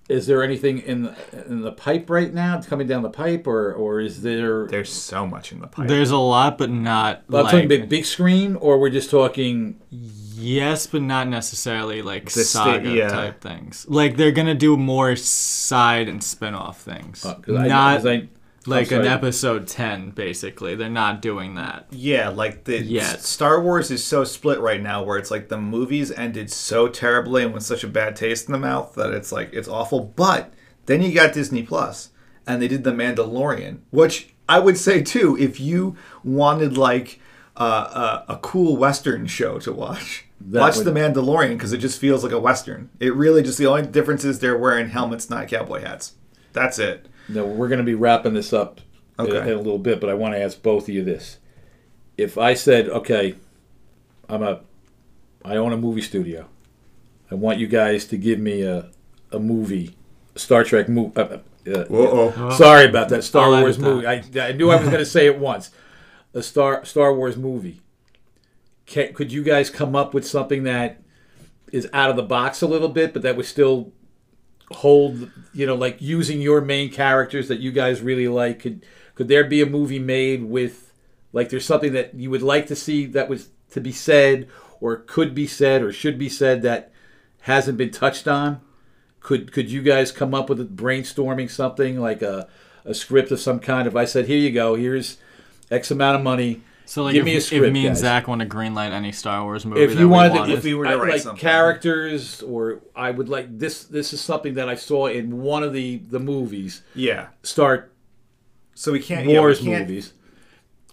Is there anything in the, in the pipe right now? It's coming down the pipe, or or is there? there's so much in the pipe There's a lot, but not I'm talking big, big screen, or we're just talking. yes, but not necessarily like The sta- saga yeah. type things. Like they're gonna do more side and spin-off things, Uh, 'cause I- not 'cause I- like an episode ten. Basically, they're not doing that. Yeah, like the Yes. Star Wars is so split right now where it's like the movies ended so terribly and with such a bad taste in the mouth that it's like it's awful. But then you got Disney Plus and they did The Mandalorian, which I would say too if you wanted like uh, a, a cool western show to watch. That watch would- The Mandalorian because it just feels like a western. It really just the only difference is they're wearing helmets, not cowboy hats. That's it. No, we're going to be wrapping this up in- Okay. in, a little bit, but I want to ask both of you this: If I said, "Okay, I'm a, I own a movie studio. I want you guys to give me a, a movie, a Star Trek movie." Uh, uh, Uh-oh. Sorry about that Star I'll Wars movie. I, I knew I was going to say it once. A Star Star Wars movie. Can, could you guys come up with something that is out of the box a little bit, but that would still hold, you know, like using your main characters that you guys really like? Could could there be a movie made with like there's something that you would like to see that was to be said or could be said or should be said that hasn't been touched on? Could could you guys come up with a brainstorming something like a a script of some kind? If I said, "Here you go. Here's X amount of money." So like Give if, me a script, if me and guys. Zach want to greenlight any Star Wars movie, if you we wanted, to, wanted, if we were to I- write like something. characters, or I would like this. This is something that I saw in one of the the movies. Yeah. Start So we can't. yeah, we Wars can't- movies.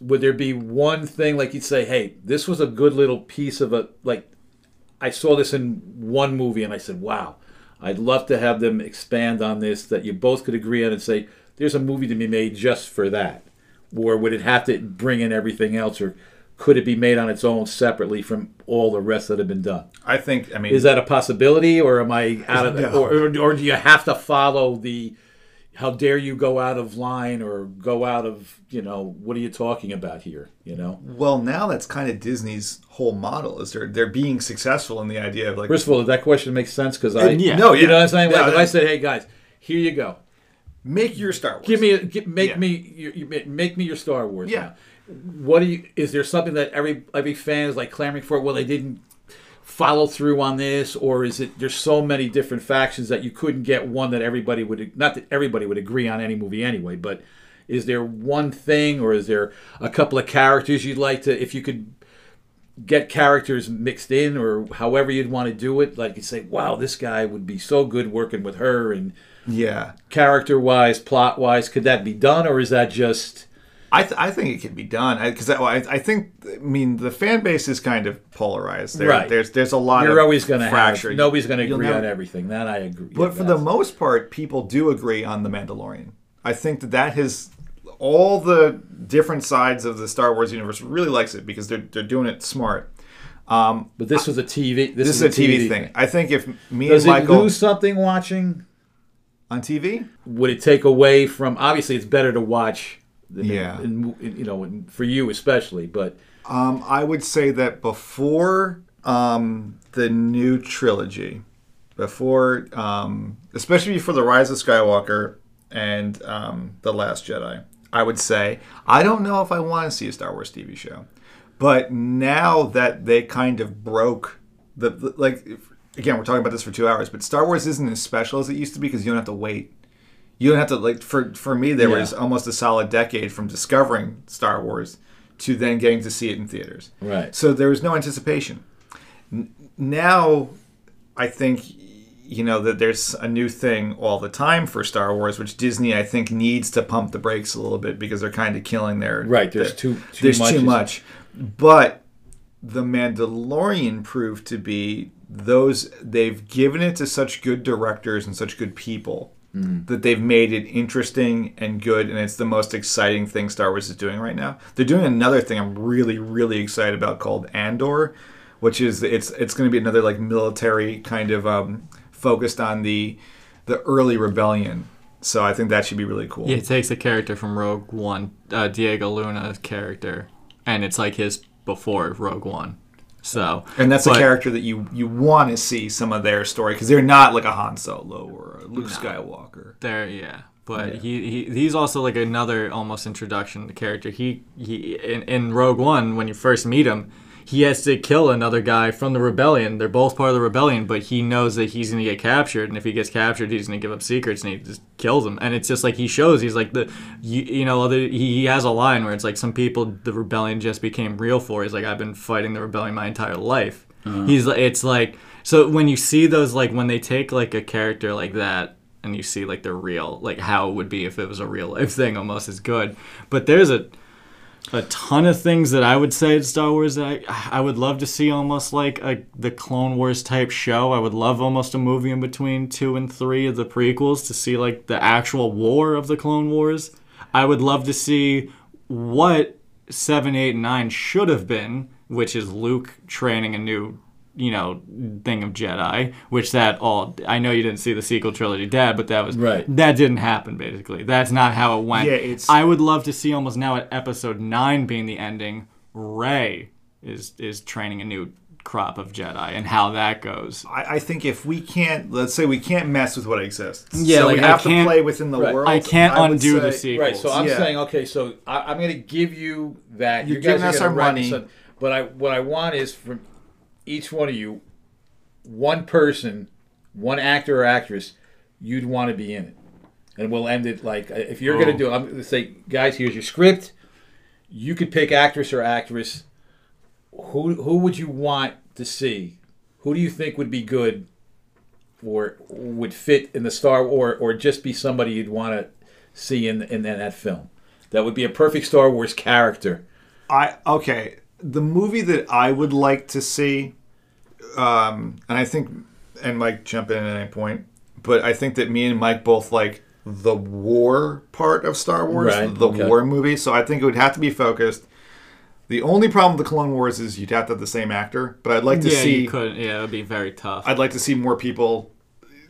Would there be one thing like you'd say, "Hey, this was a good little piece of a like"? I saw this in one movie, and I said, "Wow, I'd love to have them expand on this." That you both could agree on and say, "There's a movie to be made just for that," or would it have to bring in everything else, or could it be made on its own separately from all the rest that have been done? I think. I mean, Is that a possibility, or am I out of, [LAUGHS] No. or, or, or do you have to follow the? How dare you go out of line or go out of you know what are you talking about here? You know. Well, now that's kind of Disney's whole model is they're they're being successful in the idea of like First of all, that question make sense? Because I, yeah. no, you know what I'm saying. Yeah, Like if I said, hey guys, here you go, make your Star Wars. give me, a, give, make Yeah. me, your, you, ma- make me your Star Wars. Yeah. now. What do you? Is there something that every every fan is like clamoring for? Well, they didn't follow through on this, or is it there's so many different factions that you couldn't get one that everybody would not that everybody would agree on any movie anyway, but is there one thing or is there a couple of characters you'd like to if you could get characters mixed in or however you'd want to do it like you say wow this guy would be so good working with her and Yeah, character wise plot wise could that be done or is that just I th- I think it can be done because I, I I think I mean the fan base is kind of polarized. There, Right. There's there's a lot. you're of always going to fracture. have nobody's going to agree never- on everything that i agree But for the most part, people do agree on the Mandalorian. I think that that has all the different sides of the Star Wars universe really likes it because they're they're doing it smart. Um, but this was a tv this, this is a TV thing. I think if me does and it Michael lose something watching on TV, would it take away from obviously it's better to watch Yeah. in, in, you know for you especially but Um, I would say that before um, the new trilogy, before, um, especially before the Rise of Skywalker and um, the Last Jedi, I would say I don't know if I want to see a Star Wars TV show, but now that they kind of broke the like. Again, we're talking about this for two hours, but Star Wars isn't as special as it used to be because you don't have to wait. You don't have to like for for me there Yeah. was almost a solid decade from discovering Star Wars to then getting to see it in theaters. Right. So there was no anticipation. N- now, I think you know that there's a new thing all the time for Star Wars, which Disney I think needs to pump the brakes a little bit because they're kind of killing their Right, there's their- too- too there's much too much. But the Mandalorian proved to be those they've given it to such good directors and such good people that they've made it interesting and good and it's the most exciting thing Star Wars is doing right now. They're doing another thing I'm really really excited about called Andor, which is it's it's going to be another like military kind of um, focused on the the early rebellion. So I think that should be really cool. Yeah, it takes a character from Rogue One, uh, Diego Luna's character, and it's like his before Rogue One. So And that's but- a character that you you want to see some of their story because they're not like a Han Solo or a Luke Skywalker. There, yeah. But he, he he's also like another almost introduction to character. He he in, in Rogue One when you first meet him, he has to kill another guy from the rebellion. They're both part of the rebellion, but he knows that he's gonna get captured, and if he gets captured, he's gonna give up secrets, and he just kills him. And it's just like he shows he's like the you, you know other he, he has a line where it's like some people the rebellion just became real for. He's like I've been fighting the rebellion my entire life. Uh-huh. He's like it's like so when you see those like when they take like a character like that and you see like the real like how it would be if it was a real life thing almost as good but there's a a ton of things that I would say in Star Wars that I, I would love to see almost like a the Clone Wars type show. I would love almost a movie in between two and three of the prequels to see like the actual war of the Clone Wars. I would love to see what seven, eight, and nine should have been, which is Luke training a new you know thing of Jedi, which that all I know you didn't see the sequel trilogy, Dad, but that was Right. That didn't happen. Basically, that's not how it went. Yeah, it's- I would love to see almost now at episode nine being the ending. Rey is is training a new crop of Jedi and how that goes. I, I think if we can't, let's say we can't mess with what exists. Yeah, so like, we have to can't- play within the Right. world. I can't would undo the say- sequel. Right. So I'm Yeah. saying, okay, so I, I'm going to give you that. You're you guys giving us gonna our write money. but I, what I want is from each one of you, one person, one actor or actress, you'd want to be in it, and we'll end it like uh, if you're going Oh. to do. I'm going to say, guys, here's your script. You could pick actress or actress. Who who would you want to see? Who do you think would be good, or would fit in the Star or or just be somebody you'd want to see in in that film? That would be a perfect Star Wars character. I okay. The movie that I would like to see, um, and I think, and Mike jump in at any point, but I think that me and Mike both like the war part of Star Wars, Right, the okay. war movie. So I think it would have to be focused. The only problem with the Clone Wars is you'd have to have the same actor, but I'd like to yeah, see. you couldn't. Yeah, it would be very tough. I'd like to see more people,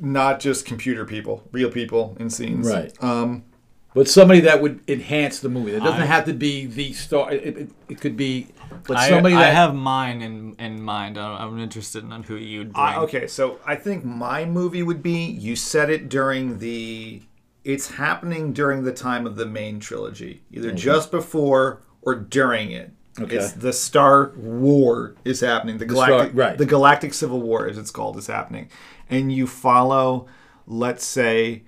not just computer people, real people in scenes. Right. Um, But somebody that would enhance the movie. It doesn't I- have to be the star. It, it, it could be, but somebody I that have mine in in mind. I- I'm interested in who you'd bring. I, okay, so I think my movie would be you said it during the. It's happening during the time of the main trilogy, either just before or during it. Okay. It's the Star War is happening. The galactic, Star- right. the Galactic Civil War, as it's called, is happening, and you follow, let's say,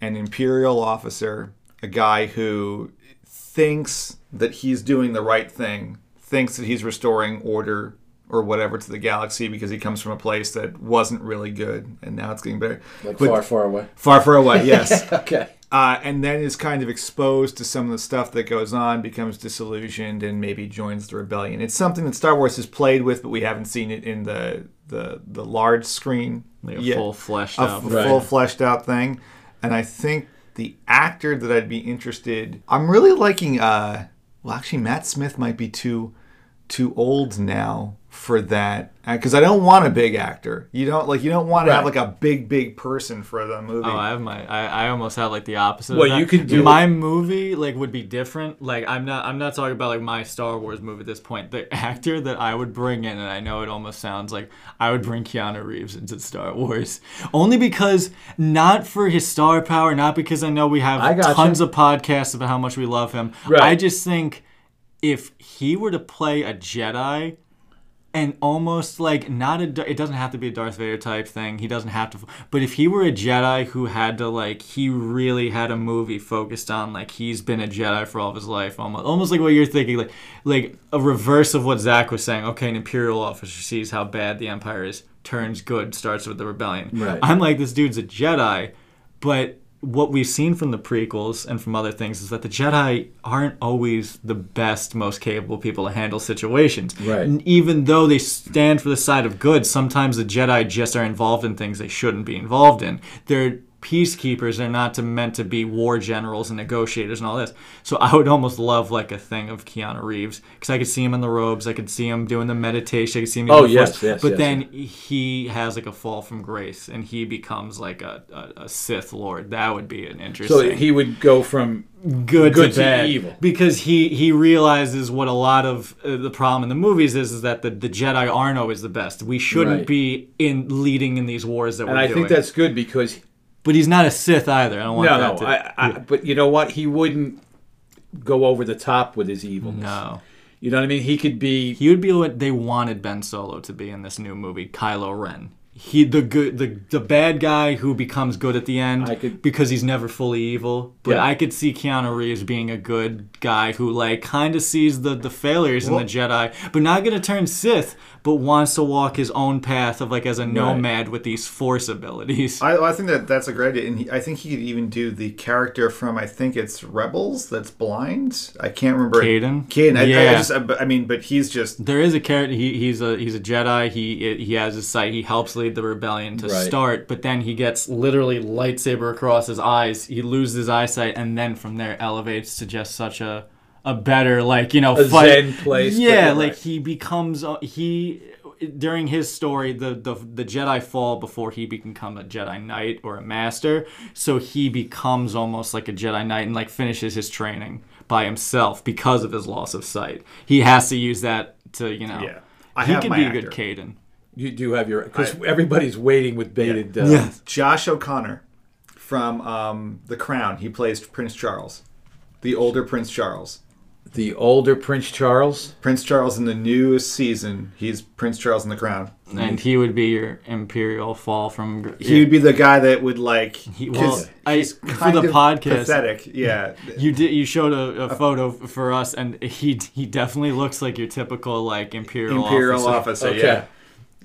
an Imperial officer, a guy who thinks that he's doing the right thing, thinks that he's restoring order or whatever to the galaxy because he comes from a place that wasn't really good and now it's getting better. like But- far, far away. far, far away. [LAUGHS] Yes. Okay. uh, and then is kind of exposed to some of the stuff that goes on, becomes disillusioned, and maybe joins the rebellion. It's something that Star Wars has played with, but we haven't seen it in the the, the large screen. like a yet. full fleshed a out. f- Right. full fleshed out thing. And I think the actor that I'd be interested, I'm really liking. Uh, well, actually, Matt Smith might be too too old now for that uh, because I don't want a big actor. You don't like you don't want to have like a big big person for the movie. Oh, I have my. I, I almost have like the opposite. of Well, that. you could do- my movie like would be different. Like I'm not. I'm not talking about like my Star Wars movie at this point. The [LAUGHS] actor that I would bring in, and I know it almost sounds like I would bring Keanu Reeves into Star Wars, only because not for his star power, not because I know we have I gotcha. tons of podcasts about how much we love him. Right. I just think if he were to play a Jedi and almost like not a it doesn't have to be a Darth Vader type thing. He doesn't have to but if he were a Jedi who had to like he really had a movie focused on like he's been a Jedi for all of his life almost almost like what you're thinking like like a reverse of what Zach was saying. Okay, an imperial officer sees how bad the empire is, turns good, starts with the rebellion. Right. I'm like this dude's a Jedi, but what we've seen from the prequels and from other things is that the Jedi aren't always the best, most capable people to handle situations. Right. And even though they stand for the side of good, sometimes the Jedi just are involved in things they shouldn't be involved in. They're peacekeepers. They're not to, meant to be war generals and negotiators and all this. So I would almost love like a thing of Keanu Reeves because I could see him in the robes. I could see him doing the meditation. I could see him. Oh, yes, Force. yes, But yes, then he has like a fall from grace and he becomes like a, a, a Sith Lord. That would be an interesting So he would go from good, good to to bad evil. because he he realizes what a lot of uh, the problem in the movies is is that the, the Jedi aren't always the best. We shouldn't Right. be in leading in these wars that and I doing. think that's good because but he's not a Sith either. I don't want no, that no, to. I, I, but you know what? He wouldn't go over the top with his evilness. no, You know what I mean? He could be. he would be what they wanted Ben Solo to be in this new movie, Kylo Ren. He the good the the bad guy who becomes good at the end could- because he's never fully evil. But Yeah. I could see Keanu Reeves being a good guy who like kind of sees the the failures in the Jedi, but not gonna turn Sith, but wants to walk his own path of like as a nomad with these Force abilities. I, I think that that's a great idea, and he, I think he could even do the character from I think it's Rebels that's blind. I can't remember. Caden? Caden. I, I, Yeah. just, I, but- I mean, but he's just There is a character. He, he's a he's a Jedi. He he has his sight. He helps lead the rebellion to Right. start, but then he gets literally lightsaber across his eyes. He loses his eyesight, and then from there elevates to just such a a better like you know A fight. zen place, but- Yeah, right. like he becomes uh, he during his story the, the the Jedi fall before he can become a Jedi Knight or a Master. So he becomes almost like a Jedi Knight and like finishes his training by himself because of his loss of sight. He has to use that to you know. Yeah. I he have can my be a good actor. Caden. You do have your because everybody's waiting with bated. Uh, Yes. Josh O'Connor from um, The Crown. He plays Prince Charles, the older Prince Charles. The older Prince Charles. Prince Charles in the newest season. He's Prince Charles in The Crown. And mm-hmm. he would be your Imperial fall from. gr- He would be the guy that would like. He- 'cause well, I- he's for the of podcast- pathetic. Yeah. You did. You showed a, a photo f- for us, and he he definitely looks like your typical like imperial Imperial officer. officer. Okay. Yeah.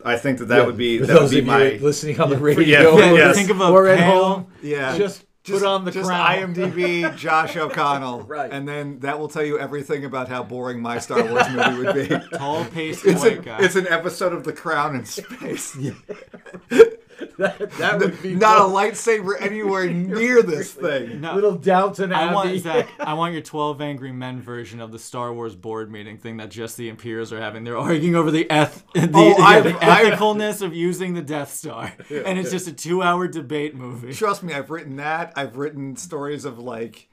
I think that that would be For that would be of my you listening on the [LAUGHS] radio. Yeah, Yeah, yes. think of a Or at pale- home. yeah. Just put on the just crown. IMDb [LAUGHS] Josh O'Connell, Right. and then that will tell you everything about how boring my Star Wars movie would be. tall, pasty It's, white an guy. it's an episode of The Crown in space. [LAUGHS] [LAUGHS] that, that would be Not a lightsaber [LAUGHS] anywhere near this thing. [LAUGHS] No, little Downton Abbey. I want Zach. I want your Twelve Angry Men version of the Star Wars board meeting thing that just the Imperials are having. They're arguing over the eth the, Oh, yeah, I've- the I've- ethicalness of using the Death Star, and it's just a two-hour debate movie. Trust me, I've written that. I've written stories of like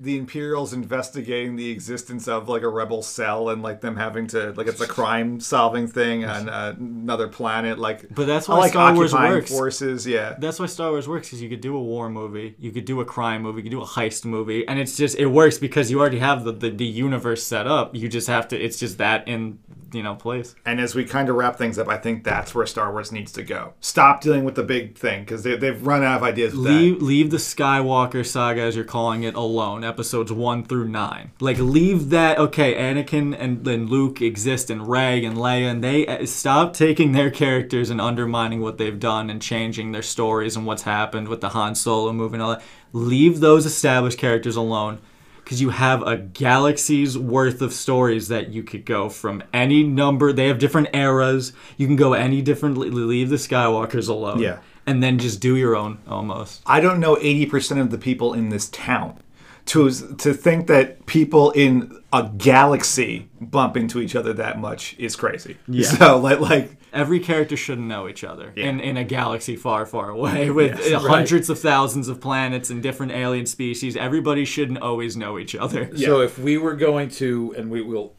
the Imperials investigating the existence of like a rebel cell and like them having to like it's a crime solving thing on uh, another planet. Like, But that's why like Star Wars works. Forces, yeah. That's why Star Wars works because you could do a war movie, you could do a crime movie, you could do a heist movie, and it's just it works because you already have the, the, the universe set up. You just have to. It's just that in you know place. And as we kind of wrap things up, I think that's where Star Wars needs to go. Stop dealing with the big thing because they, they've run out of ideas. With that. Leave leave the Skywalker saga as you're calling it alone. Episodes one through nine. Like leave that. Okay, Anakin and, and Luke exist, and Rey and Leia, and they uh, stop taking their characters and undermining what they've done and changing their stories and what's happened with the Han Solo movie and all that. Leave those established characters alone. Because you have a galaxy's worth of stories that you could go from any number. They have different eras. You can go any different. Leave the Skywalkers alone. Yeah. And then just do your own almost. I don't know 80% of the people in this town. To to think that people in a galaxy bump into each other that much is crazy. Yeah. So like like Every character shouldn't know each other Yeah. in, in a galaxy far, far away [LAUGHS] with Yes, right. hundreds of thousands of planets and different alien species. Everybody shouldn't always know each other. Yeah. So if we were going to, and we will,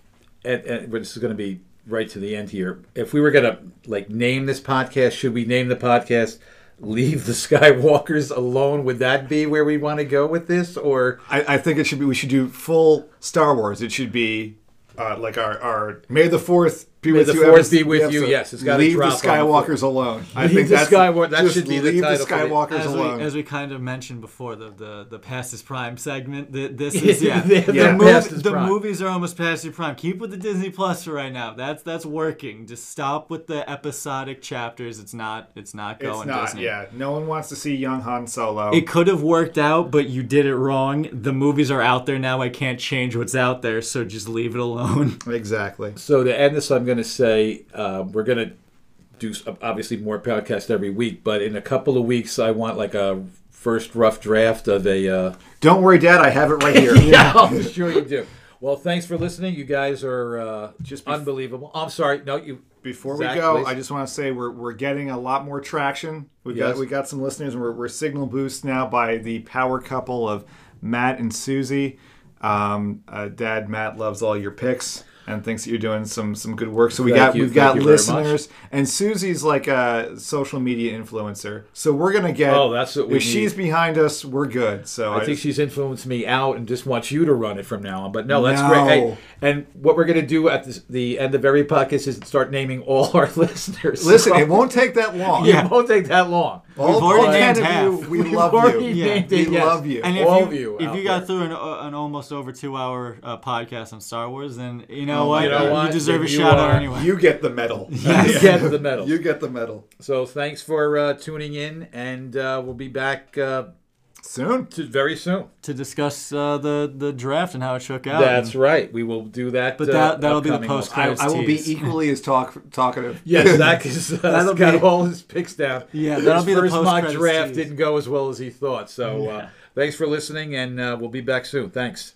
and, and this is going to be right to the end here. If we were going to like name this podcast, should we name the podcast "Leave the [LAUGHS] Skywalkers Alone"? Would that be where we want to go with this, or I, I think it should be we should do full Star Wars. It should be uh, like our, our May the Fourth be May with the you. Fourth episode- be with you, yes, it's gotta leave the drop on the Skywalkers alone. I Leave think the that's Skywalker- that should be the leave title the for the- Skywalkers As we, as we kind of mentioned before, the the, the past is prime segment. The, this [LAUGHS] is yeah. The- the, the mov- past is the prime. movies are almost past your prime. Keep with the Disney Plus for right now. That's that's working. Just stop with the episodic chapters. It's not it's not going. it's going not. Disney. Yeah, no one wants to see young Han Solo. It could have worked out, but you did it wrong. The movies are out there now. I can't change what's out there, so just leave it alone. exactly. so to end this? I'm going to say uh, we're going to do obviously more podcasts every week, but in a couple of weeks, I want like a first rough draft of a. Uh, Don't worry, Dad. I have it right here. [LAUGHS] yeah, I'm sure you do. Well, thanks for listening. You guys are uh, Just just bef- unbelievable. I'm sorry. No, you. Before Zach, we go, please. I just want to say we're, we're getting a lot more traction. We Yes. got we got some listeners, we're, we're signal boost now by the power couple of Matt and Susie. Um, uh, Dad, Matt loves all your picks and thinks that you're doing some some good work. So we Thank got you. we've got Thank you very much. listeners, and Susie's like a social media influencer. So we're gonna get. Oh, that's what we if she's behind us, we're good. So I think she's influenced me out and just wants you to run it from now on. But no, that's No. great. Hey, and what we're going to do at this, the end of every podcast is start naming all [LAUGHS] our listeners. listen. So- It won't take that long. [LAUGHS] It won't take that long. All, We've already named 10 of half. you, we We've love already you. named We yes. love you. And if All you of you if out you got there. through an, uh, an almost over two hour uh, podcast on Star Wars, then you know Oh, what you know you, what? deserve a Then you shout out are- anyway. You get the medal. [LAUGHS] You get the medal. You get the medal. So thanks for uh, tuning in, and uh, we'll be back uh, Soon. to very soon. to discuss uh, the the draft and how it shook out. That's And- right. We will do that. But uh, that- that'll be the upcoming post- I, I will be equally as talk talkative. [LAUGHS] Yes, Zach has [LAUGHS] uh, That'll got be- all his picks down. Yeah, that'll his be the first mock post-credits draft tease. didn't go as well as he thought. So uh, thanks for listening, and uh, we'll be back soon. Thanks.